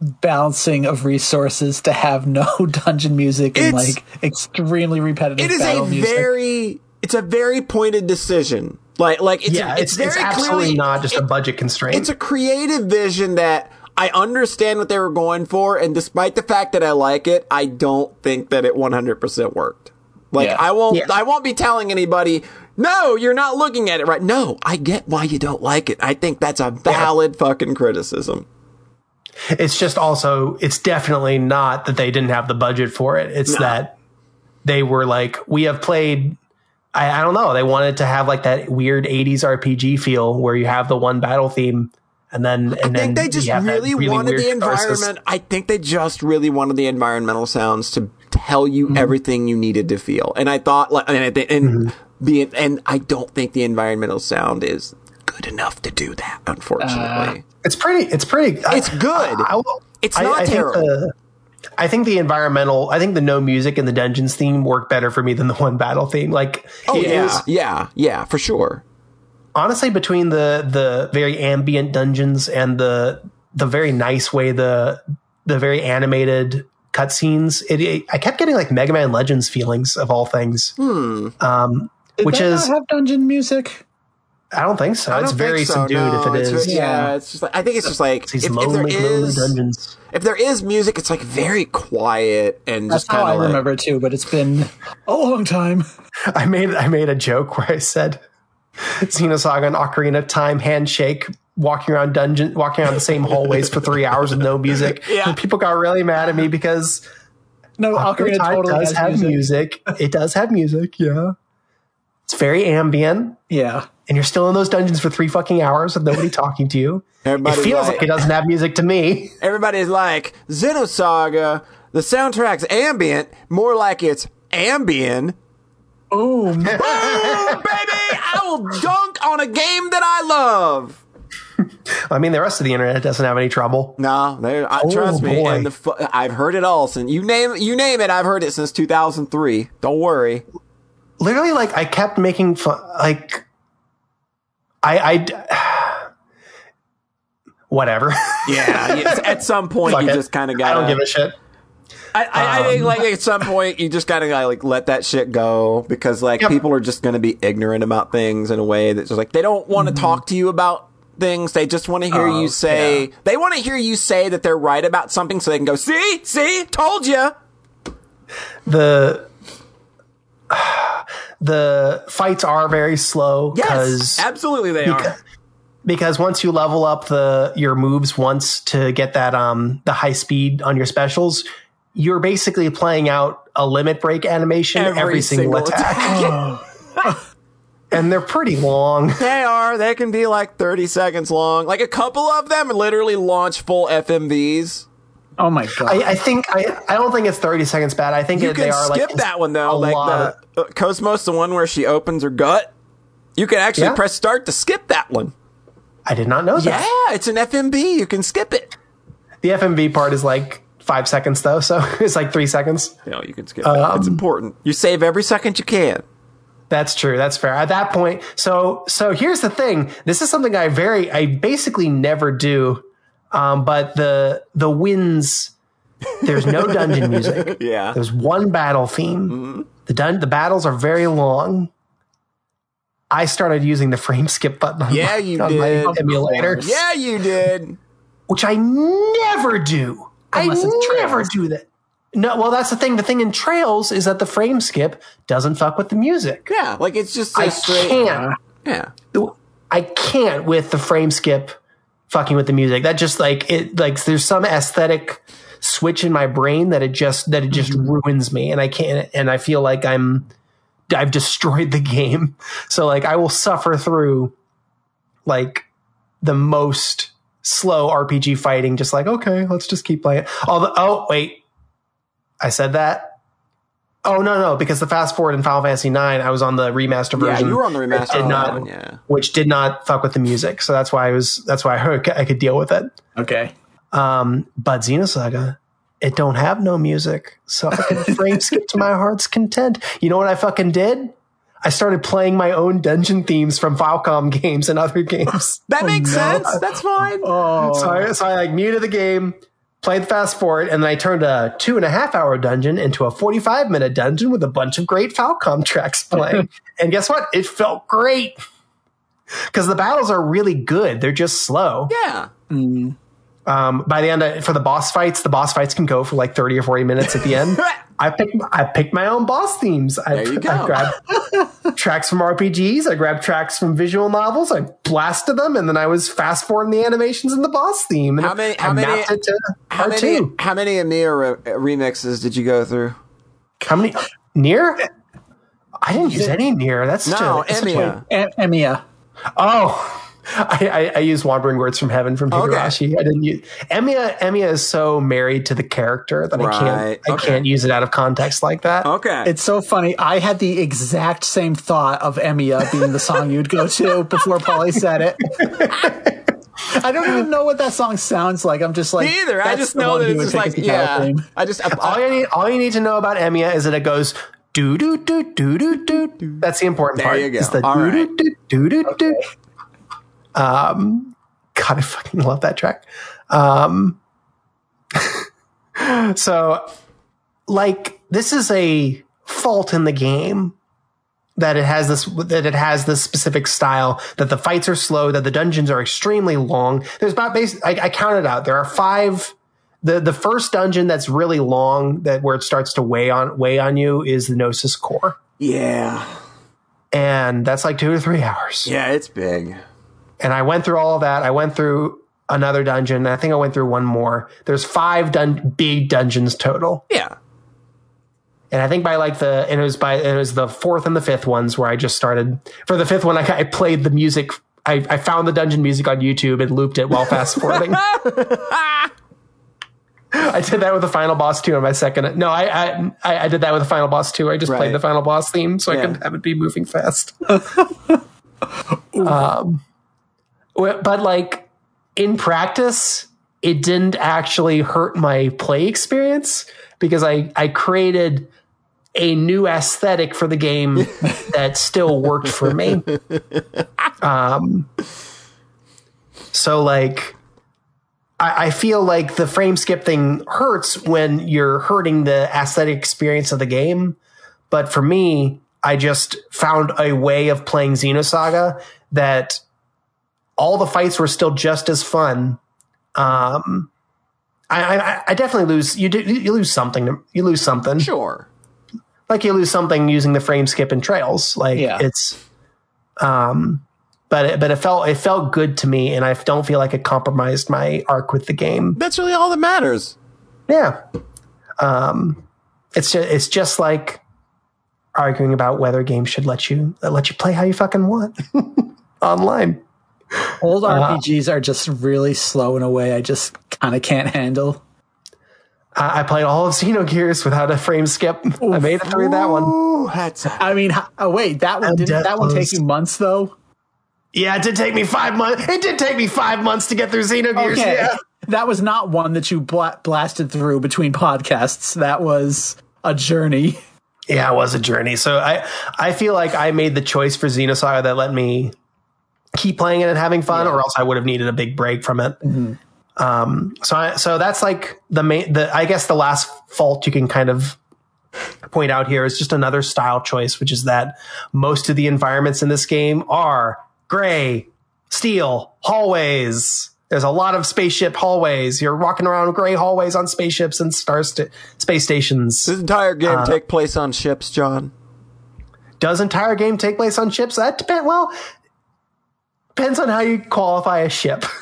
balancing of resources to have no dungeon music and It's- like extremely repetitive It is battle a music. very it's a very pointed decision. Like like it's Yeah, it's, it's, it's, very absolutely clearly not just a budget constraint. it's a creative vision that I understand what they were going for, and despite the fact that I like it, I don't think that it 100% worked. Like Yeah. I won't, Yeah. I won't be telling anybody, no, you're not looking at it right. No, I get why you don't like it. I think that's a valid fucking criticism. It's just also, it's definitely not that they didn't have the budget for it. It's that they were like, we have played. I, I don't know. They wanted to have like that weird '80s RPG feel where you have the one battle theme, and then and I think then they just you have that really, wanted the catharsis. environment. I think they just really wanted the environmental sounds to tell you Mm-hmm. everything you needed to feel. And I thought, like, and, I and Mm-hmm. being, and I don't think the environmental sound is good enough to do that. Unfortunately, It's pretty. It's pretty. I- It's good. I, will- It's not I think terrible. the- I think the environmental. I think the no music and the dungeons theme work better for me than the one battle theme. Like, oh yeah, was- yeah, yeah, for sure. honestly between the the very ambient dungeons and the the very nice way the the very animated cutscenes, it, it I kept getting like Mega Man Legends feelings of all things. Hmm. Um, Did which is not have dungeon music? I don't think so. It's don't very so, subdued no. if it It's is. ve- yeah, Yeah. it's just like I think it's just like These if, if lonely, there lonely dungeons. if there is music, it's like very quiet and That's just how kind I like, remember it too, but it's been a long time. I made I made a joke where I said Xenosaga and Ocarina of Time handshake walking around dungeon walking around the same hallways for three hours with no music. Yeah. And people got really mad at me because No, Ocarina Ocarina totally does has have music. music. It does have music, yeah. It's very ambient, Yeah. and you're still in those dungeons for three fucking hours with nobody talking to you. Everybody's it feels like- like, it doesn't have music to me. everybody's like Xenosaga. The soundtrack's ambient, more like it's Ambien. Boom. Boom, baby! I will dunk on a game that I love. I mean, the rest of the internet doesn't have any trouble. No, there. I, oh, trust me. Boy. And the, I've heard it all since you name you name it. I've heard it since 2003. Don't worry. literally like I kept making fun like I I whatever. Yeah, at some point Fuck you it. just kind of got. I don't give a shit. I, I, I think um, like at some point you just gotta like let that shit go because like Yep. people are just gonna be ignorant about things in a way that's just like they don't want to mm-hmm. talk to you about things. They just want to hear Oh, you say. They want to hear you say that they're right about something so they can go see, see, told you. The the fights are very slow Yes, because absolutely they are. because once you level up the your moves once to get that um the high speed on your specials, you're basically playing out a limit break animation every, single, attack. and they're pretty long. They are. They can be like 30 seconds long. Like a couple of them literally launch full FMVs. Oh my god! I, I think I, I don't think it's 30 seconds bad. I think You it, can they are skip like that one though. Like lot the uh, KOS-MOS, the one where she opens her gut. You can actually Yeah. press start to skip that one. I did not know that. Yeah, it's an FMV. You can skip it. The FMV part is like five seconds though, so it's like three seconds. No, you can skip it. It's important. You save every second you can. That's true. That's fair. At that point, so so here's the thing. This is something I very I basically never do. Um, but the the wins. There's no dungeon music. Yeah. There's one battle theme. The dun- the battles are very long. I started using the frame skip button on, Yeah, my, you on my did. emulator, Yeah, you did. which I never do. Unless I never do that. No, well, that's the thing. The thing in Trails is that the frame skip doesn't fuck with the music. Yeah, like it's just so I straight. can't. Yeah. I can't with the frame skip fucking with the music. That just like it like there's some aesthetic switch in my brain that it just that it just mm-hmm. ruins me and I can't and I feel like I'm I've destroyed the game. So like I will suffer through like the most slow RPG fighting just like okay, let's just keep playing. Although oh wait. I said that Oh no no because the fast forward in Final Fantasy 9 I was on the remaster version. Yeah, version you were on the that remaster did not one, yeah. which did not fuck with the music. So that's why I was that's why I heard I could deal with it. okay. Um, but Xenosaga, it don't have no music, so I can frame skip to my heart's content. You know what I fucking did? I started playing my own dungeon themes from Falcom games and other games. That makes sense. That's fine. Oh, So I, so I like muted the game, played fast forward, and then I turned a two and a half hour dungeon into a 45 minute dungeon with a bunch of great Falcom tracks playing. and guess what? It felt great. Because the battles are really good. They're just slow. Yeah. Mm. Um, by the end, of, for the boss fights, the boss fights can go for like 30 or 40 minutes at the end. I picked I picked my own boss themes. I, There you go. I grabbed tracks from RPGs. I grabbed tracks from visual novels. I blasted them, and then I was fast forwarding the animations in the boss theme. And How many- I how many- mapped How R2. many, how many Emiya re- remixes did you go through? How many? Near? I didn't use any near. That's such No, a, that's such a- Emiya. E- Emiya. Oh, I, I, I used Wandering Words from Heaven from Okay. I didn't use Emiya. Emiya is so married to the character that I can't. I Okay. can't use it out of context like that. Okay. It's so funny. I had the exact same thought of Emiya being the song you'd go to before Polly said it. I don't even know what that song sounds like. I'm just like Me either. I just know that it's just like as the title yeah. theme. I just I, all you need, all you need to know about Emiya is that it goes do do do do do do. That's the important There part. There you go. It's the All do right. do do do do do. Um, God, I fucking love that track. Um, so, like, this is a fault in the game that it has this that it has this specific style that the fights are slow that the dungeons are extremely long there's about basic I, I counted out there are five the the first dungeon that's really long that where it starts to weigh on weigh on you is the gnosis core yeah. and that's like two or three hours Yeah, it's big. And i went through all of that i went through another dungeon i think i went through one more there's five dun- big dungeons total Yeah. And I think by like the, and it was by, it was the fourth and the fifth ones where I just started. For the fifth one, I, I played the music. I, I found the dungeon music on YouTube and looped it while fast forwarding. I did that with the final boss too on my second. No, I, I, I did that with the final boss too. I just Right. played the final boss theme so I could have it be moving fast. um, but like in practice, it didn't actually hurt my play experience because I, I created a new aesthetic for the game that still worked for me. Um, so like, I, I feel like the frame skip thing hurts when you're hurting the aesthetic experience of the game. But for me, I just found a way of playing Xenosaga that all the fights were still just as fun. Um, I, I, I definitely lose. You do, you lose something. You lose something. Sure. Like you lose something using the frame skip and trails. Like Yeah. it's, um, but it, but it felt it felt good to me, and I don't feel like it compromised my arc with the game. That's really all that matters. Yeah. Um, it's just, it's just like arguing about whether games should let you let you play how you fucking want online. Old uh, RPGs are just really slow in a way I just kind of can't handle. I, I played all of Xenogears without a frame skip. I made it through that one. Ooh, that's I mean, oh wait, that one didn't that one take close. you months though? Yeah, it did take me five months. It did take me five months to get through Xenogears. Okay. Yeah. That was not one that you bla- blasted through between podcasts. That was a journey. Yeah, it was a journey. So I I feel like I made the choice for Xenosaga that let me keep playing it and having fun, or else I would have needed a big break from it. Um, so I, so that's like the main. The I guess the last fault you can kind of point out here is just another style choice, which is that most of the environments in this game are gray, steel, hallways. There's a lot of spaceship hallways. You're walking around gray hallways on spaceships and star st- space stations. this entire game Uh, take place on ships, John. Does entire game take place on ships? That depend. Well, depends on how you qualify a ship.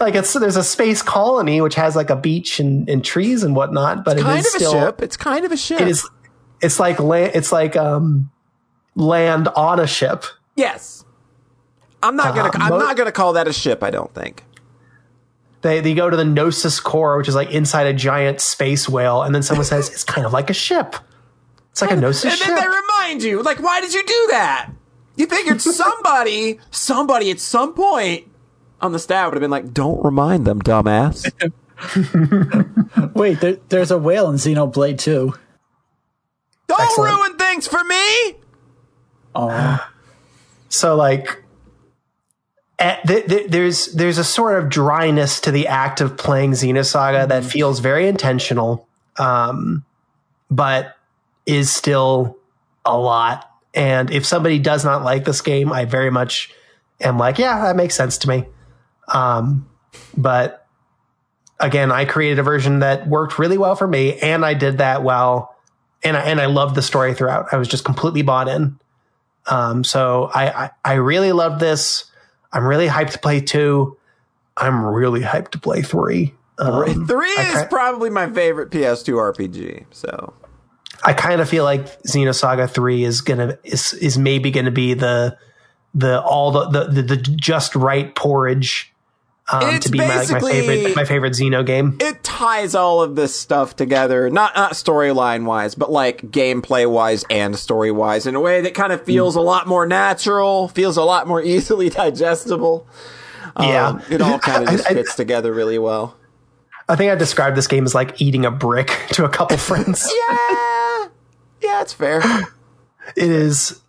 like it's there's a space colony which has like a beach and, and trees and whatnot, but it Kind is of a still ship. It's kind of a ship. it is it's like land it's like um land on a ship. Yes. I'm not gonna. Uh, I'm mo- not gonna call that a ship. I don't think. They they go to the Gnosis core, which is like inside a giant space whale, and then someone says it's kind of like a ship. It's like a Gnosis And ship. then they remind you, like, why did you do that? You figured somebody, somebody at some point on the staff would have been like, "Don't remind them, dumbass." Wait, there, there's a whale in Xenoblade too. Don't Excellent. ruin things for me. Oh, So like, eh, th- th- there's there's a sort of dryness to the act of playing Xenosaga that feels very intentional, um, but is still a lot. And if somebody does not like this game, I very much am like, yeah, that makes sense to me. Um, but again, I created a version that worked really well for me, and I did that well, and I, and I loved the story throughout. I was just completely bought in. Um, so I, I, I really love this. I'm really hyped to play two. I'm really hyped to play three. Um, Three is probably my favorite PS2 RPG. So I kind of feel like Xenosaga three is gonna is is maybe gonna be the the all the the, the, the just right porridge um, to be my, like, my favorite my favorite Xeno game. it ties all of this stuff together, not not storyline wise, but like gameplay wise and story wise, in a way that kind of feels a lot more natural, feels a lot more easily digestible. Yeah. Um, it all kind of I- just I- fits together really well. I think I described this game as like eating a brick to a couple friends. Yeah, yeah, it's fair. it is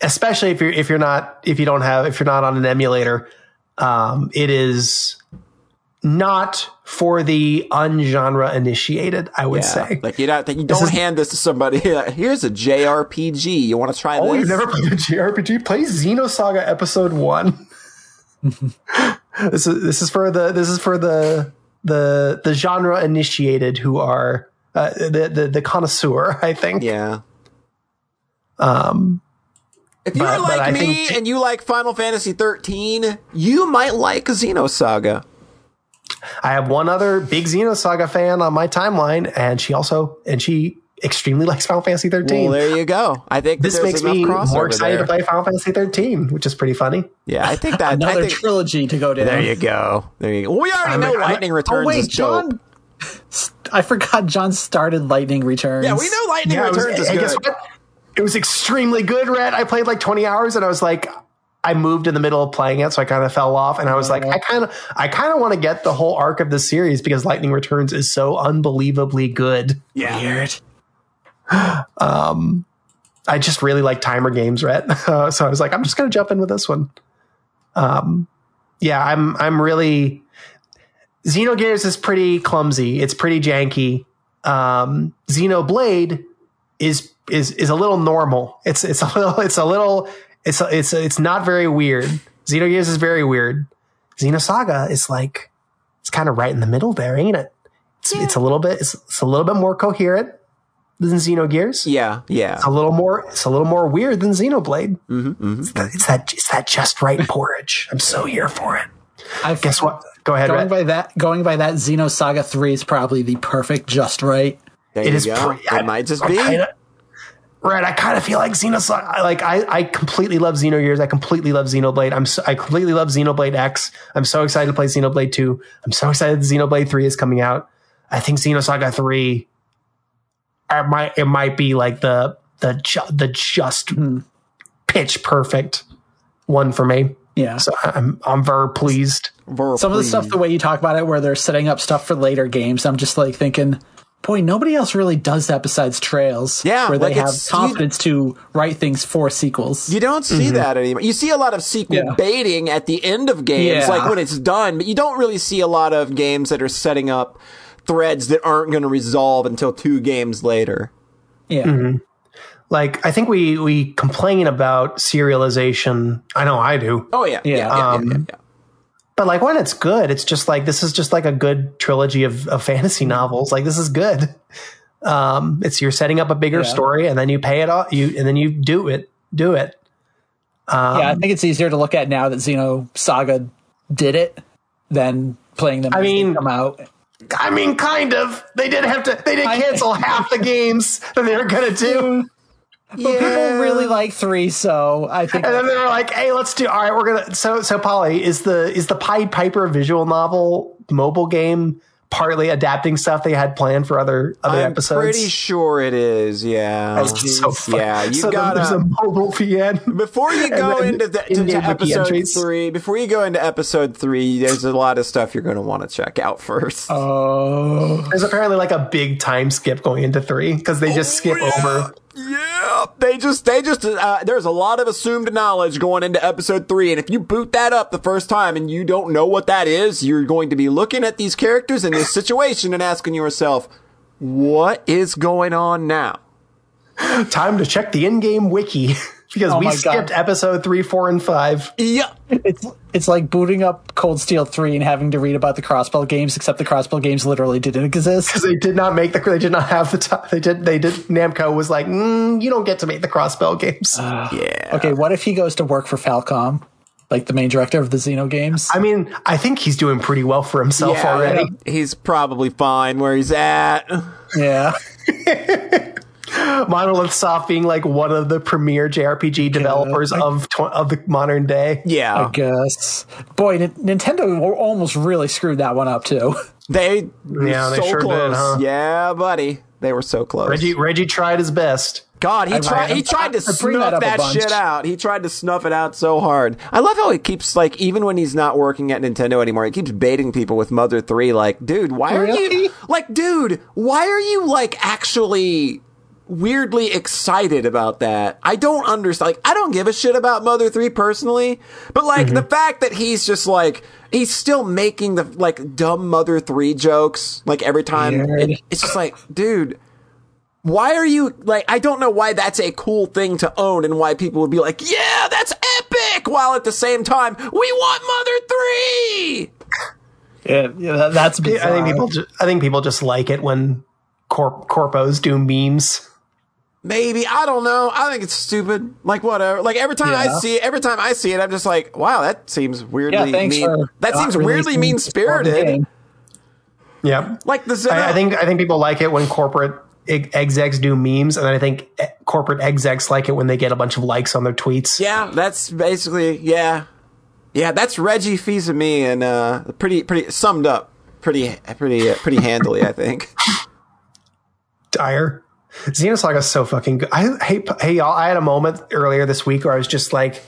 especially if you're if you're not if you don't have if you're not on an emulator um it is not for the ungenre initiated i would Yeah. say Like you don't you don't is- hand this to somebody. Here's a JRPG. You want to try oh this? you've never played a jrpg play xenosaga episode one this is this is for the this is for the the the genre initiated who are uh, the, the the connoisseur i think yeah. um If you're But- but like I me think- and you like Final Fantasy 13, you might like Xenosaga. I have one other big Xenosaga fan on my timeline, and she also and she extremely likes Final Fantasy 13. Well, there you go. I think this makes me crossover more excited there. to play Final Fantasy 13, which is pretty funny. Yeah, I think that. I another think, trilogy to go down. there you go. There you go. Well, we already I'm- know I'm- Lightning Returns Oh wait, is dope. John. I forgot John started Lightning Returns. Yeah, we know Lightning Yeah, it was- Returns is and good. guess what? It was extremely good, Rhett. I played like 20 hours, and I was like, I moved in the middle of playing it, so I kind of fell off. And I was like, I kind of, I kind of want to get the whole arc of the series because Lightning Returns is so unbelievably good. Yeah. Weird. Um, I just really like timer games, Rhett. Uh, so I was like, I'm just going to jump in with this one. Um, yeah, I'm I'm really Xenogears is pretty clumsy. It's pretty janky. Um, Xenoblade is is is a little normal. It's it's a little it's a little it's a, it's a, it's not very weird. Xenogears is very weird. Xenosaga is like it's kind of right in the middle there, ain't it? It's, it's a little bit it's, it's a little bit more coherent than Xenogears. Yeah, yeah. It's a little more it's a little more weird than Xenoblade. Mm-hmm, It's, that, it's that it's that just right porridge. I'm so here for it. I Guess what? Go ahead, Going Rhett. by that, going by that, Xenosaga Three is probably the perfect just right. There It you is go. pretty- it I- might just I be. kinda- Right, I kind of feel like Xenosaga. Like I, I completely love Xenogears. I completely love Xenoblade. I'm, so, I completely love Xenoblade X. I'm so excited to play Xenoblade Two. I'm so excited that Xenoblade Three is coming out. I think Xenosaga Three, it might, it might be like the the ju- the just hmm. pitch perfect one for me. Yeah. So I'm I'm very pleased. Ver- Some of the stuff, the way you talk about it, where they're setting up stuff for later games, I'm just like thinking, boy, nobody else really does that besides Trails. Yeah, where they like have it's- you- confidence to write things for sequels. You don't see that anymore. You see a lot of sequel Yeah. baiting at the end of games, Yeah. like when it's done, but you don't really see a lot of games that are setting up threads that aren't going to resolve until two games later. yeah, Like I think we we complain about serialization. I know I do. Oh yeah, yeah, Yeah. yeah, yeah, Um, yeah, yeah. But like when it's good, it's just like this is just like a good trilogy of, of fantasy novels. Like this is good. Um, it's you're setting up a bigger Yeah. story and then you pay it off. You and then you do it. Do it. Um, yeah. I think it's easier to look at now that Xenosaga did it than playing them. I mean- come out. I mean, kind of. They did have to. They did cancel half the games that they were gonna do, But people really like three, so I think and then they were like, "Hey, let's do. All right, we're gonna." So, so Polly is the is the Pied Piper visual novel mobile game partly adapting stuff they had planned for other other I'm episodes. pretty sure it is. Yeah, That's so fun. yeah. You so then there's a gacha mobile VN. before you go then into the, to, in to the episode entries. three. Before you go into episode three, there's a lot of stuff you're going to want to check out first. Oh, There's apparently like a big time skip going into three because they just skip oh, yeah. over. Yeah, they just they just uh, there's a lot of assumed knowledge going into episode 3 and if you boot that up the first time and you don't know what that is, you're going to be looking at these characters in this situation and asking yourself, what is going on now? Time to check the in-game wiki because Oh we my God. skipped episode three, four, and five. Yeah. it's it's like booting up Cold Steel three and having to read about the Crossbell games, except the Crossbell games literally didn't exist. because they did not make the they did not have the top they did they did Namco was like mm, you don't get to make the crossbell games. Yeah. Okay, what if he goes to work for Falcom, like the main director of the Xeno games? I mean, I think he's doing pretty well for himself Yeah, already. He's probably fine where he's at. yeah, Monolith Soft being like one of the premier JRPG developers of tw- of the modern day. Yeah, I guess. Boy, N- Nintendo almost really screwed that one up too. They were Yeah, they so sure did, close. huh? Yeah, buddy. They were so close. Reggie Reggie tried his best. God, he I- tried. I- He tried to I bring that snuff up that, shit out. He tried to snuff it out so hard. I love how he keeps like, even when he's not working at Nintendo anymore, he keeps baiting people with Mother Three. Like, dude, why are you like, dude, why are you like actually weirdly excited about that? I don't understand. Like, I don't give a shit about Mother Three personally, but like Mm-hmm. the fact that he's just like. He's still making the like dumb Mother Three jokes like every time. It- it's just like, dude, why are you like I don't know why that's a cool thing to own and why people would be like, "Yeah, that's epic." While at the same time, we want Mother 3. Yeah, yeah that, that's I think people ju- I think people just like it when corp corpos do memes. Maybe I don't know. I think it's stupid. Like whatever. Like every time I see it, every time I see it, I'm just like, "Wow, that seems weirdly thanks mean." That seems weirdly mean this part of the spirited. Yeah. Like the I, I think I think people like it when corporate ex- execs do memes, and then I think corporate execs like it when they get a bunch of likes on their tweets. Yeah, that's basically yeah, yeah. That's Reggie Fils-Aimé and uh, pretty pretty summed up pretty pretty uh, pretty handily, I think. dire. Xenosaga is so fucking good. I hey hey y'all. I had a moment earlier this week where I was just like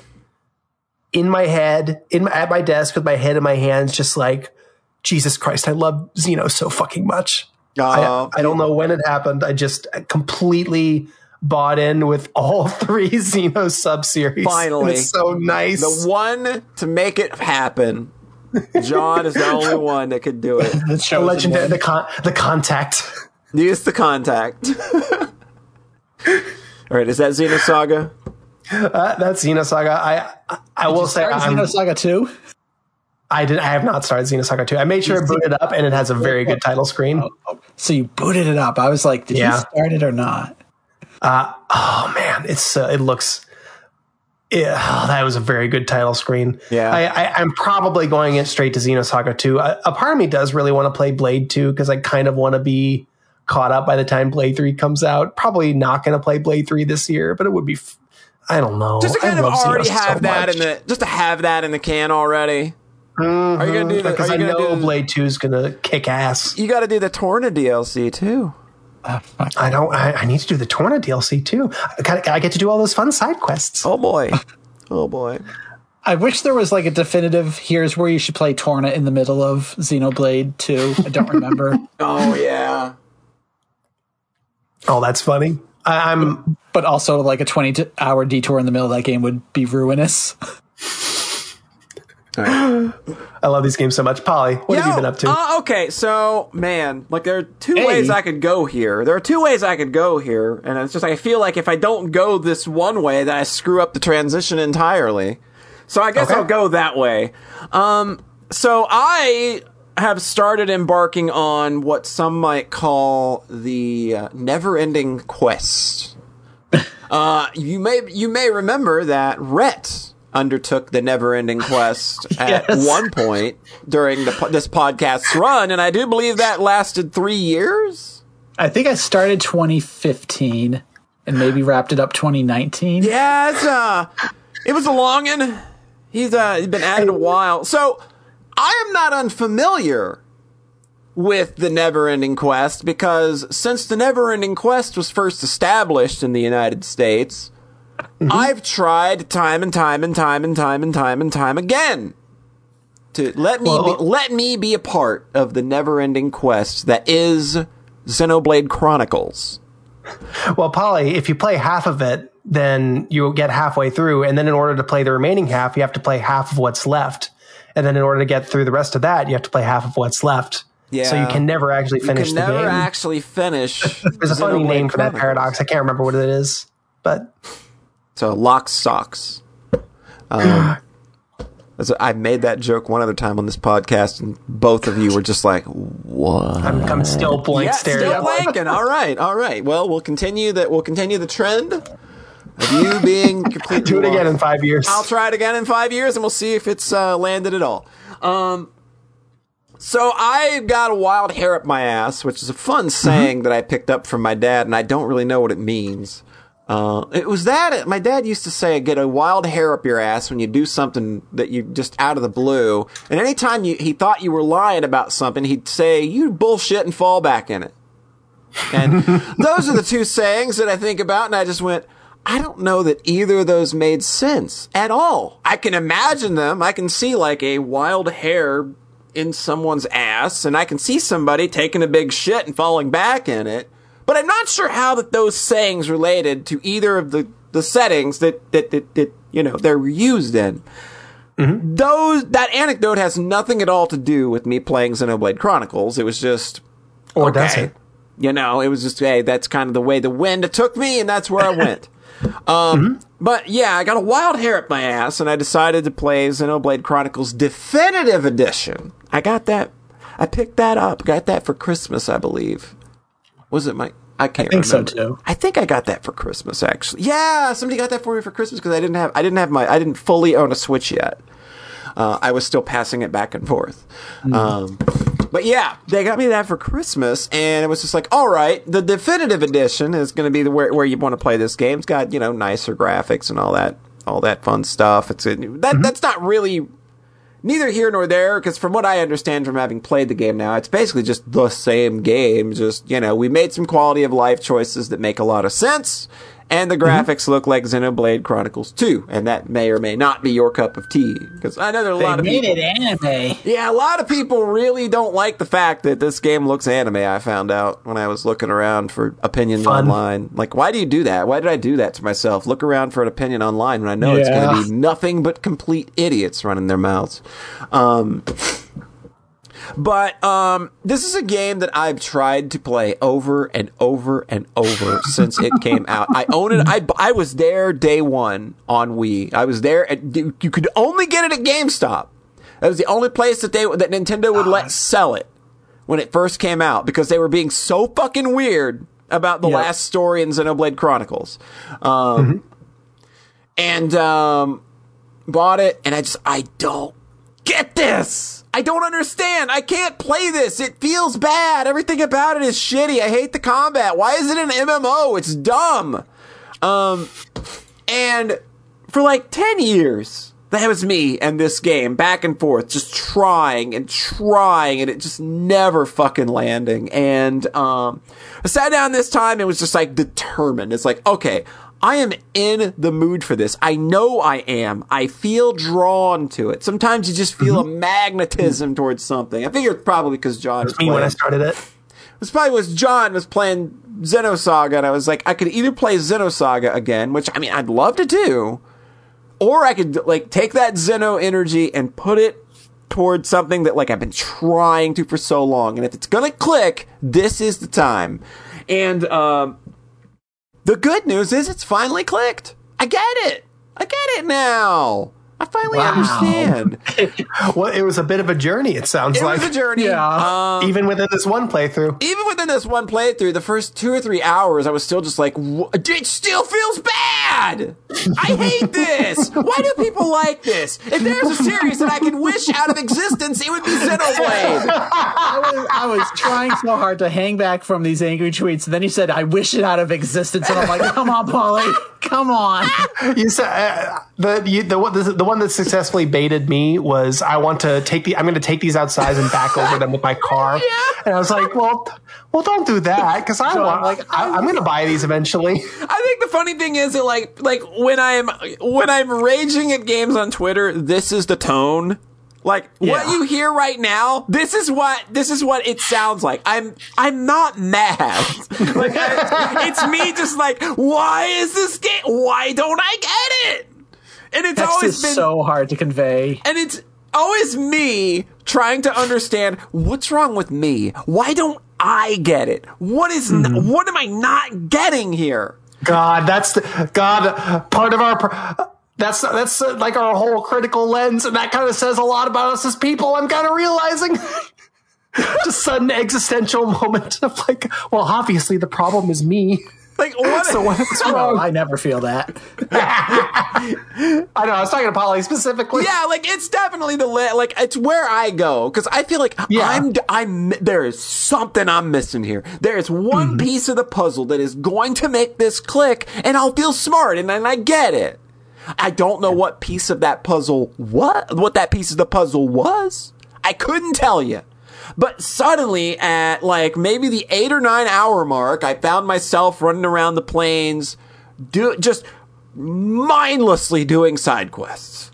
in my head, in my, at my desk with my head in my hands, just like Jesus Christ, I love Xeno so fucking much. Uh, I, I don't know when it happened. I just completely bought in with all three Xeno sub series. Finally. it's so nice. the one to make it happen. John is the only one that could do it. The the legendary, the con, the contact. Use the contact. All right, is that Xenosaga? Uh, that's Xenosaga. I I, I will say Start I'm, Xenosaga 2? I did. I have not started Xenosaga 2. I made sure I booted up, and it has a very good title screen. So you booted it up. I was like, did Yeah. you start it or not? Oh man, it's uh, it looks. Yeah, oh, that was a very good title screen. Yeah. I, I, I'm probably going in straight to Xenosaga 2. A, a part of me does really want to play Blade 2 because I kind of want to be caught up by the time Blade 3 comes out. Probably not going to play Blade 3 this year, but it would be. F- I don't know. Just to I kind of love already Xeno so have that much. in the just to have that in the can already. Mm-hmm. Are you gonna do the? because I know do? Blade 2 is going to kick ass. you got to do the Torna DLC too. Ah, I don't. I, I need to do the Torna DLC too. I, gotta, I get to do all those fun side quests. Oh boy, oh boy. I wish there was like a definitive here's where you should play Torna in the middle of Xenoblade 2. I don't remember. Oh yeah. Oh, that's funny. I, I'm but also like a 20 hour detour in the middle of that game would be ruinous. I love these games so much. Polly, what have you been up to? Uh, okay, so man, like there are two Hey. ways I could go here. There are two ways I could go here, and it's just like I feel like if I don't go this one way, then I screw up the transition entirely. So I guess Okay. I'll go that way. Um, so I have started embarking on what some might call the uh, never-ending quest. Uh, you may you may remember that Rhett undertook the never-ending quest at one point during the, this podcast's run, and I do believe that lasted three years. I think I started 2015 and maybe wrapped it up 2019. Yeah, it's uh, it was a longin. He's uh, he's been at it a while, so I am not unfamiliar with the Never-Ending Quest because since the Never-Ending Quest was first established in the United States, mm-hmm. I've tried time and time and time and time and time and time again to let me Well- be, let me be a part of the Never-Ending Quest that is Xenoblade Chronicles. Well, Polly, if you play half of it, then you'll get halfway through, and then in order to play the remaining half, you have to play half of what's left, and then in order to get through the rest of that, you have to play half of what's left. Yeah. So you can never actually You finish can the never game. actually finish. There's a funny name for that paradox. I can't remember what it is, but So lock socks. Um, I made that joke one other time on this podcast, and both of you were just like, "What?" I'm, I'm still blank Yeah, staring. still blanking. All right, all right. Well, we'll continue that. We'll continue the trend of you being completely. Do it again in five years. I'll try it again in five years, and we'll see if it's uh, landed at all. Um, so I've got a wild hair up my ass, which is a fun saying that I picked up from my dad, and I don't really know what it means. Uh, it was that my dad used to say, "Get a wild hair up your ass when you do something that you just out of the blue." And anytime you, he thought you were lying about something, he'd say, "You bullshit," and fall back in it. And those are the two sayings that I think about, and I just went, I don't know that either of those made sense at all. I can imagine them. I can see like a wild hair in someone's ass, and I can see somebody taking a big shit and falling back in it. But I'm not sure how that those sayings related to either of the, the settings that, that, that, that you know they're used in. Mm-hmm. Those that anecdote has nothing at all to do with me playing Xenoblade Chronicles. It was just or does it? You know, it was just, hey, that's kind of the way the wind took me, and that's where I went. Um, But yeah, I got a wild hair up my ass, and I decided to play Xenoblade Chronicles Definitive Edition. I got that. I picked that up. Got that for Christmas, I believe. Was it my? I can't think so, remember. too. I think I got that for Christmas, actually. Yeah, somebody got that for me for Christmas because I didn't have. I didn't have my. I didn't fully own a Switch yet. Uh, I was still passing it back and forth. Um, but yeah, they got me that for Christmas, and it was just like, all right, the definitive edition is going to be the where, where you want to play this game. It's got you know nicer graphics and all that, all that fun stuff. It's that that's not really neither here nor there because from what I understand from having played the game now, it's basically just the same game. Just you know, we made some quality of life choices that make a lot of sense, and the graphics look like Xenoblade Chronicles 2, and that may or may not be your cup of tea because I know there are a They lot of made people. it anime. Yeah, a lot of people really don't like the fact that this game looks anime. I found out when I was looking around for opinions Fun. online. Like, why do you do that? Why did I do that to myself? Look around for an opinion online when I know it's going to be nothing but complete idiots running their mouths. Um, but um, this is a game that I've tried to play over and over and over since it came out. I own it. I, I was there day one on Wii. I was there. At, you could only get it at GameStop. That was the only place that they that Nintendo would let sell it when it first came out because they were being so fucking weird about the Yep. last story in Xenoblade Chronicles. Um, and um, bought it, and I just I don't get this. I don't understand. I can't play this. It feels bad. Everything about it is shitty. I hate the combat. Why is it an MMO? It's dumb. Um, and for like 10 years, that was me and this game back and forth, just trying and trying, and it just never fucking landing. And um, I sat down this time and was just like determined. It's like, okay, I am in the mood for this. I know I am. I feel drawn to it. Sometimes you just feel a magnetism towards something. I figure it's probably because John was Me when I playing. started it. This probably was John was playing Xenosaga, and I was like, I could either play Xenosaga again, which I mean, I'd love to do, or I could like take that Xeno energy and put it towards something that like I've been trying to for so long, and if it's gonna click, this is the time. And um, the good news is it's finally clicked. I get it. I get it now. I finally Wow. understand. Well, it was a bit of a journey. It sounds It like was a journey. Yeah. Um, even within this one playthrough. even within this one playthrough, the first two or three hours, I was still just like, "Wh- it still feels bad. I hate this. Why do people like this? If there's a series that I could wish out of existence, it would be Xenoblade. I was, I was trying so hard to hang back from these angry tweets, and then he said, "I wish it out of existence," and I'm like, "Come on, Polly, come on." You said uh, the, you, the one the, the one that successfully baited me was I want to take the I'm going to take these outside and back over them with my car. Yeah. And I was like, well, well, don't do that because I So, want like, I, I'm going to buy these eventually. I think the funny thing is that like like when I'm when I'm raging at games on Twitter, this is the tone. Like what you hear right now, this is what this is what it sounds like. I'm I'm not mad. like I, it's me just like, why is this game? Why don't I get it? And it's Text always been so hard to convey. and it's always me trying to understand what's wrong with me. Why don't I get it? What is n- hmm. what am I not getting here? God, that's the God part of our. Pr- That's that's uh, like our whole critical lens, and that kind of says a lot about us as people. I'm kind of realizing. Just sudden existential moment of like, well, obviously the problem is me. Like what? So what's No, wrong? I never feel that. I know. I was talking to Polly specifically. yeah, like it's definitely the li- like it's where I go because I feel like Yeah. I'm I'm there is something I'm missing here. There is one Mm-hmm. piece of the puzzle that is going to make this click, and I'll feel smart, and then I get it. I don't know what piece of that puzzle what what that piece of the puzzle was. I couldn't tell you. But suddenly, at like maybe the eight or nine hour mark, I found myself running around the plains, do just mindlessly doing side quests,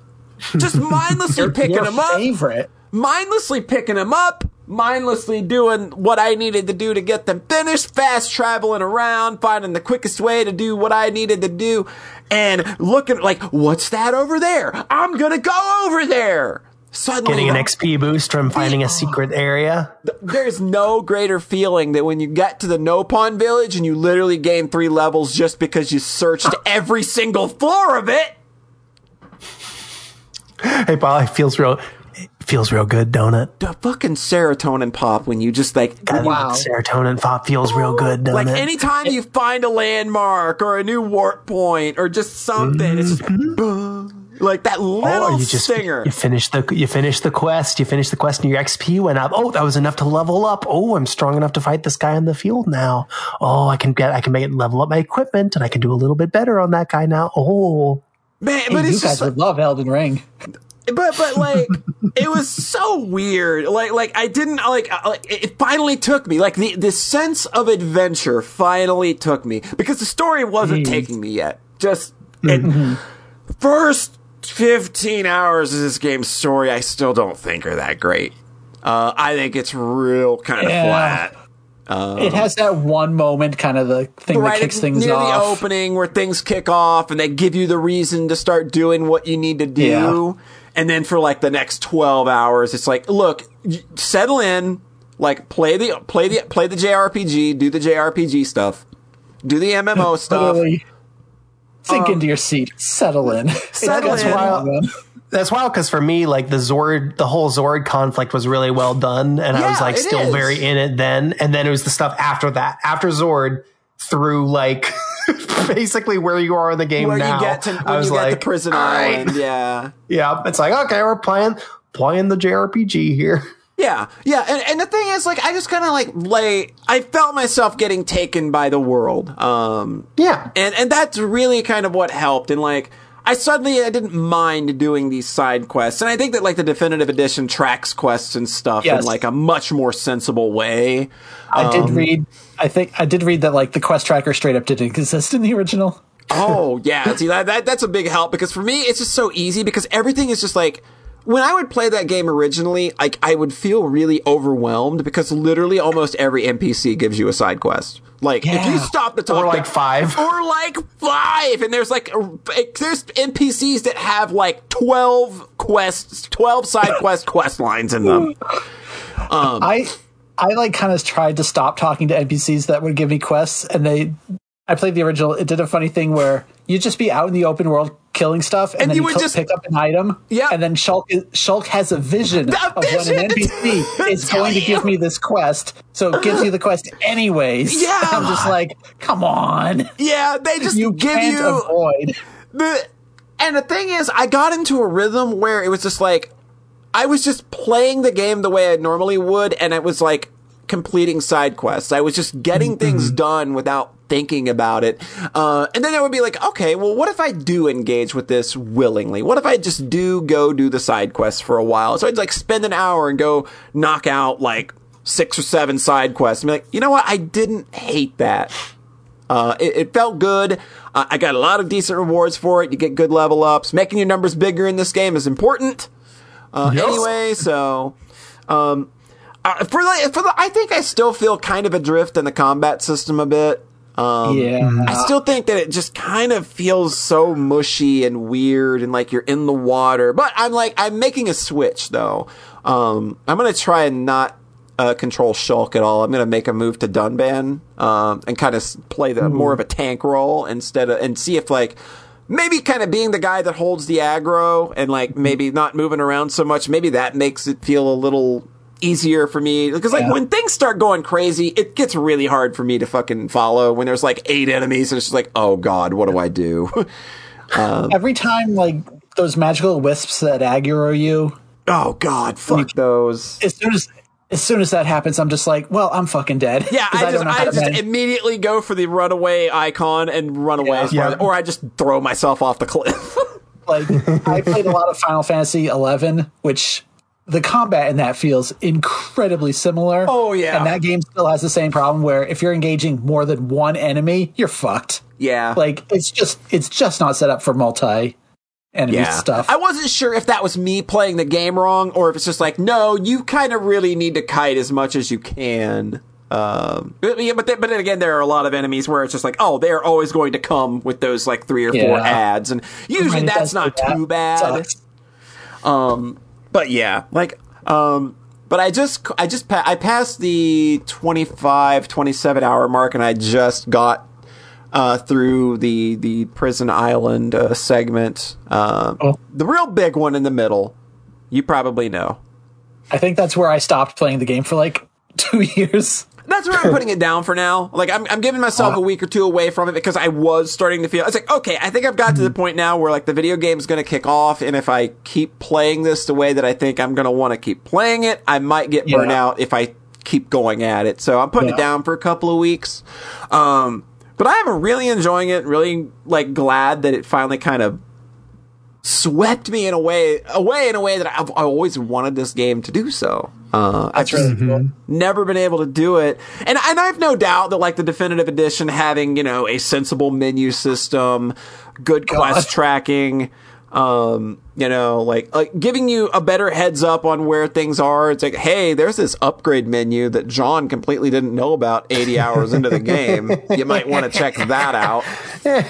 just mindlessly picking Your them up, favorite. mindlessly picking them up, mindlessly doing what I needed to do to get them finished, fast traveling around, finding the quickest way to do what I needed to do, and looking like, what's that over there? I'm gonna go over there. Suddenly, Getting an XP boost from finding a secret area. there's no greater feeling than when you get to the Nopon village and you literally gain three levels just because you searched every single floor of it. Hey, Polly, feels real. It feels real good, don't it? The fucking serotonin pop when you just like Wow. Serotonin pop feels real good, don't like it? anytime you find a landmark or a new warp point or just something, it's just boom, like that little Mm-hmm. Oh, you just stinger. you finish the you finish the quest. You finish the quest, and your XP went up. Oh, that was enough to level up. Oh, I'm strong enough to fight this guy in the field now. Oh, I can get I can make it level up my equipment, and I can do a little bit better on that guy now. Oh, Man, Hey, but you it's guys just like, would love Elden Ring. But but like it was so weird like like i didn't like, uh, like it finally took me like the the sense of adventure finally took me because the story wasn't taking me yet just it, first 15 hours of this game's story i still don't think are that great uh, i think it's real kind of Yeah. flat it has that one moment, kind of the thing that kicks things near off. the opening where things kick off and they give you the reason to start doing what you need to do. Yeah. And then for like the next 12 hours, it's like, look, settle in, like play the, play the, play the JRPG, do the JRPG stuff, do the MMO stuff. Literally, sink into your seat, settle in. Um, Settle It's in. wild. That's wild because for me, like the Xord, the whole Xord conflict was really well done, and I was like still is. very in it then. And then it was the stuff after that, after Xord, through like basically where you are in the game Where now. you get to, I was you get like, to prison "All right." island. Yeah. Yeah, it's like okay, we're playing playing the JRPG here. Yeah, yeah, and, and the thing is, like, I just kind of like lay. I felt myself getting taken by the world, um, Yeah, and and that's really kind of what helped. And like, I suddenly I didn't mind doing these side quests, and I think that like the definitive edition tracks quests and stuff in like a much more sensible way. I Um, did read. I think I did read that like the quest tracker straight up didn't exist in the original. Oh yeah, see that, that that's a big help because for me it's just so easy because everything is just like when I would play that game originally, like I would feel really overwhelmed because literally almost every NPC gives you a side quest. Like if you stop to talk or like to, five. or like five, and there's like there's NPCs that have like twelve quests, twelve side quest quest lines in them. Um, I I like kind of tried to stop talking to NPCs that would give me quests, and they. I played the original. It did a funny thing where you'd just be out in the open world killing stuff, and, And then you you, would just- pick up an item. Yeah. and then Shulk is, Shulk has a vision of when an! NPC is going to give me this quest, so it gives you the quest anyways. Yeah. And I'm just like, come on, yeah, they just you give can't you avoid. the and the thing is i got into a rhythm where it was just like i was just playing the game the way i normally would and it was like completing side quests i was just getting things done without thinking about it uh, and then I would be like okay well what if i do engage with this willingly what if i just do go do the side quests for a while so i'd like spend an hour and go knock out like six or seven side quests and be like you know what i didn't hate that uh, it, it felt good. Uh, I got a lot of decent rewards for it. You get good level ups. Making your numbers bigger in this game is important. Uh, Anyway, so um, uh, for the for the, I think I still feel kind of adrift in the combat system a bit. Um, yeah, I still think that it just kind of feels so mushy and weird and like you're in the water. But I'm like, I'm making a switch though. Um, I'm going to try and not uh, control Shulk at all. I'm going to make a move to Dunban um, and kind of play the more of a tank role instead of, and see if like, maybe kind of being the guy that holds the aggro and like mm-hmm. maybe not moving around so much. Maybe that makes it feel a little easier for me. Because like Yeah. when things start going crazy it gets really hard for me to fucking follow. When there's like eight enemies and it's just like oh god what do i do? Um, Every time like those magical wisps that aggro you, oh god fuck those. As soon as as soon as that happens, I'm just like, well, I'm fucking dead. yeah 'Cause i just know i, how to just manage- immediately go for the runaway icon and run away as far Yeah. or i just throw myself off the cliff like I played a lot of Final Fantasy 11, which the combat in that feels incredibly similar. Oh, yeah. and that game still has the same problem where if you're engaging more than one enemy, you're fucked. yeah Like it's just it's just not set up for multi enemy yeah. stuff. I wasn't sure if that was me playing the game wrong or if it's just like, no, you kind of really need to kite as much as you can. Um, but, yeah, but then, but then again, there are a lot of enemies where it's just like, oh, they're always going to come with those like three or four ads, and usually Right, it that's not too bad. Sucks. But yeah, like, um, but I just, I just, pa- I passed the 25, 27 hour mark, and I just got uh, through the the prison island uh, segment. Uh, Oh. The real big one in the middle, you probably know. I think that's where I stopped playing the game for like two years. That's where I'm putting it down for now. Like I'm, I'm giving myself a week or two away from it because I was starting to feel. It's like okay, I think I've got to the point now where like the video game's going to kick off, and if I keep playing this the way that I think I'm going to want to keep playing it, I might get burnt out if I keep going at it. So I'm putting it down for a couple of weeks. Um, but I am really enjoying it. Really like glad that it finally kind of swept me in a way, away in a way that I've I always wanted this game to do so. Uh, I've just never been able to do it, and and I've no doubt that like the definitive edition having you know a sensible menu system, good quest tracking, um, you know, like like giving you a better heads up on where things are. It's like, hey, there's this upgrade menu that John completely didn't know about 80 hours into the game. You might want to check that out. now,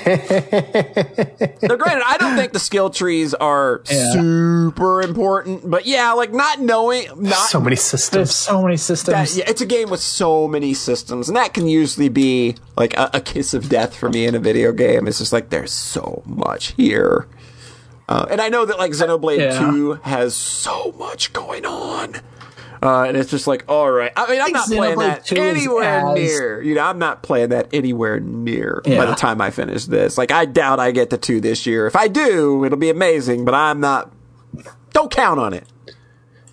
granted, I don't think the skill trees are Yeah. super important, but yeah, like not knowing, not so many systems. so many that, systems. yeah, it's a game with so many systems, and that can usually be like a, a kiss of death for me in a video game. It's just like there's so much here, uh, and I know that like Xenoblade Yeah. Two has so much going on. Uh, and it's just like, all right. I mean, I'm think not playing that anywhere as- near. You know, I'm not playing that anywhere near by the time I finish this. Like, I doubt I get to two this year. If I do, it'll be amazing. But I'm not. Don't count on it.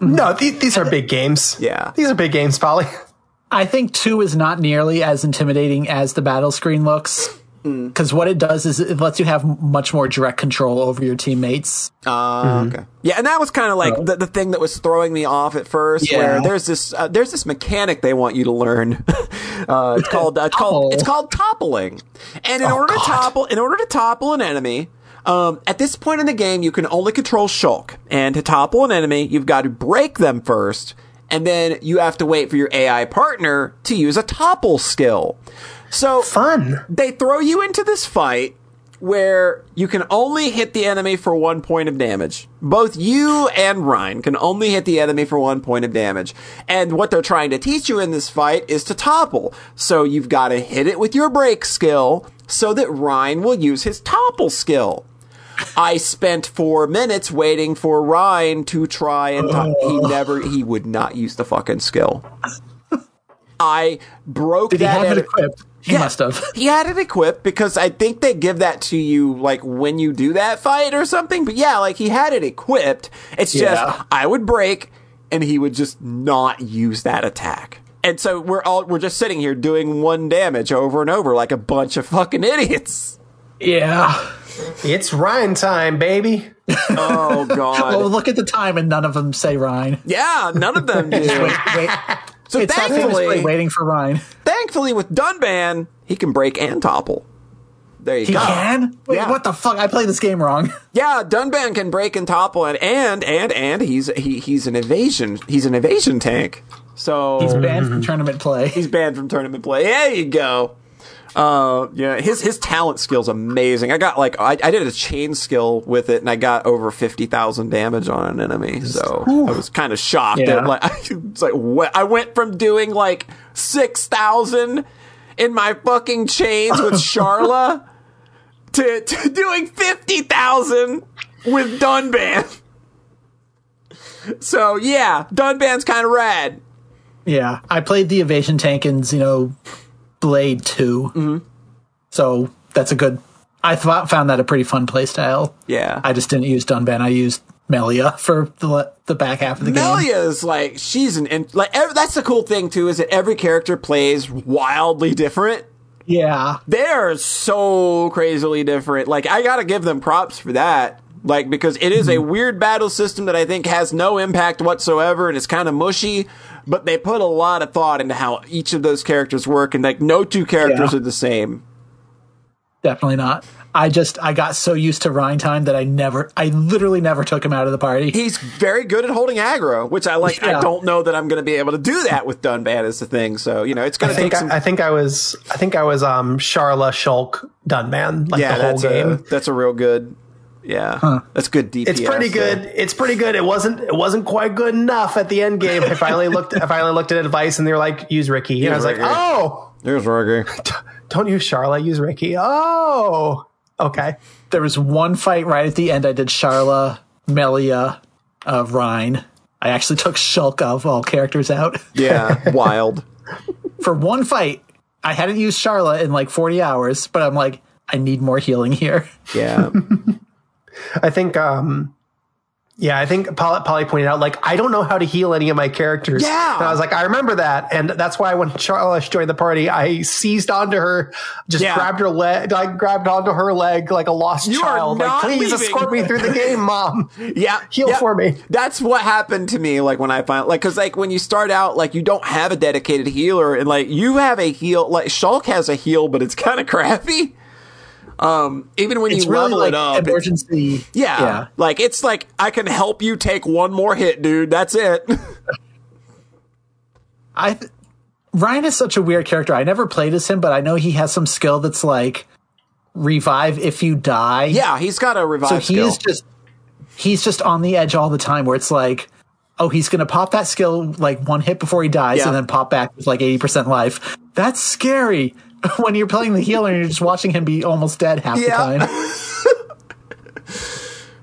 No, th- these are big games. Yeah. These are big games, Polly. I think two is not nearly as intimidating as the battle screen looks. Mm. Because what it does is it lets you have much more direct control over your teammates. Uh, Okay. Yeah, and that was kind of like the, the thing that was throwing me off at first. Yeah. Where there's this uh, there's this mechanic they want you to learn. uh, it's called uh, it's called it's called toppling. And in order to topple in order to topple an enemy. Um, at this point in the game, you can only control Shulk, and to topple an enemy, you've got to break them first, and then you have to wait for your AI partner to use a topple skill. So Fun. they throw you into this fight where you can only hit the enemy for one point of damage. Both you and Reyn can only hit the enemy for one point of damage. And what they're trying to teach you in this fight is to topple. So you've got to hit it with your break skill so that Reyn will use his topple skill. I spent four minutes waiting for Reyn to try and to- he never he would not use the fucking skill. I broke Did he have it equipped? He Yeah, must have. He had it equipped because I think they give that to you like when you do that fight or something. But yeah, like he had it equipped. It's just Yeah. I would break and he would just not use that attack. And so we're all we're just sitting here doing one damage over and over like a bunch of fucking idiots. Yeah. It's Reyn time, baby. Oh Oh, god. look at the time, and none of them say Reyn. yeah, none of them do. Wait, wait. So It's thankfully, waiting for Reyn. thankfully with Dunban, he can break and topple. There you He go. can. Wait, Yeah. what the fuck? I played this game wrong. Yeah, Dunban can break and topple and and and and he's he he's an evasion he's an evasion tank. So He's banned from tournament play. he's banned from tournament play. There you go. Uh, yeah, his his talent skill's amazing. I got like I, I did a chain skill with it, and I got over fifty thousand damage on an enemy. So I was kind of shocked. Yeah. Like it's like what I went from doing like six thousand in my fucking chains with Sharla to to doing fifty thousand with Dunban. So yeah, Dunban's kind of rad. Yeah, I played the evasion tank in Xeno Blade 2 Mm-hmm. So that's a good. I thought found that a pretty fun play style. Yeah, I just didn't use Dunban. I used Melia for the the back half of the game. Melia's like she's an in, like that's the cool thing too is that every character plays wildly different. Yeah, They're so crazily different. Like I gotta give them props for that. Like because it is a weird battle system that I think has no impact whatsoever and it's kind of mushy. But they put a lot of thought into how each of those characters work, and like no two characters Yeah. are the same. definitely not. I just I got so used to Reyn time that I never, I literally never took him out of the party. He's very good at holding aggro, which I like. I don't know that I'm going to be able to do that with Dunban as the thing. So you know, it's going I to take think some. I, I think I was I think I was um Sharla Shulk Dunban like yeah, the whole that's game. a that's a real good. Yeah, that's good DPS. it's pretty there. good. It's pretty good. It wasn't. It wasn't quite good enough at the end game. I finally looked. I finally looked at advice, and they were like, "Use Riki." And I was like, "Oh, There's Riki. don't use Sharla. Use Riki." Oh, okay. There was one fight right at the end. I did Sharla, Melia, uh, Reyn. I actually took Shulk of all characters out Yeah, wild. for one fight. I hadn't used Sharla in like 40 hours, but I'm like, I need more healing here. Yeah, I think um, Yeah, I think Polly, Polly pointed out, like, I don't know how to heal any of my characters. Yeah. And I was like, I remember that. And that's why when Charlotte joined the party, I seized onto her, just Yeah. grabbed her leg, like, grabbed onto her leg like a lost You child. Like, please leaving." escort me through the game, mom. Yeah, Heal yeah. for me. That's what happened to me. Like when I find like because like when you start out, like you don't have a dedicated healer, and like you have a heal. Like Shulk has a heal, but it's kind of crappy. Um, even when It's you really level like it up, emergency. yeah, yeah. like it's like I can help you take one more hit, dude. That's it. I th- Reyn is such a weird character. I never played as him, but I know he has some skill that's like revive if you die. yeah, he's got a revive So he skill. is just he's just on the edge all the time where it's like oh he's gonna pop that skill like one hit before he dies Yeah. and then pop back with like 80% life that's scary when you're playing the healer and you're just watching him be almost dead half Yeah. the time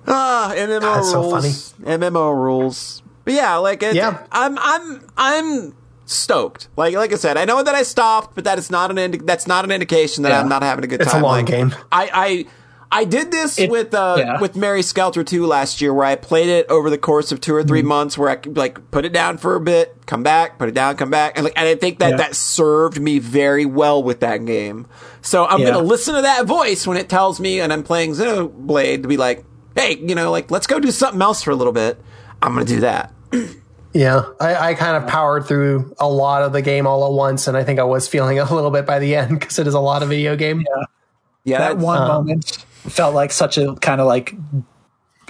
Ah, MMO That's so rules. MMO rules. But yeah, like it, Yeah. I'm I'm I'm stoked. Like like I said, I know that I stopped, but that is not an indi- that's not an indication that Yeah. I'm not having a good time. It's a long Like, game. I I I did this It- with uh yeah. with Mary Skelter 2 last year where I played it over the course of 2 or Mm-hmm. 3 months where I could like put it down for a bit, come back, put it down, come back. And like and I think that Yeah. that served me very well with that game. So I'm Yeah. going to listen to that voice when it tells me and I'm playing Xenoblade to be like, "Hey, you know, like let's go do something else for a little bit." I'm going to do that. Yeah, I, I kind of powered through a lot of the game all at once, and I think I was feeling a little bit by the end because it is a lot of video game. Yeah, that that's- one moment felt like such a kind of like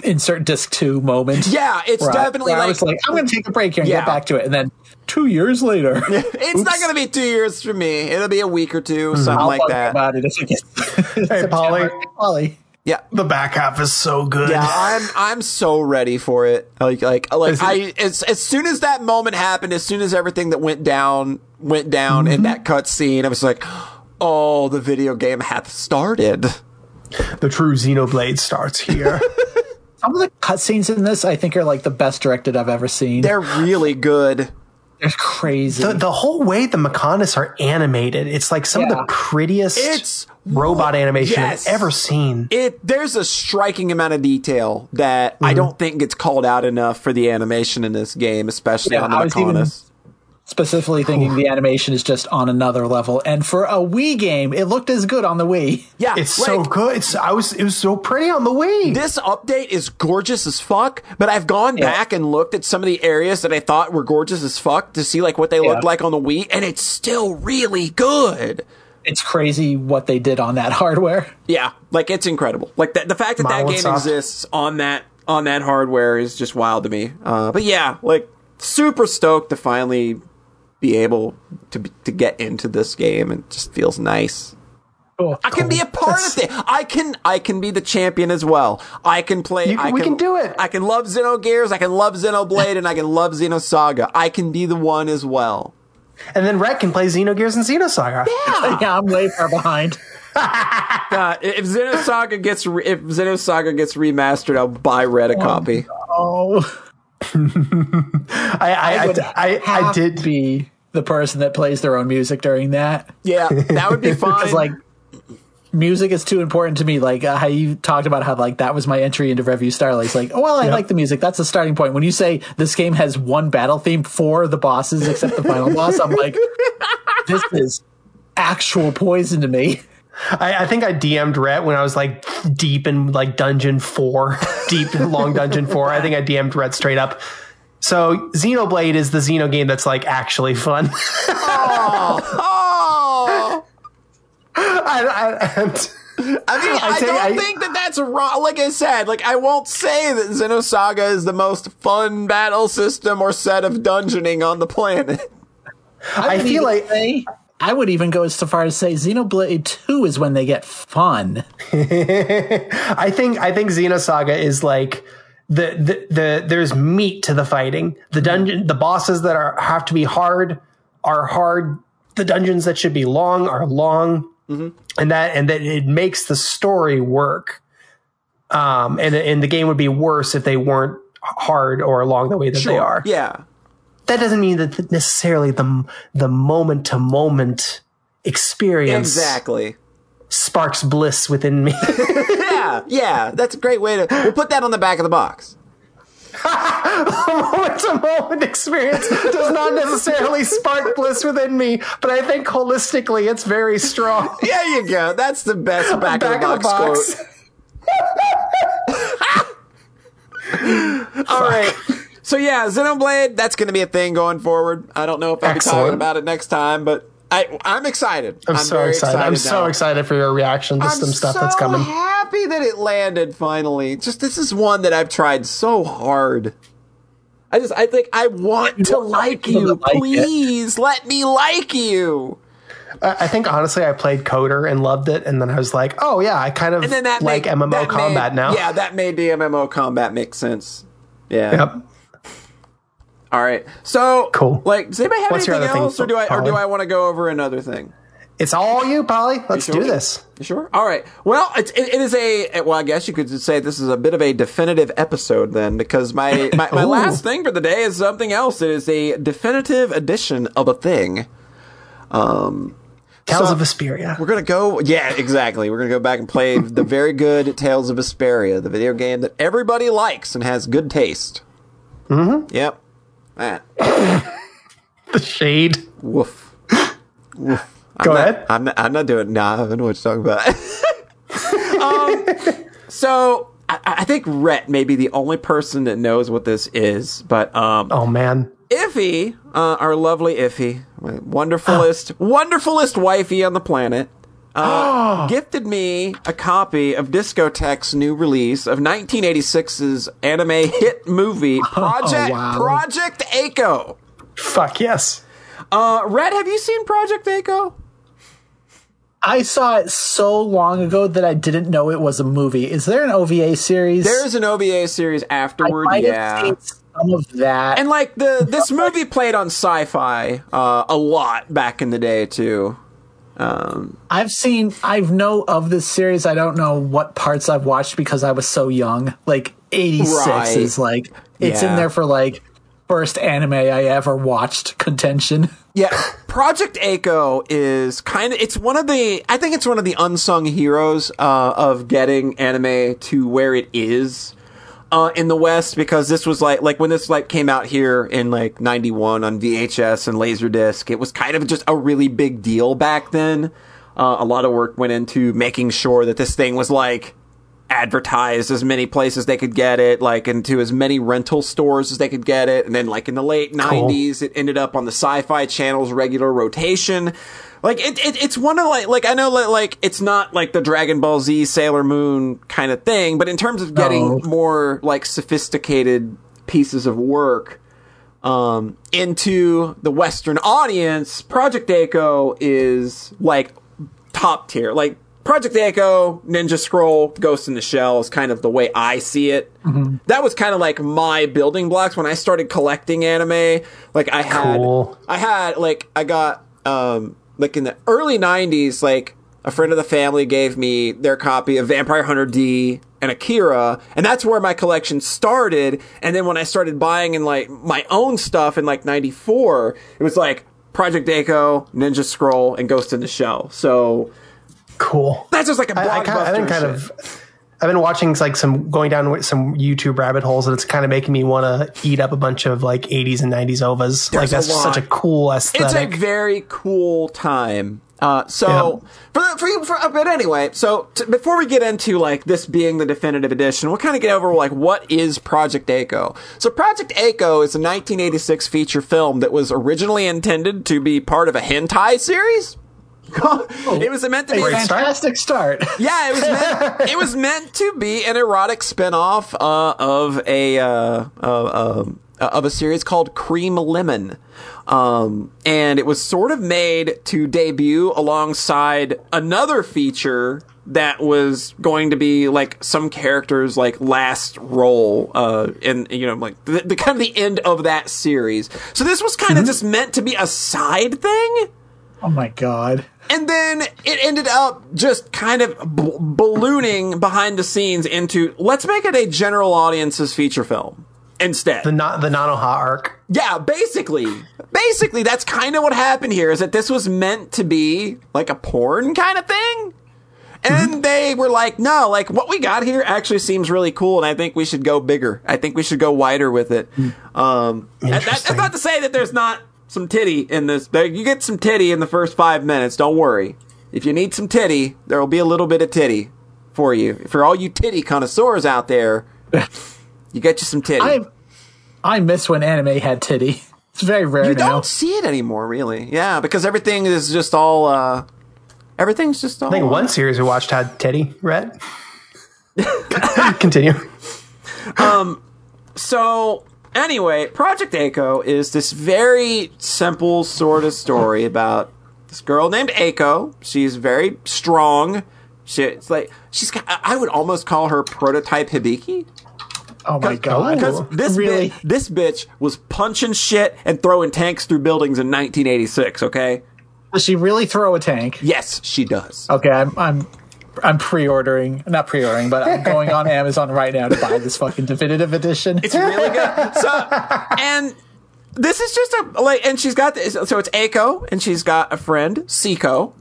insert disc 2 moment Yeah, it's where I- definitely where I was like, I'm gonna take a break here and Yeah. get back to it and then two years later it's not going to be 2 years for me. It'll be a week or 2, mm-hmm. something I'll like that. about it if Hey, Polly, Polly. Yeah. the back half is so good. Yeah, I'm I'm so ready for it. Like like like I as as soon as that moment happened, as soon as everything that went down went down in mm-hmm. that cutscene, I was like, "Oh, the video game hath started." The true Xenoblade starts here. Some of the cutscenes in this, I think, are like the best directed I've ever seen. They're, They're really good. It's crazy. the, the whole way the Mechonis are animated, it's like some of the prettiest It's robot animation Yes. I've ever seen. It there's a striking amount of detail that Mm-hmm. I don't think gets called out enough for the animation in this game, especially Yeah, on the I was even- Mechonis. Specifically thinking the animation is just on another level. And for a Wii game, it looked as good on the Wii. Yeah, It's like, so good. It's I was it was so pretty on the Wii. This update is gorgeous as fuck, but I've gone Yeah. back and looked at some of the areas that I thought were gorgeous as fuck to see like what they looked like on the Wii, and it's still really good. It's crazy what they did on that hardware. Yeah, like it's incredible. Like that, the fact that that game Soft. exists on that on that hardware is just wild to me. Uh, but yeah, like super stoked to finally be able to to get into this game. It just feels nice. Cool. I can be a part of it. I can I can be the champion as well. I can play. You can- I we can do it. I can love Xenogears. I can love Xenoblade, and I can love Xenosaga. I can be the one as well. and then Rhett can play Xenogears and Xenosaga. yeah, yeah I'm way far behind. Uh, if Xenosaga gets re- if Xenosaga gets remastered, I'll buy Rhett a copy. Oh, I I, I, would I, I, did be the person that plays their own music during that. Yeah, that would be fine. Because like music is too important to me. Like uh, how you talked about how like that was my entry into Revue Starlight. Like, oh well, I like the music. That's the starting point. When you say this game has one battle theme for the bosses except the final boss, I'm like, this is actual poison to me. I, I think I DM'd Rhett when I was like deep in like dungeon four, deep in long dungeon four. I think I DM'd Rhett straight up. So Xenoblade is the Xeno game that's like actually fun. oh, I, I, and I mean, I, say don't I- think that that's wrong. Like I said, like I won't say that Xenosaga is the most fun battle system or set of dungeoning on the planet. I would feel like say- I would even go so far as to say Xenoblade 2 is when they get fun. I think I think Xenosaga is like the, the the there's meat to the fighting. The dungeon the bosses that are have to be hard are hard. The dungeons that should be long are long. And that and that it makes the story work. Um and and the game would be worse if they weren't hard or along the way that they are. Yeah. That doesn't mean that necessarily the the moment to moment experience Exactly. Sparks bliss within me. Yeah, yeah, that's a great way to. We'll put that on the back of the box. A moment to moment experience does not necessarily spark bliss within me, but I think holistically it's very strong. There you go. That's the best back, of the box, quote. All right. So yeah, Xenoblade, that's going to be a thing going forward. I don't know if I'll be talking about it next time, but I, I'm excited. I'm, so very excited. I'm now. so excited for your reaction to I'm some stuff so that's coming. I'm happy that it landed finally. Just this is one that I've tried so hard. I just I think I want to like you. that like it. Please let me like you. I think honestly, I played Coder and loved it, and then I was like, oh yeah, I kind of And then that like MMO combat made- now. Yeah, that made the MMO combat make sense. Yeah. Yep. All right. So Cool. Like, does anybody have What's anything other thing, else, or do I or do I want to go over another thing? It's all you, Polly. Let's sure? do this. You sure? All right. Well, it's, it, it is a well. I guess you could say this is a bit of a definitive episode then, because my my, my last thing for the day is something else. It is a definitive edition of a thing. Um. Tales So- of Vesperia. We're gonna go. Yeah, exactly. We're gonna go back and play the very good Tales of Vesperia, the video game that everybody likes and has good taste. Mm-hmm. Yep. That. The shade. Woof. Woof. Go I'm not- ahead. I'm not, I'm not doing. Nah, I don't know what you're talking about. um, so I, I think Rhett may be the only person that knows what this is, but um, Oh man. Iffy, uh, our lovely Iffy, my wonderfulest, wonderfulest wifey on the planet, uh, gifted me a copy of Discotek's new release of 1986's anime hit movie Project wow. Project A-ko. Fuck yes. Uh, Rhett, have you seen Project A-ko? I saw it so long ago that I didn't know it was a movie. Is there an OVA series? There's an OVA series afterward, yeah. some of that. And like the this movie played on sci-fi uh, a lot back in the day too. Um, I've seen, I've know of this series. I don't know what parts I've watched because I was so young. Like 86 Right. is like, it's Yeah. in there for like first anime I ever watched contention. Yeah, Project A-ko is kind of it's one of the I think it's one of the unsung heroes uh, of getting anime to where it is uh, in the West because this was like like when this like came out here in like 91 on VHS and Laserdisc it was kind of just a really big deal back then. Uh, a lot of work went into making sure that this thing was like advertised as many places they could get it, like into as many rental stores as they could get it. And then like in the late nineties, it ended up on the sci-fi channel's regular rotation. Like it, it it's one of like, like I know like, like it's not like the Dragon Ball Z Sailor Moon kind of thing, but in terms of getting No. more like sophisticated pieces of work, um, into the Western audience, Project A-ko is like top tier. Like Project A-ko, Ninja Scroll, Ghost in the Shell is kind of the way I see it. That was kind of like my building blocks when I started collecting anime. Like I had, Cool. I had like I got um like in the early '90s, like a friend of the family gave me their copy of Vampire Hunter D and Akira, and that's where my collection started. And then when I started buying in like my own stuff in like '94, it was like Project A-ko, Ninja Scroll, and Ghost in the Shell. So Cool. that's just like a blockbuster. I, I kind, I've been kind shit. of. I've been watching like some going down with some YouTube rabbit holes, and it's kind of making me want to eat up a bunch of like 80s and 90s ovas. like There's a that's such a cool aesthetic. it's a very cool time. Uh, so Yeah. for the, for, you- for uh, but anyway, so t- before we get into like this being the definitive edition, we'll kind of get over like what is Project A-ko. So Project A-ko is a 1986 feature film that was originally intended to be part of a hentai series. It was meant to be A fantastic start. yeah, it was meant, it was meant to be an erotic spinoff uh, of a uh, uh, uh, of a series called Cream Lemon, um, and it was sort of made to debut alongside another feature that was going to be like some character's like last role uh in you know like the, the kind of the end of that series. So this was kind of just meant to be a side thing? Oh my god. And then it ended up just kind of b- ballooning behind the scenes into let's make it a general audience's feature film instead. the not the Nanoha arc. yeah, basically. Basically, that's kind of what happened here is that this was meant to be like a porn kind of thing. And they were like, no, like what we got here actually seems really cool, and I think we should go bigger. I think we should go wider with it. Um, and that, that's not to say that there's not some titty in this. There, you get some titty in the first five minutes. Don't worry. If you need some titty, there will be a little bit of titty for you. For all you titty connoisseurs out there, you get you some titty. I I miss when anime had titty. It's very rare you now. don't see it anymore, really. Yeah, because everything is just all. uh Everything's just all. I think one series we watched had Teddy, right? Continue. Um. So anyway, Project A-ko is this very simple sort of story about this girl named A-ko. She's very strong. She, it's like she's. got- I would almost call her prototype Hibiki. oh my god! Because this really? bitch, this bitch was punching shit and throwing tanks through buildings in 1986. Okay. Does she really throw a tank? Yes, she does. Okay, I'm I'm I'm pre-ordering, not pre-ordering, but I'm going on Amazon right now to buy this fucking definitive edition. It's really good. So, and this is just a like, and she's got this. So it's A-ko, and she's got a friend C-ko,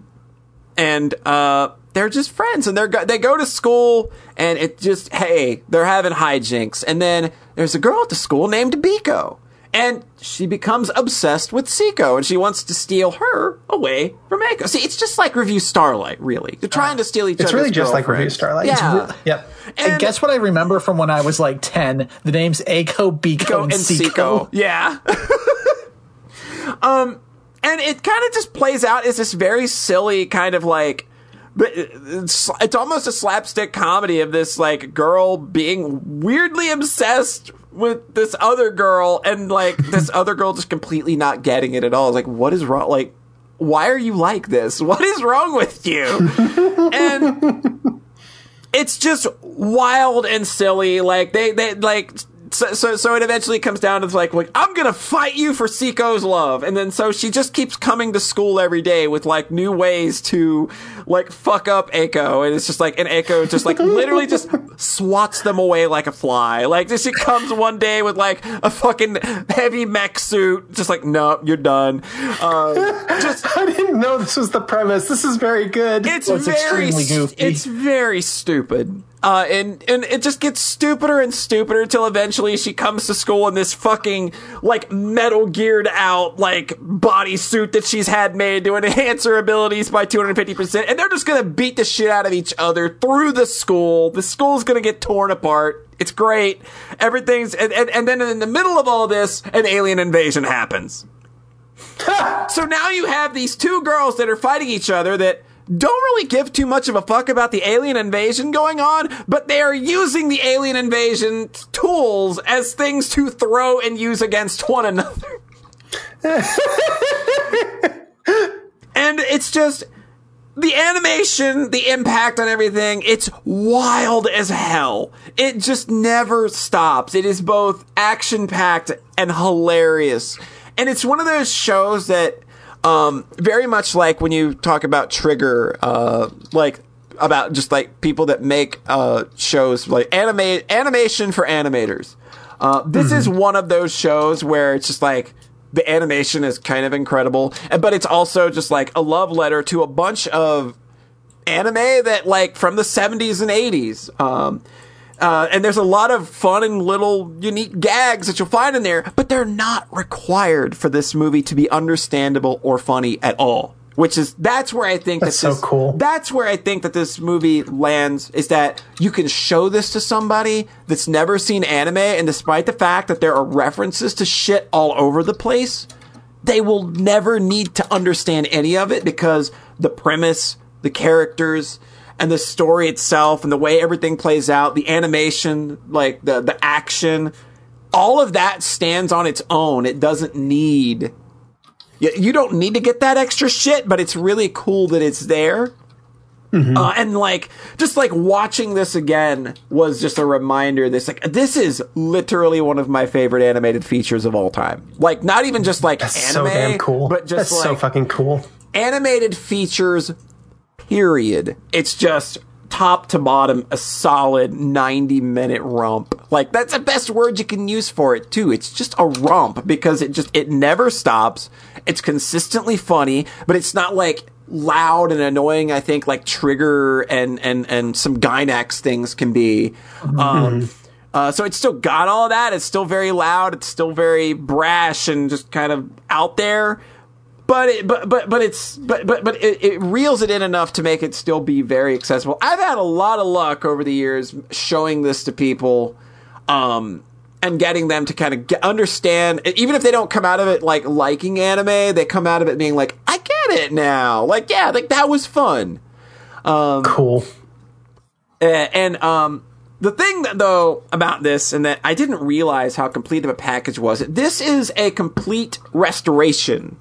and uh, they're just friends, and they're go- they go to school, and it just hey, they're having hijinks, and then there's a girl at the school named B-ko. And she becomes obsessed with C-ko, and she wants to steal her away from A-ko. See, it's just like Revue Starlight, really. They're trying to steal each other. It's really just like Revue. Starlight. Yeah. Re- yep. and guess what I remember from when I was like ten? The names A-ko, B-ko, and and C-ko. C-ko. Yeah. um, and it kind of just plays out as this very silly kind of like. But it's, it's almost a slapstick comedy of this like girl being weirdly obsessed with this other girl and like this other girl just completely not getting it at all. It's like, what is wrong? Like, why are you like this? What is wrong with you? and it's just wild and silly. Like they, they like so, so so it eventually comes down to like like I'm gonna fight you for C-ko's love, and then so she just keeps coming to school every day with like new ways to like fuck up A-ko, and it's just like and A-ko just like literally just swats them away like a fly. Like she comes one day with like a fucking heavy mech suit, just like nope, you're done. Um, just I didn't know this was the premise. This is very good. it's Well, it's very extremely goofy. it's very stupid. Uh, and and it just gets stupider and stupider until eventually she comes to school in this fucking like metal geared out like bodysuit that she's had made to enhance her abilities by 250%. And they're just gonna beat the shit out of each other through the school. The school's gonna get torn apart. It's great. Everything's and, and, and then in the middle of all this, an alien invasion happens. So now you have these two girls that are fighting each other that don't really give too much of a fuck about the alien invasion going on, but they are using the alien invasion tools as things to throw and use against one another. and it's just the animation, the impact on everything, it's wild as hell. It just never stops. It is both action packed and hilarious. And it's one of those shows that, um, very much like when you talk about Trigger, uh, like, about just like people that make, uh, shows like anime, animation for animators. Uh, this is one of those shows where it's just like, the animation is kind of incredible, but it's also just like a love letter to a bunch of anime that like from the 70s and 80s. Um, uh, and there's a lot of fun and little unique gags that you'll find in there, but they're not required for this movie to be understandable or funny at all. Which is that's where I think That's that so cool. That's where I think that this movie lands is that you can show this to somebody that's never seen anime, and despite the fact that there are references to shit all over the place, they will never need to understand any of it because the premise, the characters, and the story itself, and the way everything plays out, the animation, like the the action, all of that stands on its own. It doesn't need. You, you don't need to get that extra shit, but it's really cool that it's there. Uh, and like, just like watching this again was just a reminder. This like, this is literally one of my favorite animated features of all time. Like, not even just like That's anime, so damn cool. but just That's so fucking cool. animated features. Period. It's just top to bottom a solid 90 minute romp. Like that's the best word you can use for it too. It's just a romp because it just it never stops. It's consistently funny, but it's not like loud and annoying I think like Trigger and and and some Gainax things can be. Um, uh, so it's still got all that. It's still very loud. It's still very brash and just kind of out there. But it, but but but it's but but but it, it reels it in enough to make it still be very accessible. I've had a lot of luck over the years showing this to people, um, and getting them to kind of get, understand. Even if they don't come out of it like liking anime, they come out of it being like, I get it now. Like yeah, like that was fun. Cool. Uh, and um, the thing that, though about this, and that I didn't realize how complete of a package was, this is a complete restoration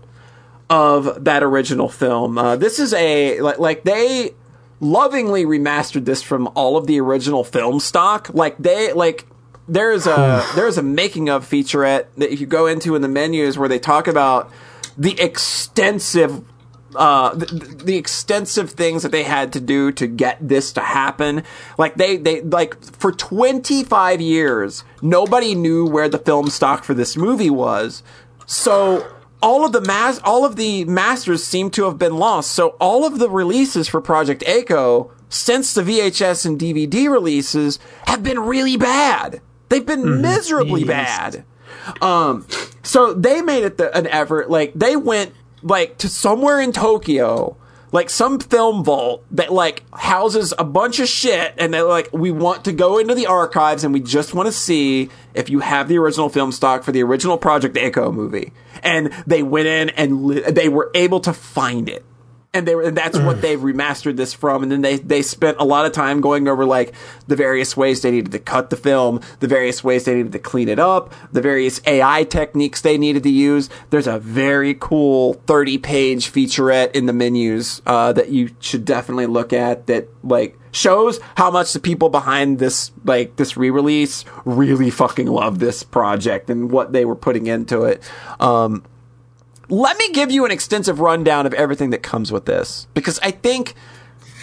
of that original film. Uh, this is a like, like they lovingly remastered this from all of the original film stock. Like they like there's a there's a making of featurette that you go into in the menus where they talk about the extensive uh, the, the extensive things that they had to do to get this to happen. Like they, they, like for 25 years, nobody knew where the film stock for this movie was. So all of the mas- all of the masters seem to have been lost. So all of the releases for Project A-ko since the VHS and DVD releases have been really bad. They've been miserably bad. Um, so they made it the, an effort. Like they went like to somewhere in Tokyo, like some film vault that like houses a bunch of shit, and they're like, we want to go into the archives and we just want to see if you have the original film stock for the original Project A-ko movie. And they went in and li- they were able to find it and they were, and that's what they remastered this from. And then they, they spent a lot of time going over like the various ways they needed to cut the film, the various ways they needed to clean it up, the various AI techniques they needed to use. There's a very cool 30 page featurette in the menus, uh, that you should definitely look at that like shows how much the people behind this, like this re-release really fucking love this project and what they were putting into it. Um, let me give you an extensive rundown of everything that comes with this because I think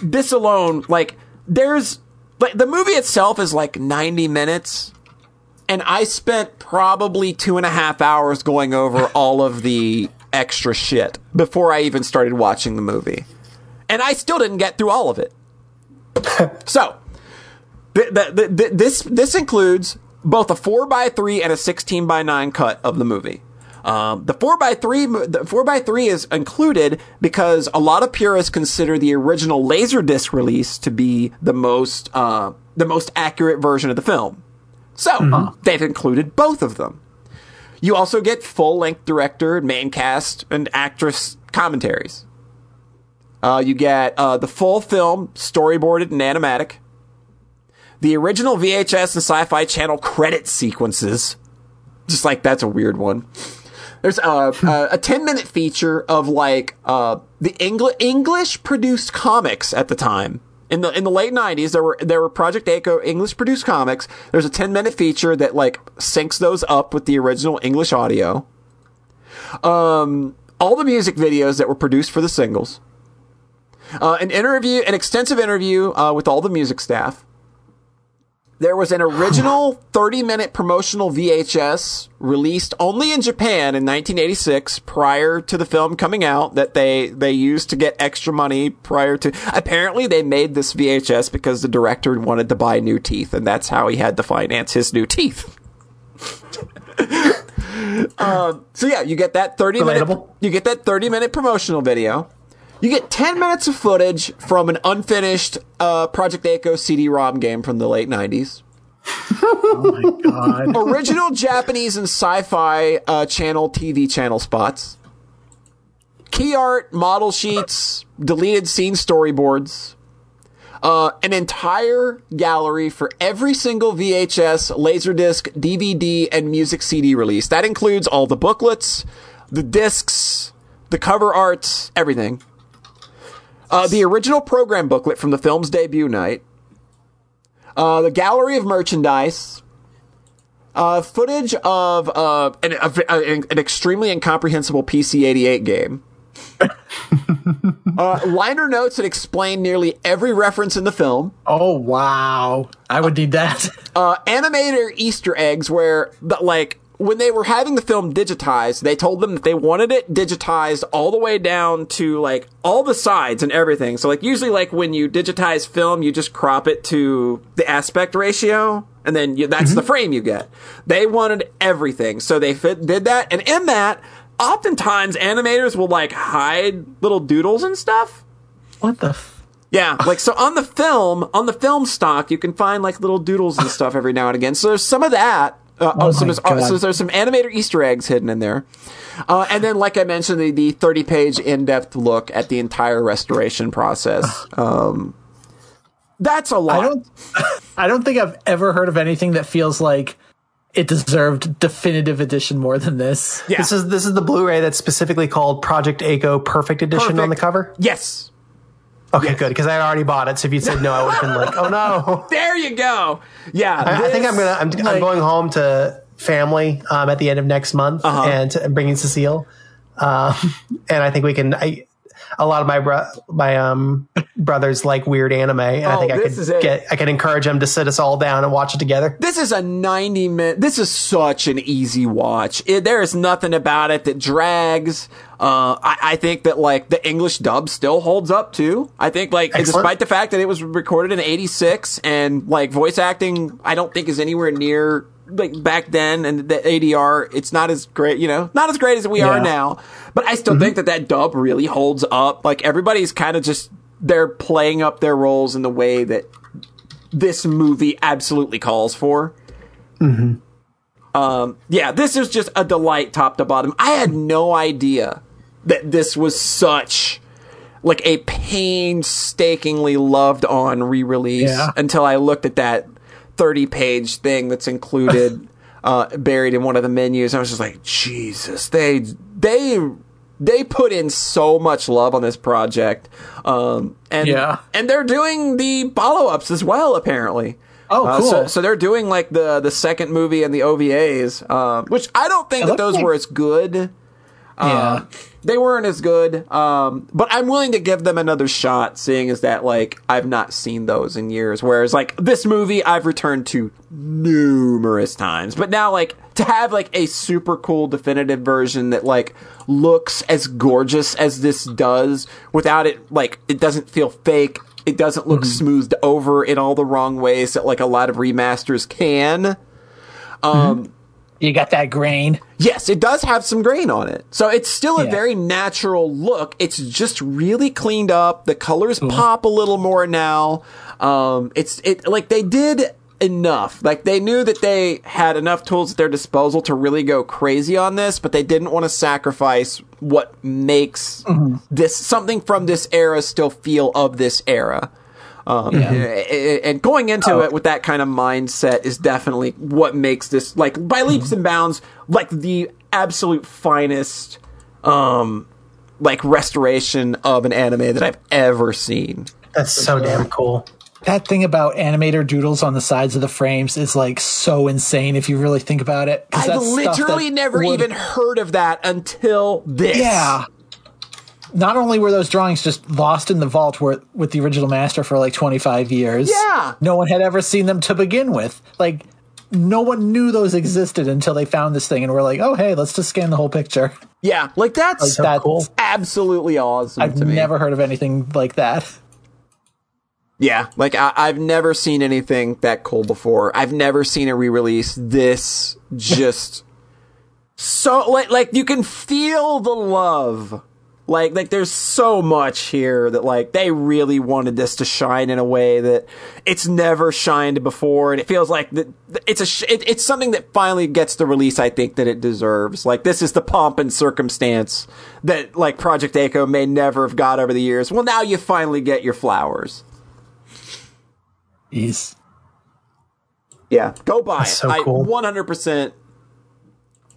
this alone, like, there's like the movie itself is like 90 minutes, and I spent probably two and a half hours going over all of the extra shit before I even started watching the movie, and I still didn't get through all of it. so, th- th- th- th- this this includes both a four by three and a sixteen by nine cut of the movie. Um, the four by three, the four by three is included because a lot of purists consider the original Laserdisc release to be the most, uh, the most accurate version of the film. So they've included both of them. You also get full length director, main cast, and actress commentaries. Uh, you get uh, the full film storyboarded and animatic. The original VHS and Sci-Fi Channel credit sequences. Just like that's a weird one. There's a, a, a 10 minute feature of like, uh, the Engli- English produced comics at the time. In the, in the late 90s, there were, there were Project A-ko English produced comics. There's a 10 minute feature that like syncs those up with the original English audio. Um, all the music videos that were produced for the singles. Uh, an interview, an extensive interview, uh, with all the music staff. There was an original 30 minute promotional VHS released only in Japan in 1986 prior to the film coming out that they, they used to get extra money prior to, apparently they made this VHS because the director wanted to buy new teeth and that's how he had to finance his new teeth. um, so yeah, you get that 30 minute, you get that 30 minute promotional video. You get 10 minutes of footage from an unfinished uh, Project A-ko CD-ROM game from the late 90s. Oh my god. Original Japanese and sci-fi uh, channel TV channel spots. Key art, model sheets, deleted scene storyboards. Uh, an entire gallery for every single VHS, Laserdisc, DVD, and music CD release. That includes all the booklets, the discs, the cover arts, everything. Uh, the original program booklet from the film's debut night. Uh, the gallery of merchandise. Uh, footage of uh, an, a- an extremely incomprehensible PC-88 game. uh, liner notes that explain nearly every reference in the film. Oh wow. I would need that. Uh, animator Easter eggs where, like, when they were having the film digitized, they told them that they wanted it digitized all the way down to like all the sides and everything. So like usually like when you digitize film, you just crop it to the aspect ratio and then you, that's the mm-hmm. frame you get. They wanted everything. So they fit, did that. And in that, oftentimes animators will like hide little doodles and stuff. What the? F- Yeah, like so on the film, on the film stock, you can find like little doodles and stuff every now and again. So there's some of that. Uh, Oh so, my there's, uh, so there's some animator Easter eggs hidden in there. Uh, and then, like I mentioned, the, the 30 page in depth look at the entire restoration process. Um, that's a lot. I don't. I don't think I've ever heard of anything that feels like it deserved definitive edition more than this. yeah. This is this is the Blu-ray that's specifically called Project A-ko Perfect Edition on the cover. yes. Okay, good because I had already bought it. So if you said no, I would have been like, oh no. There you go. Yeah. I, I think I'm gonna. I'm, I'm going home to family um, at the end of next month Uh-huh. and, and bringing Cecile. Um, and I think we can. I, a lot of my bro- my um, brothers like weird anime, and I Oh, think I could get. I can encourage them to sit us all down and watch it together. This is a 90 minute, this is such an easy watch. It, there is nothing about it that drags. Uh, I, I think that like the English dub still holds up too. I think like Excellent. despite the fact that it was recorded in 86 and like voice acting, I don't think is anywhere near like back then and the ADR, it's not as great, you know, not as great as we are now. But I still think that that dub really holds up. Like everybody's kind of just, they're playing up their roles in the way that this movie absolutely calls for. Um, yeah, this is just a delight top to bottom. I had no idea that this was such like a painstakingly loved on re-release Yeah. until I looked at that 30 page thing that's included uh, buried in one of the menus. I was just like, Jesus, they they they put in so much love on this project. Um, and Yeah. and they're doing the follow-ups as well apparently. Oh, Uh, cool. so, so they're doing like the the second movie and the OVAs, um, which I don't think that those like- were as good. Yeah. Um, they weren't as good, um, but I'm willing to give them another shot, seeing as that like I've not seen those in years. Whereas like this movie, I've returned to numerous times, but now like to have like a super cool definitive version that like looks as gorgeous as this does, without it like it doesn't feel fake. It doesn't look smoothed over in all the wrong ways that like a lot of remasters can. You got that grain. Yes, it does have some grain on it. So it's still a Yeah. very natural look. It's just really cleaned up. The colors pop a little more now. Um, it's it like they did enough. Like they knew that they had enough tools at their disposal to really go crazy on this, but they didn't want to sacrifice what makes this something from this era still feel of this era. Um, and- and going into it with that kind of mindset is definitely what makes this like by leaps and bounds like the absolute finest um like restoration of an anime that I've ever seen. That's so damn cool. That thing about animator doodles on the sides of the frames is like so insane if you really think about it. I've literally never would- even heard of that until this. Yeah. Not only were those drawings just lost in the vault where, with the original master for like 25 years. Yeah. No one had ever seen them to begin with. Like, no one knew those existed until they found this thing and were like, oh, hey, let's just scan the whole picture. Yeah, like that's So That's cool. absolutely awesome I've to me. never heard of anything like that. Yeah, like I, I've never seen anything that cool before. I've never seen a re-release this just so like like you can feel the love. Like like there's so much here that like they really wanted this to shine in a way that it's never shined before, and it feels like that it's a sh- it, it's something that finally gets the release I think that it deserves. Like this is the pomp and circumstance that like Project A-ko may never have got over the years. Well, now you finally get your flowers. Jeez. Yeah, go buy That's it. so I cool. 100%,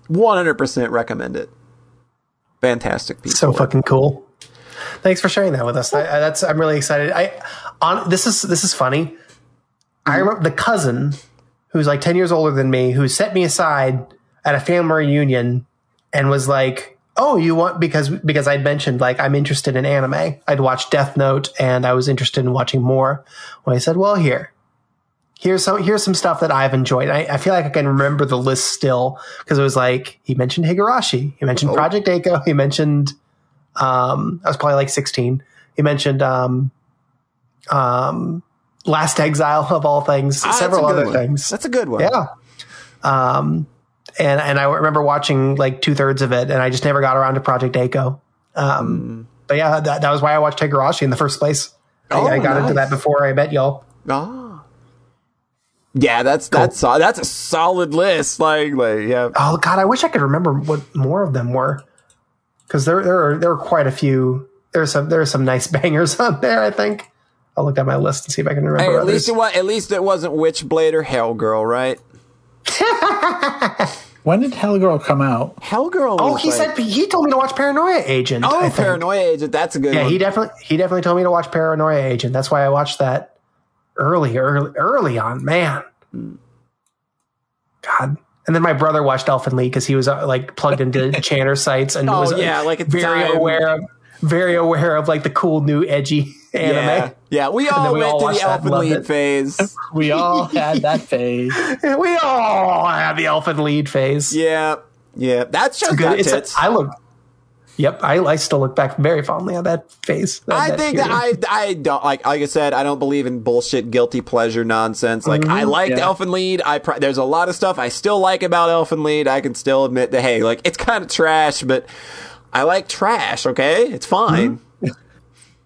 100% recommend it. Fantastic piece. So fucking cool. Thanks for sharing that with us. I, I, that's I'm really excited. I on this is this is funny. I mm-hmm. remember the cousin who's like 10 years older than me who set me aside at a family reunion and was like, "Oh, you want because because I'd mentioned like I'm interested in anime. I'd watched Death Note and I was interested in watching more." Well, I said, "Well, here. Here's some here's some stuff that I've enjoyed. I, I feel like I can remember the list still because it was like he mentioned Higurashi, he mentioned Project A-ko, he mentioned um I was probably like 16. He mentioned um um Last Exile of all things, Ah, several other one. things. That's a good one. Yeah. Um, and and I remember watching like two thirds of it, and I just never got around to Project A-ko. Um, But yeah, that, that was why I watched Higurashi in the first place. I, Oh, I got nice. into that before I met y'all. Ah. Yeah, that's that's uh, that's a solid list. Like, like yeah. Oh God, I wish I could remember what more of them were, because there there are there are quite a few. There's some there are some nice bangers on there. I think I'll look at my list and see if I can remember. Hey, at others. least it was at least it wasn't Witchblade or Hellgirl, right? When did Hellgirl come out? Hellgirl. oh, he like- said he told me to watch Paranoia Agent. Oh, I think. Paranoia Agent. That's a good Yeah, one. he definitely he definitely told me to watch Paranoia Agent. That's why I watched that early, early, early on. Man, God. And then my brother watched Elfen Lied because he was uh, like plugged into Chanter sites and Oh, was yeah, like very time. aware of very aware of like the cool new edgy anime. yeah, yeah. We all we went all to watched the that and Elfen Lied phase. We all had that phase. We all had the Elfen Lied phase. yeah, yeah. That's just Good. got It's a-. I look. Yep, I, I still look back very fondly on that phase. that- I that think that. I I don't like like I said I don't believe in bullshit guilty pleasure nonsense. Like I mm-hmm. liked Yeah. Elfen Lied. I pr- there's a lot of stuff I still like about Elfen Lied. I can still admit that hey, like it's kind of trash, but I like trash. Okay, it's fine. Mm-hmm.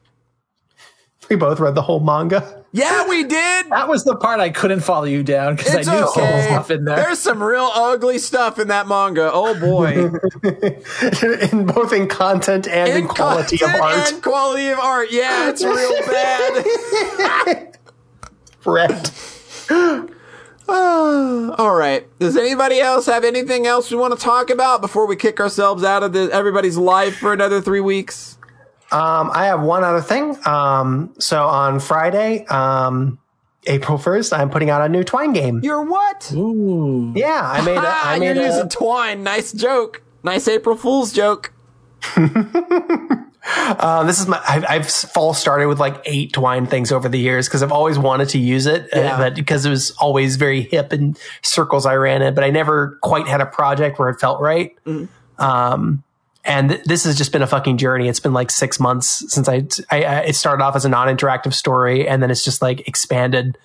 we both read the whole manga. Yeah, we did. That was the part I couldn't follow you down because I knew some stuff in there. There's some real ugly stuff in that manga. Oh boy. in both in content and in, quality of art. And quality of art. Yeah, it's real bad. Correct. All right. Does anybody else have anything else we want to talk about before we kick ourselves out of the, everybody's life for another three weeks? Um, I have one other thing. Um, so on Friday, um, April first, I'm putting out a new Twine game. You're what? Ooh. Yeah, I made. A, I you're made using a, twine. Nice joke. Nice April Fool's joke. uh, this is my. I've, I've false started with like eight Twine things over the years because I've always wanted to use it, uh, Yeah. but because it was always very hip in circles I ran in, but I never quite had a project where it felt right. Um, and th- this has just been a fucking journey. It's been like six months since I, I, I it started off as a non-interactive story, and then it's just like expanded,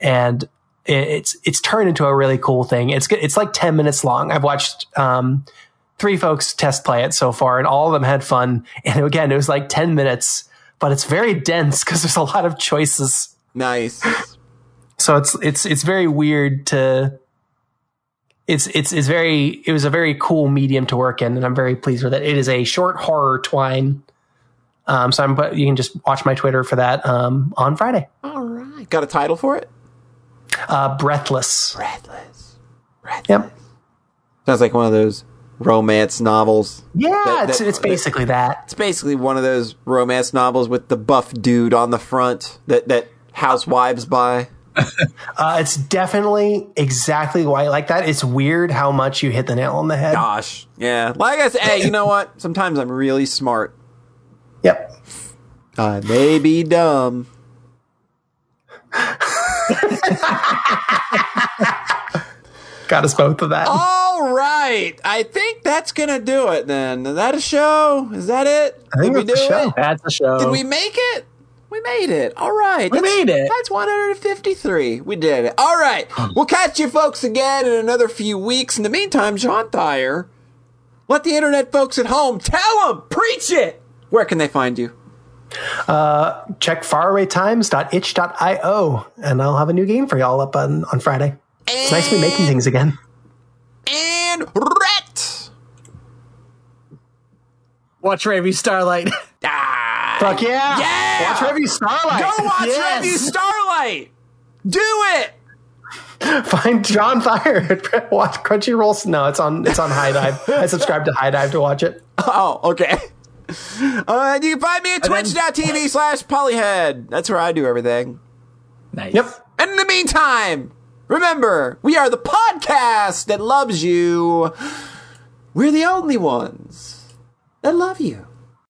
and it, it's it's turned into a really cool thing. It's good- it's like ten minutes long. I've watched um, three folks test play it so far, and all of them had fun. And again, it was like ten minutes, but it's very dense because there's a lot of choices. Nice. So it's it's it's very weird to. It's it's it's very it was a very cool medium to work in, and I'm very pleased with it. It is a short horror twine. Um, so I'm but you can just watch my Twitter for that um, on Friday. All right. Got a title for it? Uh, Breathless. Breathless. Breathless. Yep. Sounds like one of those romance novels. Yeah, That- it's that- it's basically that. It's basically one of those romance novels with the buff dude on the front that, that housewives buy. Uh, it's definitely exactly why I like that. It's weird how much you hit the nail on the head. Gosh. Yeah. Like I said, hey, you know what? Sometimes I'm really smart. Yep. I may be dumb. Got us both of that. All right. I think that's going to do it then. Is that a show? Is that it? I think Did we that's do a show. it? That's a show. Did we make it? We made it. All right. We That's- made it. That's 153. We did it. All right. We'll catch you folks again in another few weeks. In the meantime, John Thayer, let the internet folks at home tell them, preach it. Where can they find you? Check farawaytimes.itch.io and I'll have a new game for y'all up on, on Friday. It's nice to be making things again. And Rhett. Watch Revue Starlight. Ah, Fuck yeah! Yeah! Watch Revue Starlight. Go watch Yes! Revue Starlight. Do it. Find John Thayer. at Watch Crunchyroll. No, it's on it's on HIDIVE. I subscribe to HIDIVE to watch it. Oh, okay. Uh, you can find me at twitch.tv slash polyhead. That's where I do everything. nice. Yep. And in the meantime, remember, we are the podcast that loves you. We're the only ones that love you.